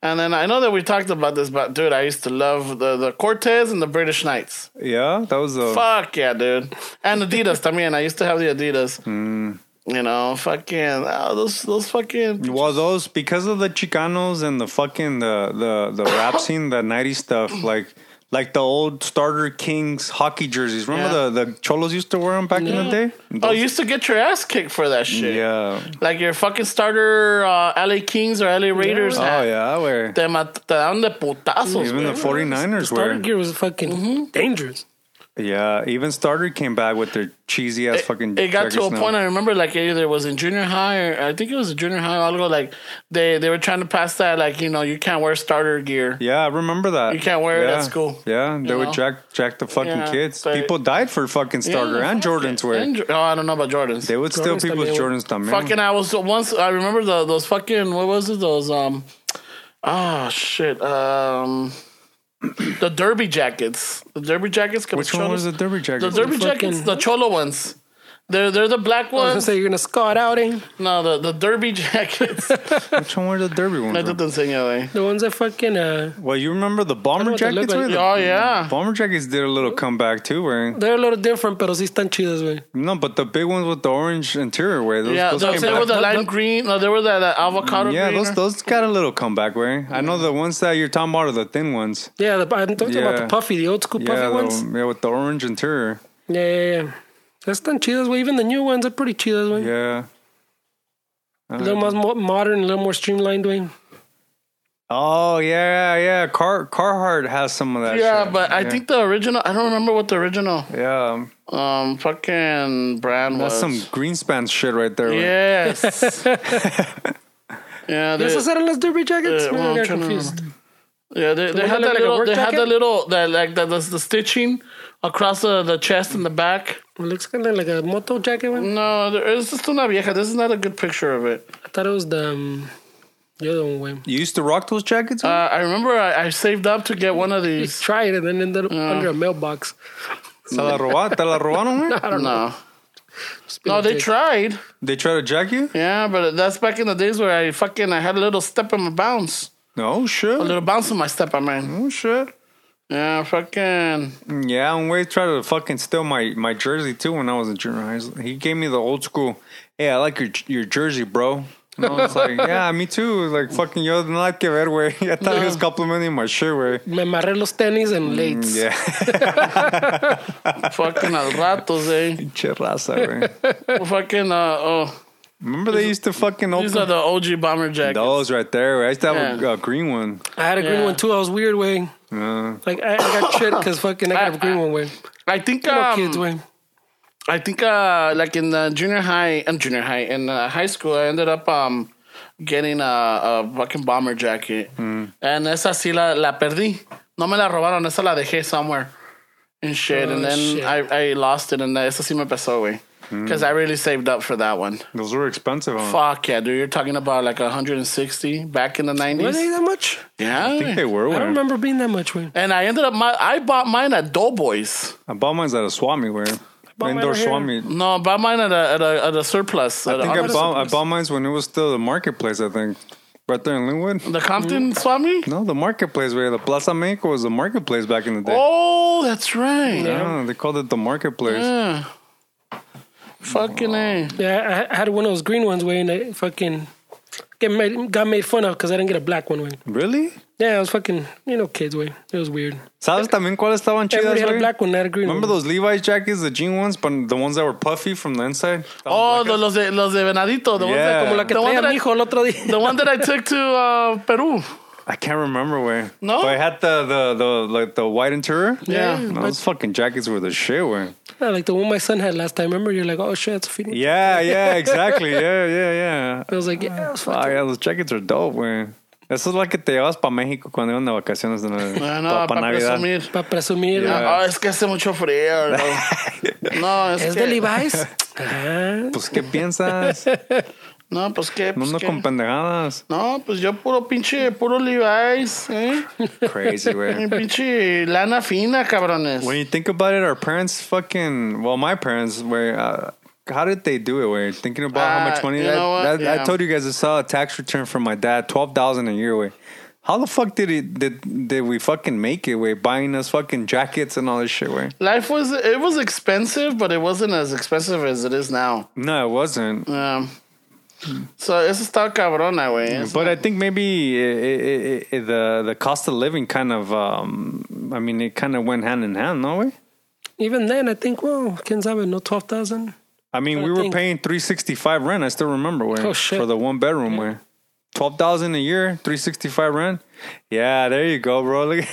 And then I know that we talked about this, but dude, I used to love the, the Cortez and the British Knights. Yeah, that was a. Fuck yeah, dude. And Adidas también. I used to have the Adidas. Mm. You know, fucking oh, those those fucking Well, those because of the Chicanos and the fucking the the the rap scene, the '90s stuff, like like the old starter Kings hockey jerseys. Remember Yeah. the the cholos used to wear them back in the day. Oh, you used to get your ass kicked for that shit. yeah. Like your fucking starter uh, LA Kings or LA Raiders. Oh yeah, I wear. Te, mat- te dan de putazos. Even the güey. 49ers Starter wear. gear was fucking Mm-hmm. dangerous. Yeah, even starter came back with their cheesy ass fucking. it got to a jackets now. point. I remember, like either it was in junior high or I think it was a junior high. I'll go like they they were trying to pass that like you know you can't wear starter gear. Yeah, I remember that. You can't wear it yeah. at school. Yeah, they would know? jack jack the fucking Yeah, kids. People died for fucking starter Yeah, and Jordans it. wear. And oh, I don't know about Jordans. They would steal Jordans people's. Jordans también. fucking, I was once. I remember the those fucking what was it? Those um, oh shit, um, the derby jackets. The derby jackets. con Which one was the derby derby The derby Fucking- jackets, the cholo ones. They're they're the black I was gonna ones. say you're gonna scout out, eh? No, the, the derby jackets. Which one were the derby ones? Esto te enseño, güey. The ones that fucking uh, Well, you remember the bomber know what they look jackets? like. The Oh yeah. Bomber jackets did a little comeback too, right? they're a little different, pero sí están chidas, güey. No, but the big ones with the orange interior, way. Those, Yeah, those those, came they were the lime green. No, they were the, the avocado yeah, green. those those got a little comeback, way. I know the ones that you're talking about are the thin ones. Yeah, the, I'm talking about the puffy, the old school puffy Yeah, ones. yeah, with the orange interior. Yeah, yeah, yeah. Están chidas, güey. Even the new ones are pretty chidas, güey. Yeah. A little more mo- modern, a little more streamlined, güey. Oh yeah, yeah. Car Carhartt has some of that. yeah, shit. but I think the original. I don't remember what the original yeah, um fucking brand that's was. some Greenspan shit right there. way. Yes. yeah, they, Esas eran las derby jackets? Uh, Man, well, I I'm got trying to confused. yeah, they, they one had that that look like a little. work They had the little that like the, the the stitching across the, the chest and the back. It looks kind of like a moto jacket, güey. No, there, it's just una vieja. This is not a good picture of it. I thought it was the, um, the other one, güey. You used to rock those jackets? Uh. I remember I, I saved up to get one of You these. tried it and then ended up under a mailbox. ¿Te la robaron? ¿Te la robaron. I don't know. No, no, they tried. They tried to jack you? Yeah, but that's back in the days where I fucking I had a little step in my bounce, No shit. a little bounce in my step. I mean, Oh shit. Yeah, fucking. Yeah, and Wade tried to fucking steal my, my jersey too when I was in junior high. He gave me the old school. Hey, I like your your jersey, bro. And I was like, yeah, me too. Like fucking yo, nada que ver, güey. I thought he was complimenting my shirt, güey. Me amarré los tenis and lates. Yeah, fucking al ratos, eh? pinche raza, güey. fucking, uh, oh. Remember they used to fucking These are open the OG bomber jackets. those right there. Güey. I used to have Yeah. a, a green one. I had a green Yeah. one too. I was weird, way. Uh, Like I, I got shit because fucking I got a green one, way. I think, No um, kids, way. I think, uh, like in the junior high, and junior high, in uh, high school, I ended up, um, getting a, a fucking bomber jacket. Hmm. And esa sí la, la perdí. No me la robaron, esa la dejé somewhere. And shit. and Oh, then shit. I, I lost it, and esa sí me pesó, güey. Hmm. Because I really saved up for that one. those were expensive. Huh? Fuck yeah, dude. You're talking about like 160 back in the 90s. Were they that much? Yeah. I think they were. I don't remember being that much, way. And I ended up, my, I bought mine at Doughboys. I bought mine at a swap meet, where bought mine indoor right. swap meet. No, I bought mine at a, at a, at a surplus. I think a, I bought, I bought mine when it was still the marketplace. I think right there in Lynwood. the Compton swap meet? No, the marketplace where the Plaza Mexico was the marketplace back in the day. Oh, that's right. Yeah, they called it the marketplace. Yeah. Fucking A. Yeah, I I had one of those green ones, way, and I fucking get made, got made fun of because I didn't get a black one, way. Really? Yeah, I was fucking, you know, kids, way. It was weird. ¿Sabes también cuáles estaban chidas, Everybody had a güey? black one, I had a green Remember one. those Levi's jackets, the jean ones, but the ones that were puffy from the inside? Oh, the, los, de, los de Venadito. The, Yeah. ones Como la que the, one traía that mi I, hijo el otro día. the one that I took to uh, Peru. I can't remember where. No? But I had the, the, the, like, the white interior. Yeah. And Those fucking jackets were the shit, güey. Yeah, like the one my son had last time. Remember? You're like, oh shit, it's a Phoenix. Yeah, yeah, exactly. yeah, yeah, yeah. I was like, yeah, it was Ah, fucking. yeah, those jackets are dope, man. Eso es lo que te llevas para México cuando iban de vacaciones de Ah, no, para para Navidad. presumir. Para presumir. Yeah. Ah, es que hace mucho frío. No, no es, ¿Es que, de Levi's? Ah, Pues, ¿qué piensas? No, pues qué. No Pues, ando qué. con pendejadas. No, pues yo puro pinche, puro Levi's, ¿eh? Crazy, güey. Pinche lana fina, cabrones. When you think about it, our parents fucking well, my parents were. Uh, how did they do it? Were thinking about how Uh, much money? that, know what? that- Yeah. I told you guys I saw a tax return from my dad, twelve thousand a year. Way How the fuck did it did did we fucking make it? Way buying us fucking jackets and all this shit. Way Life was it was expensive, but it wasn't as expensive as it is now. no, it wasn't. Um, so eso está cabrona, güey. But I think maybe it, it, it, the the cost of living kind of um I mean it kind of went hand in hand, no way. Even then, I think, well, quién sabe, no 12,000. I mean, I we were think- paying three sixty five rent. I still remember way Oh, for the one bedroom way. Twelve thousand a year, three sixty five rent. Yeah, there you go, bro. Look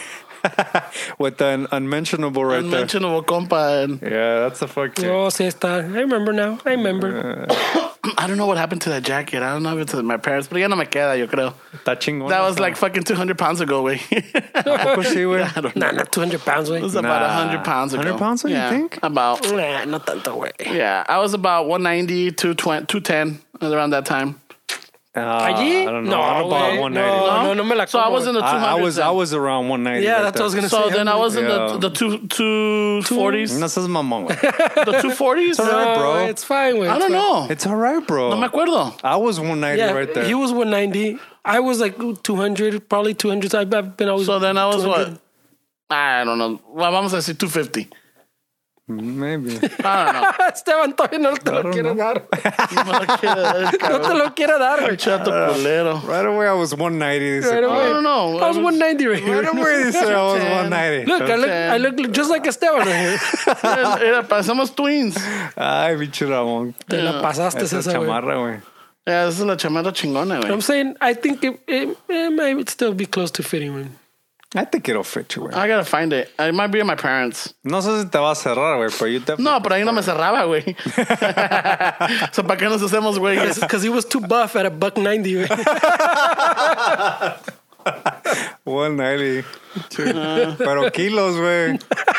with the unmentionable right Unmentionable compa. And there. Yeah, that's a fucking. Oh, sí está. I remember now. I remember. I don't know what happened to that jacket. I don't know if it's my parents, but ya no me queda, yo creo. Está chingón. That was like fucking 200 pounds ago, güey. Poco sí, güey? I don't know. Nah, not 200 pounds, It was güey. about Nah. 100 pounds ago. 100 pounds, you yeah, think? About. Nah, no tanto, güey. Yeah, I was about 190, 220, 210 around that time. Uh, Allí? I don't know. No, I'm about 190. No, no, no me la So I was in the 200s. I, I was. I was around 190. Yeah, right that's what I was going to say. So then I was in Yeah. the the two two forties, No seas mamón, güey. the two forties. all right, No, bro. It's fine, güey. I don't know. It's all right, bro. No me acuerdo. I was 190 Yeah, right there. he was 190. I was like 200, probably 200. I've I've been always. So then I was 200. what? I don't know. Well, vamos a decir 250. Maybe. I don't know. Esteban todavía no te lo quiere dar. No me lo quiere dar, No te cabrón. lo quiere dar, güey. Chato ah, culero. right away, I was 190. Right away. I don't know. I was 190 right here. Right here. away, they said I was 190. Look, I look, I look just like Esteban right here. Mira, pasamos twins. Ay, bicho Ramón. Te la pasaste Esa esa, güey. chamarra, güey. Yeah, esa es la chamarra chingona, I'm saying, I think it, it, it might still be close to fitting, man. I think it'll fit you, güey. I gotta find it. It might be in my parents. No sé si te va a cerrar, güey, pero yo te... No, pero ahí no me cerraba, güey. so, ¿para qué nos hacemos, güey? Because he was too buff at a buck 90, güey. 190. Pero kilos, güey.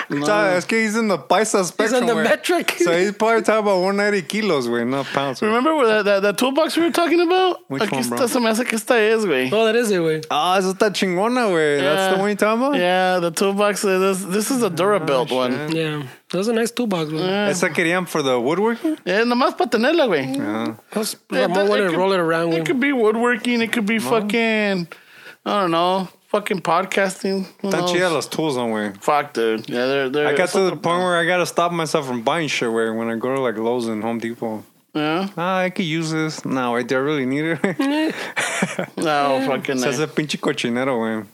No. Es que he's in the paisa spectrum. He's spectrum, on the güey. metric. So he's probably talking about 190 kilos, güey, not pounds. güey. Remember where that, that, that toolbox we were talking about? Which Aquí one, bro? está, se me hace que esta es, güey. Oh, that is it, güey. Ah, eso está chingona, güey. That's the one you're talking about? Yeah, the toolbox. uh, This, this is a Durabuilt one. Yeah. That was a nice toolbox, güey. Esa querían for the woodworking? Yeah, nomás para tenerla, güey. Ah. That's- It- Ramon wanted to could- roll it around, It güey. could be woodworking. It could be fucking, I don't know, fucking podcasting. Están chidas las tools, no, güey. Fuck, dude. Yeah, they're, they're. I got to the point where I gotta stop myself from buying shit, güey, when I go to like Lowe's and Home Depot. Yeah. Ah, I could use this. No, wait, do I really need it? No, fucking. Se hace pinche cochinero, güey.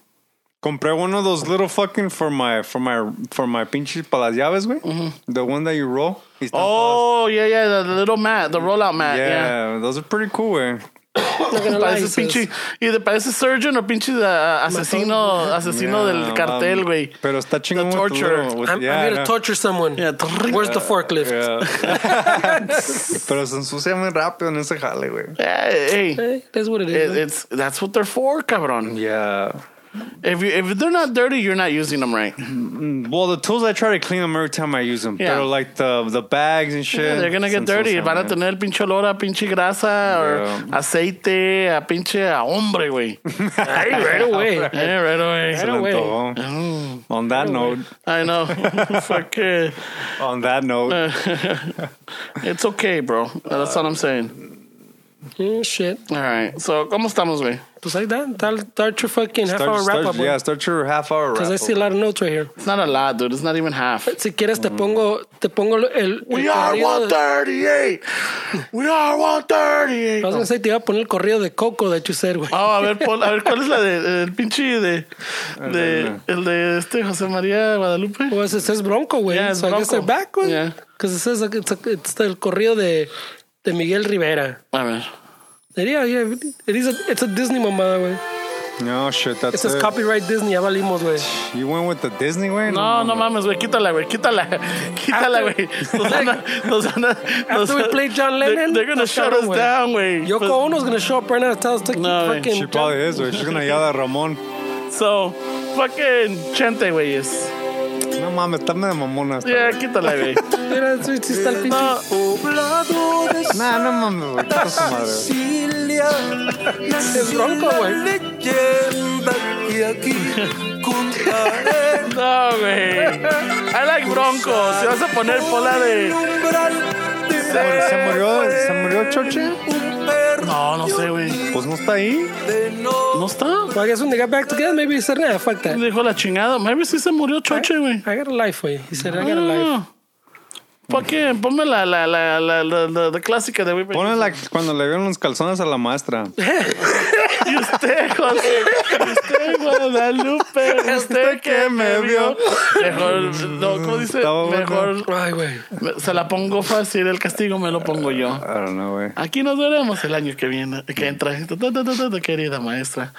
Compré one of those little fucking for my for my for my pinche para las llaves, güey. The one that you roll. Oh, yeah, yeah. The, the little mat, the rollout mat. Yeah. yeah, those are pretty cool, güey. Not gonna lie, he Parece says- pinche, either parece surgeon o pinche uh, asesino, asesino Yeah, del cartel, um, güey. Pero está chingón torture. with- I'm, yeah, I'm here to torture someone. Yeah. Where's the forklift? Yeah. Pero se ensucia muy rápido en ese jale, güey. Hey, Hey, that's what it is. it, güey. it's that's what they're for, cabrón. Yeah. If you if they're not dirty, you're not using them right. Well, the tools I try to clean them every time I use them. Yeah. They're like the the bags and shit. Yeah, they're gonna get dirty. ensucian, Van a güey. tener pinche olor a pinche grasa or Yeah. aceite, a pinche a hombre, güey. Hey, right away. Yeah, right away. Se le away. antojó. On that note, I know. Fuck it. on that note, It's okay, bro. That's what I'm saying. Mm, shit. All right. So, ¿cómo estamos, güey? Pues like that. Start, start your fucking half start, hour wrap start, up. yeah, start your half hour wrap Because I see a lot of notes right here. It's not a lot, dude. It's not even half. Si quieres te pongo, te pongo el, We el are corrido de- 138. We are 138. I was gonna say te iba a poner el corrido de Coco that you said, güey. Oh, a ver, pon- a ver, ¿cuál es la de el pinche de, de el de este José María Guadalupe? Well, it says Bronco, güey. Yeah, it's so I guess Bronco. they're back, güey. Yeah. Because it says like it's, a, it's el corrido de, de Miguel Rivera. A ver. Yeah, yeah, it is a, it's a Disney mamada, güey. No shit, that's It says it. copyright Disney, ya valimos, güey. You went with the Disney way? No, no mames, güey, quítala, güey, quítala, quítala, güey. Nos van a, nos van a, nos After we play John They're, Lennon, they're gonna nos shut cabrón, us güey. down, güey. Yoko Ono's gonna show up right now and tell us to No, güey. fucking. She probably is, güey. She's gonna yell at Ramon. So, fucking chente, güeyes. No mames, está medio mamona. esta, Yeah, güey. quítala, güey. Mira, sí, sí está el pinche. No, Nah, no mames, güey. Quita su madre, güey. Es Bronco, güey. no, güey. I like Bronco. Si vas a poner pola de. ¿Se murió, se murió Choche? No, no sé, güey. Pues no está ahí. ¿No está? Well, I guess when they got back together, maybe he said, nah, fuck that. Dijo la chingada. Maybe sí se murió Choche, güey. I got a life, way. He said, I got a life. Ah. Fucking, ponme la, la, la, la, la, la- la clásica de Whipping. Ponle la, cuando le vieron los calzones a la maestra. Y usted, José, usted, Guadalupe, usted que me vio. Mejor, no, ¿cómo dice? Estaba. Mejor, Ay, güey. se la pongo fácil, el castigo me lo pongo yo. I don't know, güey. Aquí nos veremos el año que viene, que entra. Querida maestra.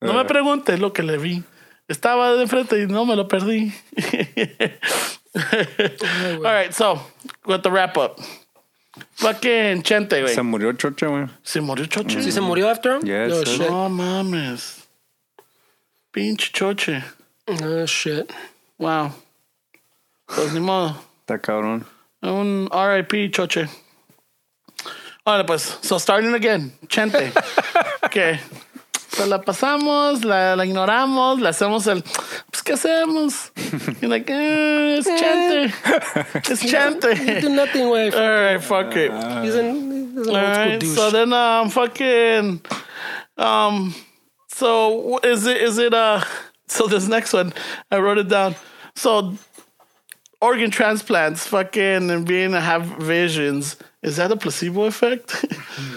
No me preguntes lo que le vi. Estaba de frente y no me lo perdí. All right, so, with the wrap up. Fucking Chente, güey. Se murió Choche, güey. ¿Se murió Choche? ¿Sí se murió after him? Yes, No sir. shit. No mames. Pinche Choche. No shit. Wow. Pues ni modo. Está cabrón. Un RIP, Choche. Ahora pues, so starting again, Chente. que se la pasamos, la, la ignoramos, le hacemos el, pues ¿qué hacemos? Y like, eh, es Chente. Es He do nothing, way. Alright, fuck it. He's an, he's an old school Alright, douche. so then um fucking um so is it is it uh so this next one I wrote it down. So organ transplants fucking and being have visions is that a placebo effect?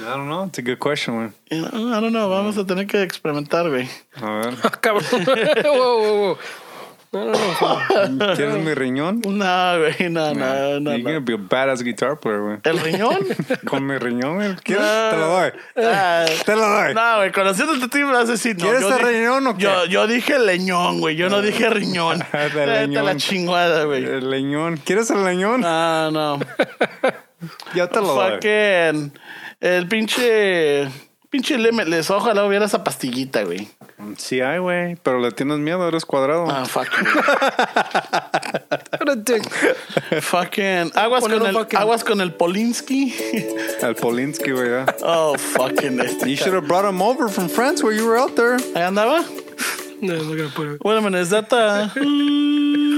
I don't know. It's a good question, güey. you know, I don't know. Vamos a tener que experimentar, güey. A ver. Whoa, whoa, whoa. No, no, no. ¿Quieres mi riñón? No, güey, no, no, no, You're gonna no. be a badass guitar player, güey. ¿El riñón? Con mi riñón, güey. ¿Quieres? Te lo doy. Ah, Te lo doy. No, güey, conociendo tu team vas a decir, no. ¿Quieres yo el riñón o qué? Yo, yo dije leñón, güey. Yo no dije riñón. De a la leñón. chingada, güey. El leñón. ¿Quieres el leñón? Ah, no. Ya te lo doy. Fucking. El pinche. Pinche Limitless. Ojalá hubiera esa pastillita, güey. Sí hay, güey. Pero le tienes miedo, eres cuadrado. Ah, fuck. What a dick. fucking. Aguas con, el, fucking- aguas con el Polinsky. El Polinsky, güey. Oh, fucking. Este You should have brought him over from France while you were out there. Ahí andaba. No, I'm not gonna put it. Wait a minute. Is that the.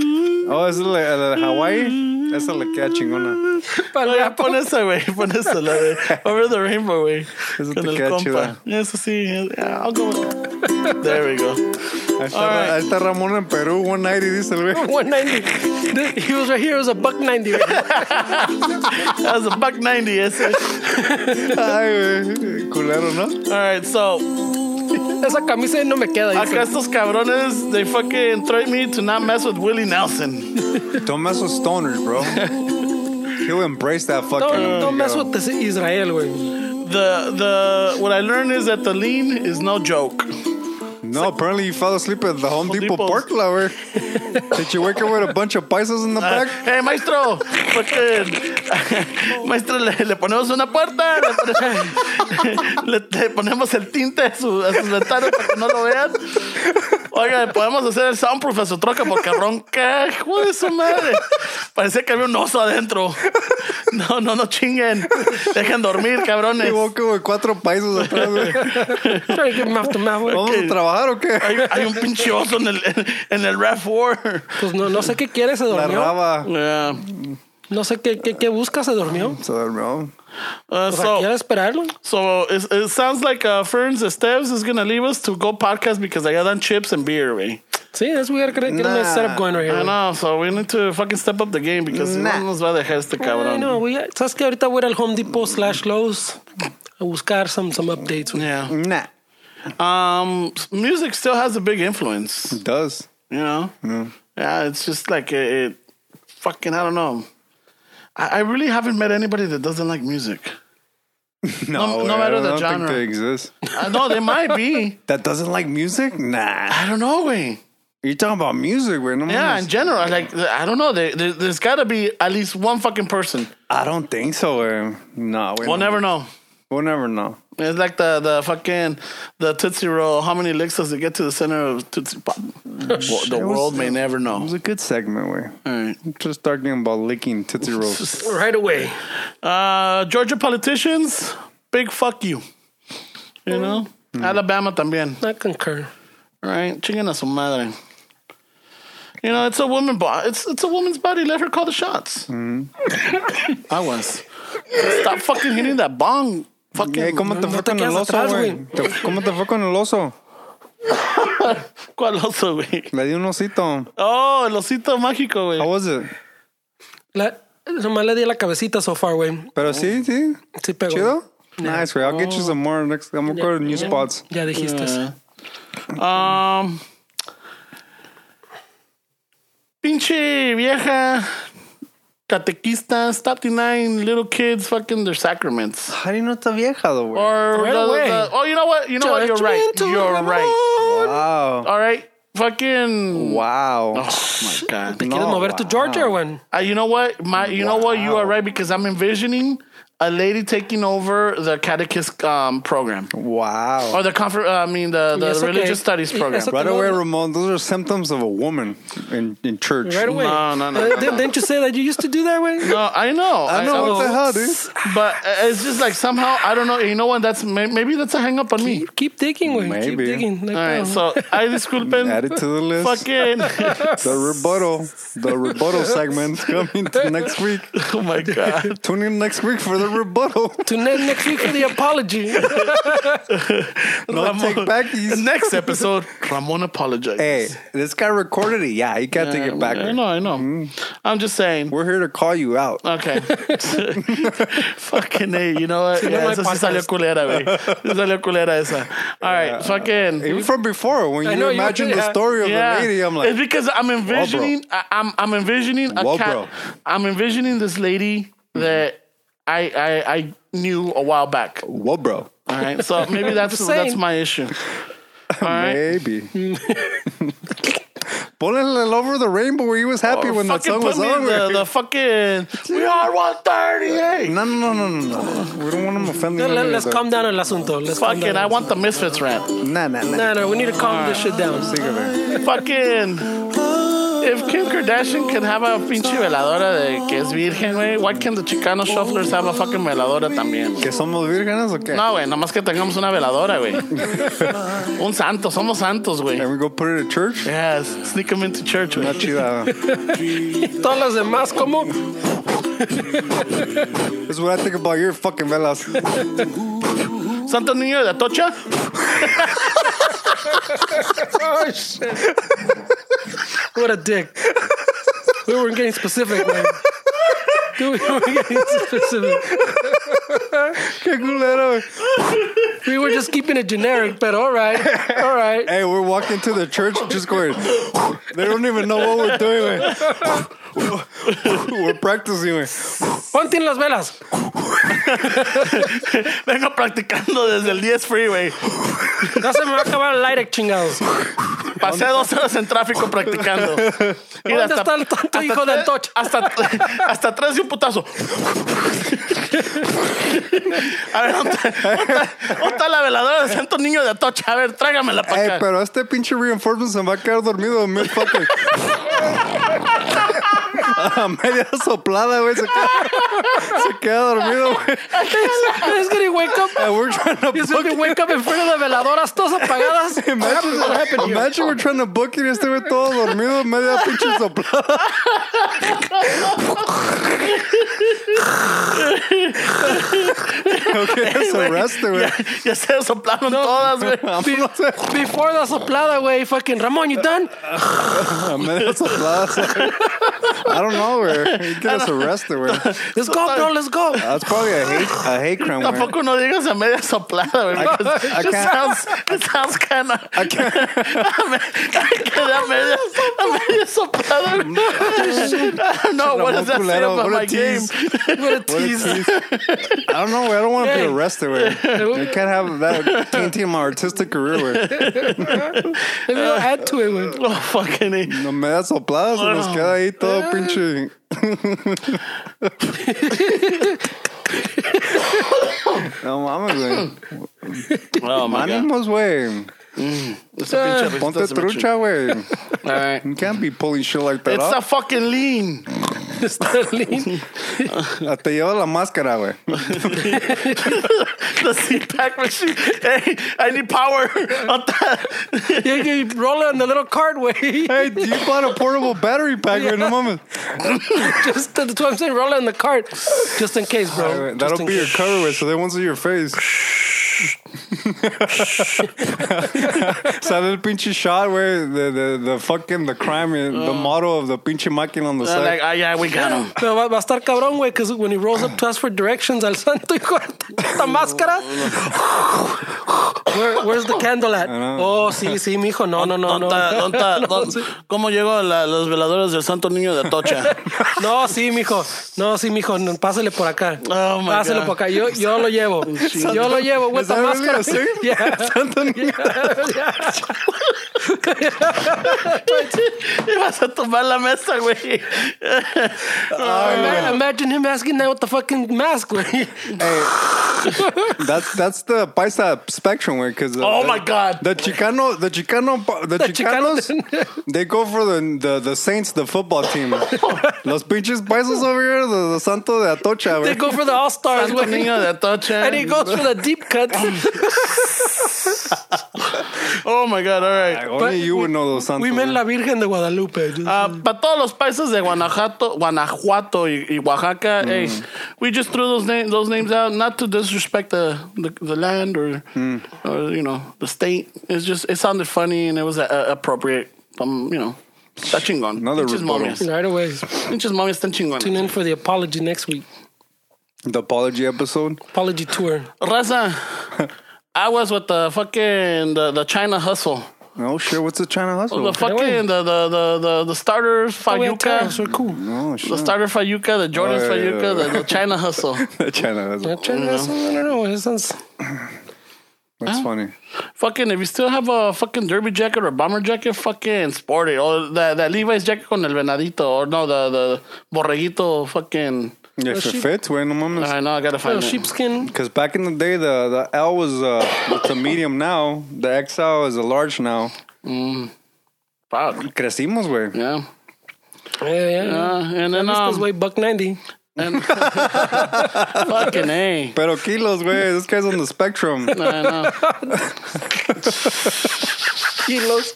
Oh, es el, el de Hawaii. Esa le queda chingona. Ya pon esa, güey. Pon esa, la de Over the Rainbow, güey. Eso Con te el queda compa. chida. Eso sí. yeah, I'll go with that. There we go. Ahí está, All right. ahí está Ramón en Perú, 190, dice el güey. 190. He was right here. It was a buck 90. Right? That was a buck 90, ese. Ay, güey. Culero, ¿no? All right, so. Esa camisa no me queda. dice. Acá estos cabrones, they fucking tried me to not mess with Willie Nelson. Don't mess with stoners, bro. He'll embrace that fucking. Don't, don't mess with this Israel, güey. The the what I learned is that the lean is no joke. No, apparently you fell asleep at the Home, Depot Depot's. park lot, güey. Did you wake up with a bunch of paisas in the Ah, back? hey, maestro, fucking, maestro, le, le ponemos una puerta, le, le- le ponemos el tinte a, su- a sus ventanas para que no lo vean. Oiga, podemos hacer el soundproof a su troca porque ronca, hijo de su madre. Parecía que había un oso adentro. No, no, no chinguen. Dejen dormir, cabrones. Up with cuatro paisas atrás, güey. ¿Vamos a trabajar o qué? Hay, hay un pinche oso en el, en, en el RAV4. Pues no, no sé qué quiere, se La durmió. raba. Yeah. No sé qué, qué, qué busca, se durmió. Se durmió. Uh, O sea, so, quiere esperarlo. So it, it sounds like uh, Ferns Esteves is gonna leave us to go podcast because I got on chips and beer, güey. Sí, es we gotta get, get a nice Nah. setup going right here. I know, so we need to fucking step up the game because Nah. no nos va a dejar este Ay, cabrón. no, güey. ¿Sabes que Ahorita voy a ir al Home Depot slash Lowe's a buscar some, some updates. Yeah. Nah. Um, music still has a big influence, It does. you know? Yeah, it's just like it, it fucking, I don't know. I, I really haven't met anybody that doesn't like music. No, no güey, matter I the don't genre. think they exist. Uh, I know they might be. That doesn't like music? Nah. I don't know, way. You're talking about music, güey. No Yeah, in general, like I don't know. There, there, there's got to be at least one fucking person. I don't think so, güey. No, güey. We'll no. never know. We'll never know. It's like the the fucking the Tootsie Roll. How many licks does it get to the center of Tootsie Pop? Well, the It was- world may never know. It know. was a good segment, güey. All right. Just talking about licking Tootsie Rolls. Right away. Uh, Georgia politicians, big fuck you. You know, Alabama también. I concur. All right, chinguen a su madre. You know, it's a woman. Bo- it's it's a woman's body. Let her call the shots. I was. Stop fucking hitting that bong. Fucking. ¿Cómo te No fue te con el oso, güey? ¿Cómo te fue con el oso? ¿Cuál oso, güey? Le di un osito. Oh, el osito mágico, güey. How was it? La, nomás le di la cabecita so far, güey. Pero sí, sí. Sí pegó. Chido? Nice, güey. I'll get you some more next. I'm gonna go to new spots. Ya dijiste. Um, pinche vieja catequista, stop denying little kids fucking their sacraments. How do you know está vieja, though, güey? Or Right the- away. the- oh, you know what? You know what? You're right. You're right. Wow. All right. Fucking. Wow. Oh my god. ¿Te quieres mover to Georgia, güey? Uh, you know what? My, you know what? You are right because I'm envisioning a lady taking over the catechist um, program Wow. or the confer- uh, I mean the, the Yes, okay. religious studies Yes, program. okay. Right away, Ramon, those are symptoms of a woman in, in church. Right away. No, no, no, Uh, no, didn't- Didn't you say that you used to do that, way? No, I know. I know what the hell, dude. But uh, it's just like somehow I don't know. You know what? That's may- maybe that's a hang up on me. Keep, keep digging, güey. Keep Maybe. digging. All right, so I disculpen. Add it to the list. Fucking. The rebuttal. The rebuttal segment's coming to next week. oh my god. Tune in next week for the rebuttal. To in next week for the apology. No Ramon- take backies. Next episode, Ramon apologizes. Hey, this guy recorded it. Yeah, he can't take it back. I know, I know. Mm-hmm. I'm just saying. We're here to call you out. Okay. fucking A, you know what? no Yeah, hay esa sí salió podcast. culera, güey. Sí salió culera esa. All right, fucking. Even from before, when you know, you- imagine the yeah. story of Yeah, the lady, I'm like, it's because I'm envisioning. I, I'm I'm envisioning a cat. bro. I'm envisioning this lady that I I I knew a while back. whoa, bro. All right, so maybe that's Just that's my issue. All right. Maybe. Pulling it over the rainbow where he was happy Or when that fucking song put was me on. the, the fucking we are 138. No, no, no, no, no, no. We don't want him offending Let, any us of calm that. down el asunto. Let's calm Fucking, down. I want the Misfits rap. Nah, nah, nah. No, no, we need to calm this shit down. Síguele. Fucking. If Kim Kardashian can have a pinche veladora de que es virgen, güey, why can't the Chicano Shufflers have a fucking veladora también? ¿Que somos vírgenes o qué? No, güey, nomás que tengamos una veladora, güey. Un santo, somos santos, güey. And we go put it at church? Yes, sneak them into church, Not güey. chida. Todas las demás, ¿cómo? This is what I think about your fucking velas. Santo Niño de Atocha. Oh, shit. What a dick. We weren't getting specific, man. Dude, we weren't getting specific. Qué culero. We were just keeping it generic, but all right. All right. Hey, we're walking to the church just going, they don't even know what we're doing. güey. We're practicing. güey. Ponte en las velas. Vengo practicando desde el 10 freeway. Ya se me va a acabar el aire, chingados. Pasé dos horas en tráfico practicando. ¿Dónde está el tonto hijo del Toch? Hasta, hasta tres de un putazo. A ver, ¿dónde está, la veladora de Santo Niño de Atocha? A ver, tráigamela para Hey, acá. pero este pinche reinforcement se va a quedar dormido mid fucking. A media soplada, güey. Se queda, se queda dormido, güey. Gonna wake up. And we're trying to He's book gonna wake up in front of the veladoras todas apagadas. Imagine, what happened here. imagine we're trying to book it y este güey todo dormido, media pinche soplada. okay, se arreste, güey. Ya, ya se soplaron todas, güey. Before the soplada, güey. Fucking Ramon, you done? A media soplada. I don't know, güey. You get us arrested, güey. Let's go, bro. Let's go. That's probably a hate, a hate crime, güey. Tampoco no digas a media soplada, güey. because I It can't- sounds, it sounds kind of. I can't. que a media, a media soplada. güey. I don't know. What does that say Culero, about what a my game? tease. What a What a tease. tease. I don't know, güey. I don't want to be Hey. arrested, güey. You can't have that tainting my artistic career, güey. Maybe I'll add to it, güey. Oh, fucking A. No me das sopladas, se nos queda ahí todo pinche. No mames, güey. Oh, my God. Ánimos, güey. Mm. Esa pinche ah. risita Ponte se me trucha, güey. All right. You can't be pulling shit like that It's up. a fucking lean. Sterling. Ah, te lleva la máscara, güey. the CPAP machine. Hey, I need power. you, you roll it on the little cart way. Hey, do you bought a portable battery pack, güey. No mames. Just that's what I'm saying. Roll it in the cart, just in case, bro. That'll Just in be your cover, güey, so they won't see your face. Sale el pinche shot, güey. The, the, the fucking, the crime, eh, the motto of the pinche máquina on the side. like, ah, yeah, we got him. Pero va, va a estar cabrón, güey, because when he rolls up to ask for directions al santo, hijo esta máscara. Where, where's the candle at? Oh, sí, sí, mijo. No, no, no, no. Donta- donta-. ¿Cómo llegó la- los veladores del Santo Niño de Atocha? No, sí, mijo. No, sí, mijo. Pásale por acá. Oh, my Pásale God. por acá. Yo, yo lo llevo. Yo lo llevo, güey. Esta really máscara. a thing? Yeah. Santo Niño. Y vas a tomar la mesa, güey. Ima- Imagine him asking that with the fucking mask, güey. That's that's the paisa spectrum, güey. Because Oh, my God. the Chicano, the Chicano, the, Chicanos, they go for the, the the Saints, the football team. Los pinches paisas over here, the, the Santo de Atocha, They go for the All Stars, Santo. Niño de Atocha. And he goes for the deep cuts. Oh, my God, all right. Only you would know those Santos. We meant güey. la Virgen de Guadalupe. Ah, Para todos los países de Guanajuato, Guanajuato y, y Oaxaca, hey, we just threw those, name, those names out not to disrespect the, the, the land or, or, you know, the state. It's just, it sounded funny and it was uh, appropriate. Um, you know, está chingón. Another Pinches momias. Right away. Pinches momias están Tune in for the apology next week. The apology episode. Apology tour. Raza, I was with the fucking, the, the China hustle. Oh sure. What's the China hustle? The fucking, the, the, the, the, the starters, Oh, we had tariffs. Fayuca. We're cool. oh The shit! starter Fayuca, the Jordan's Oh, yeah, yeah, Fayuca, yeah. the, the China hustle. The China hustle. That China hustle, I don't know. It sounds. That's funny. Fucking, if you still have a fucking derby jacket or bomber jacket, fucking sport it. Or that, that Levi's jacket con el venadito. Or no, the, the borreguito fucking. Yeah, if it sheep- fits, güey, no mames. I know, I gotta find Little it. sheepskin. Because back in the day, the, the L was uh, it's a medium now. The XL is a large now. Fuck. Crecimos, güey. Yeah. Yeah, yeah. Uh, and then, This um, way buck 90. and fucking A. Pero kilos, güey. This guy's on the spectrum. I know. Kilos.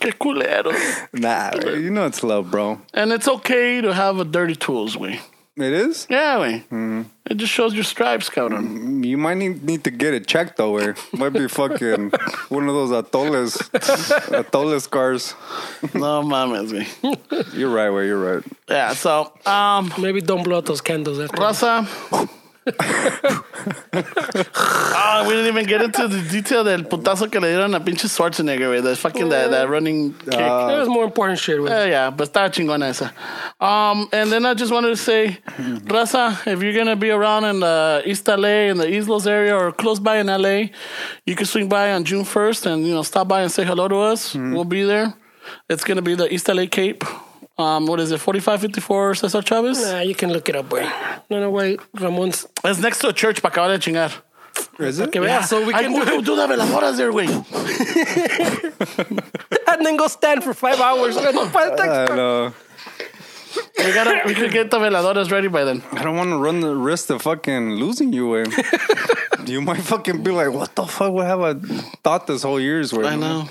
Qué culero. nah, güey, you know it's love, bro. And it's okay to have a dirty tools, way. It is? Yeah, way. It just shows your stripes, cabrón. You might need, need to get it checked, though, güey. Might be fucking one of those atoles. Atole scars. No mames, güey. You're right, where You're right. Yeah, so, um, Maybe don't blow out those candles after. Raza. Ah, we didn't even get into the detail del putazo que le dieron a pinche Schwarzenegger, güey. The fucking that, that running kick. There was more important shit. With Uh, yeah, but estaba chingona esa. Um, and then I just wanted to say, Raza, if you're gonna be around in the East LA, in the Islos area, or close by in LA, you can swing by on June 1st and you know stop by and say hello to us. We'll be there. It's gonna be the East LA Cape. Um, what is it? 4554 Cesar Chavez. Nah, you can look it up, boy. No, no, wait. Ramon's. It's next to a church para acabar de chingar. Is it? Que veas, so we I can do, do do, do the veladoras there, güey. And then go stand for five hours. I know. We gotta, we could get the veladoras ready by then. I don't want to run the risk of fucking losing you, güey. you might fucking be like, what the fuck? What have I thought this whole year's, güey? I know.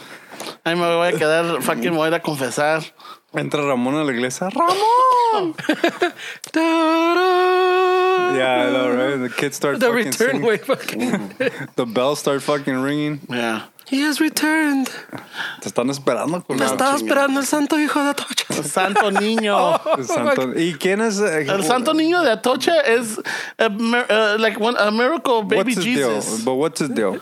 Ahí me voy a quedar, fucking me voy a ir a confesar. Entra Ramón a la iglesia. Ramón! Yeah, I know, right? The kids start The fucking return singing. way fucking. The bells start fucking ringing. Yeah. He has returned. Te están esperando con Me la estaba chingada. esperando el santo hijo de Atocha. Santo Niño. El santo- ¿Y quién es? eh, El Santo Niño de Atocha is a, uh, like one, a miracle baby What's his Jesus. deal? But what's his deal?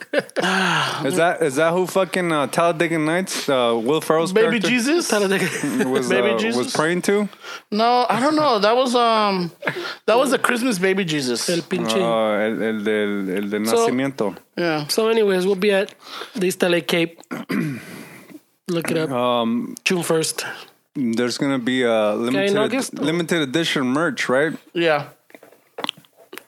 is that is that who fucking uh, Talladega Nights, uh, Will Ferrell's Baby character Jesus? was Baby uh, Jesus? was praying to? No, I don't know. That was um, that was a Christmas baby Jesus. El pinche. Uh, el, el del el de So- nacimiento. Yeah. So, anyways, we'll be at the East LA Cape. Look it up. Um, June 1st. there's gonna be a limited August? limited edition merch, right? Yeah.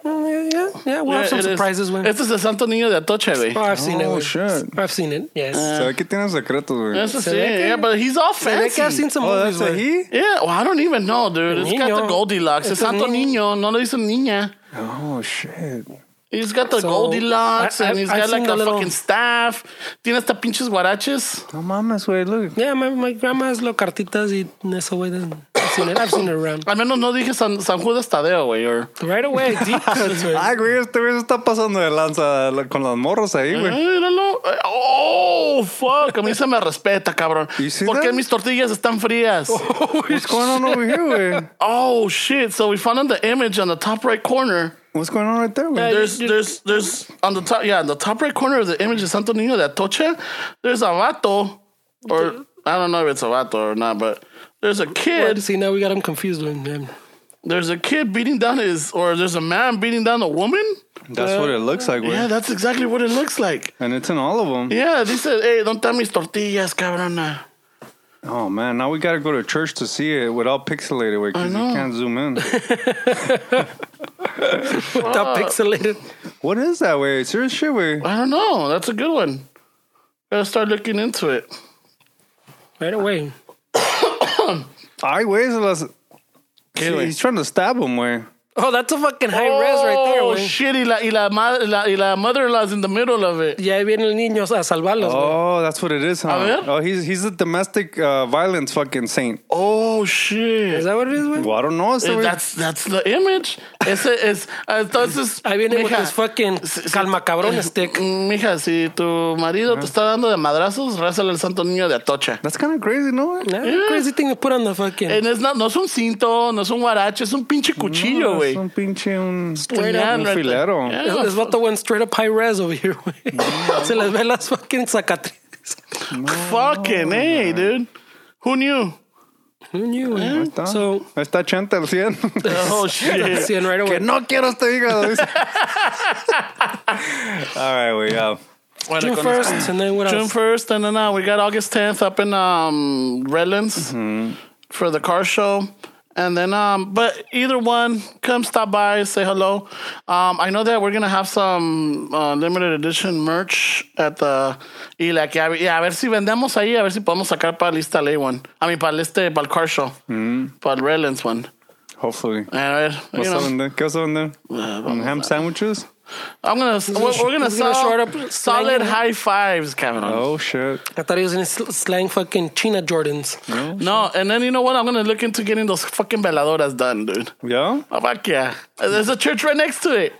yeah, yeah, yeah. We'll have some surprises, When... Este es el Santo Niño de Atocha, güey. Oh, I've seen it. Oh, güey. shit. I've seen it. Yes. Se ve que tiene secretos, güey. Eso Se sí, yeah, but he's all Se ve I've fancy. seen some Oh, movies, that's a he? Yeah, well, I don't even know, dude. It's got the Goldilocks. It's It's Santo niño. Niño. No le dicen niña. Oh, shit. He's got the So, Goldilocks I- I- and he's I've got like a little- fucking staff. Tiene hasta pinches guaraches. No mames, güey, look. Yeah, my, my grandma has little cartitas y eso, güey. I've seen it. I've seen it around. Al menos no dije San, San Judas Tadeo, güey. Or, Right away, deep cuts, güey. Ay, güey, este güey se está pasando de lanza la- con las morros ahí, güey. Míralo. Oh, fuck. A mí se me respeta, cabrón. ¿Por qué mis tortillas están frías? What's going on over here, güey? Oh, shit. So we found the image on the top right corner. What's going on right there, güey? There's, there's, there's on the top, yeah, the top right corner of the image of Santo Niño de Atocha, there's a vato, or I don't know if it's a vato or not, but there's a Well, kid, see, now we got him confused with him. there's a kid beating down his, or there's a man beating down a woman. That's what it looks like, güey. Yeah, that's exactly what it looks like. And it's in all of them. Yeah, they said, hey, don't tell mis tortillas, cabrona. Oh, man, now we gotta go to church to see it without pixelated, güey, because you can't zoom in. Without pixelated. what is that, way? Serious shit, way? I don't know. That's a good one. Gotta start looking into it. Right away. I güey, se las... ¿Qué. He's trying to stab him, way. Oh, that's a fucking high res right there, Oh, güey. shit, y la, y la, ma- la, y la mother-in-law's in the middle of it. Y ahí viene el niño a salvarlos, güey. Oh, that's what it is, huh? A ver. Oh, he's he's a domestic uh, violence fucking saint. Oh, shit. Is that what it is, güey? Well, I don't know. ese Eh, güey. That's that's the image. Ese es entonces. Ahí viene mija, fucking calma cabrón stick. Mija, si tu marido te está dando de madrazos, rázale al santo niño de Atocha. That's kind of crazy, no? Nah, Crazy thing to put on the fucking. And it's not, no es un cinto, no es un guarache, es un pinche cuchillo, No, güey. es un pinche un... Puñal un there. filero. Yeah. This vato went straight up high res over here, güey. Se les ve las fucking cicatrices. Fucking hey, dude. Who knew? Who knew, güey? Ahí está. So, Ahí está 80 al 100. Oh shit. seeing right away. que away. no quiero este hígado. dice. All right, we go. Bueno, June con- 1st, and then what June else? 1st, and then uh, we got August 10th up in um, Redlands for the car show. And then, um, but either one, come stop by, say hello. Um, I know that we're gonna have some uh, limited edition merch at the y la que a, ver- y a ver si vendemos ahí, a ver si podemos sacar para el East LA one. I mean, para el este, para el car show, para el Redlands one. Hopefully. A ver, you What's know, up there? ¿Qué vas a vender? Um, ham sandwiches? I'm gonna we're, we're gonna he's gonna sell short up solid high fives, Kevin. Oh, shit. I thought he was in sl- slang fucking China Jordans. No, and then you know what? I'm gonna look into getting those fucking veladoras done, dude. Yeah? Oh, fuck yeah. There's a church right next to it.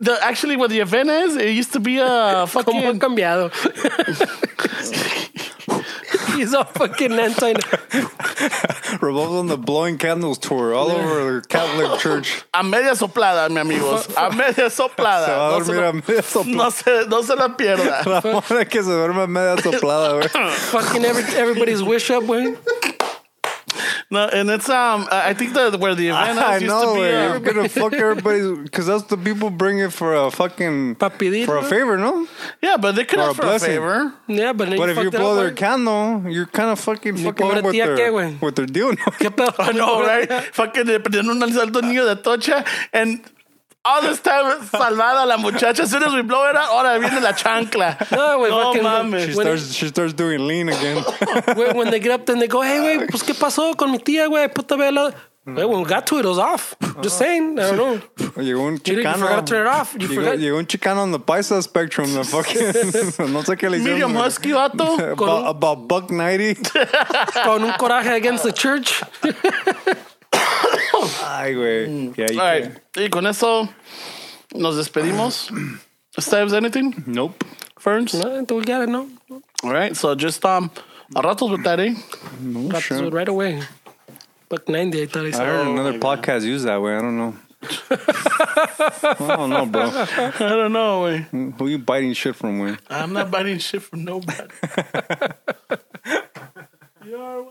The actually where the event is, it used to be a fucking cambiado. He's all fucking anti. Revolves on the blowing candles tour all over the Catholic Church. a media soplada, mi amigos. A media soplada. Se va a No se, dormir a media soplada. no se, no se la pierda. La mona que se duerme media soplada, güey. fucking every, everybody's wish up, güey. No, and it's um, I think that where the event I is used know, to be. güey. uh, You're gonna fuck everybody because that's the people bring it for a fucking Pa' for a favor, no? yeah, but they could Or a ask for a blessing. favor. Yeah, but, But if you blow their güey. candle, you're kind of fucking fucking pobre up with tía, ¿qué, their güey? with their deal. ¿no? ¿Qué pedo? I know, right? Fucking le prendieron un salto niño de tocha and all this time salvada la muchacha. As soon as we blow it out, ahora viene la chancla. No, güey, no fucking- mames. She starts she starts doing lean again. Güey, when they get up, then they go, hey, güey, pues, ¿qué pasó con mi tía, güey? Puta vela. Güey, when we got to it, it was off. Just saying. I don't know. llegó un You, didn't- you chicano. forgot to turn it off. You Llegó, forgot. llegó un chicano on the paisa spectrum. The fucking no sé qué le hicieron. Medium husky, vato. About, about buck ninety. Con un coraje against the church. Ay, güey. Yeah, you All right. can- Y con eso nos despedimos. Steves, anything? Nope. Ferns? No, we got it, no. All right. So just um, a ratos with that, eh? No Got shit. this right away. Buck 90, I thought he I said. heard Oh another my podcast use that way. I don't know. I don't know, bro. I don't know, way. Who you biting shit from, way? I'm not biting shit from nobody. you are.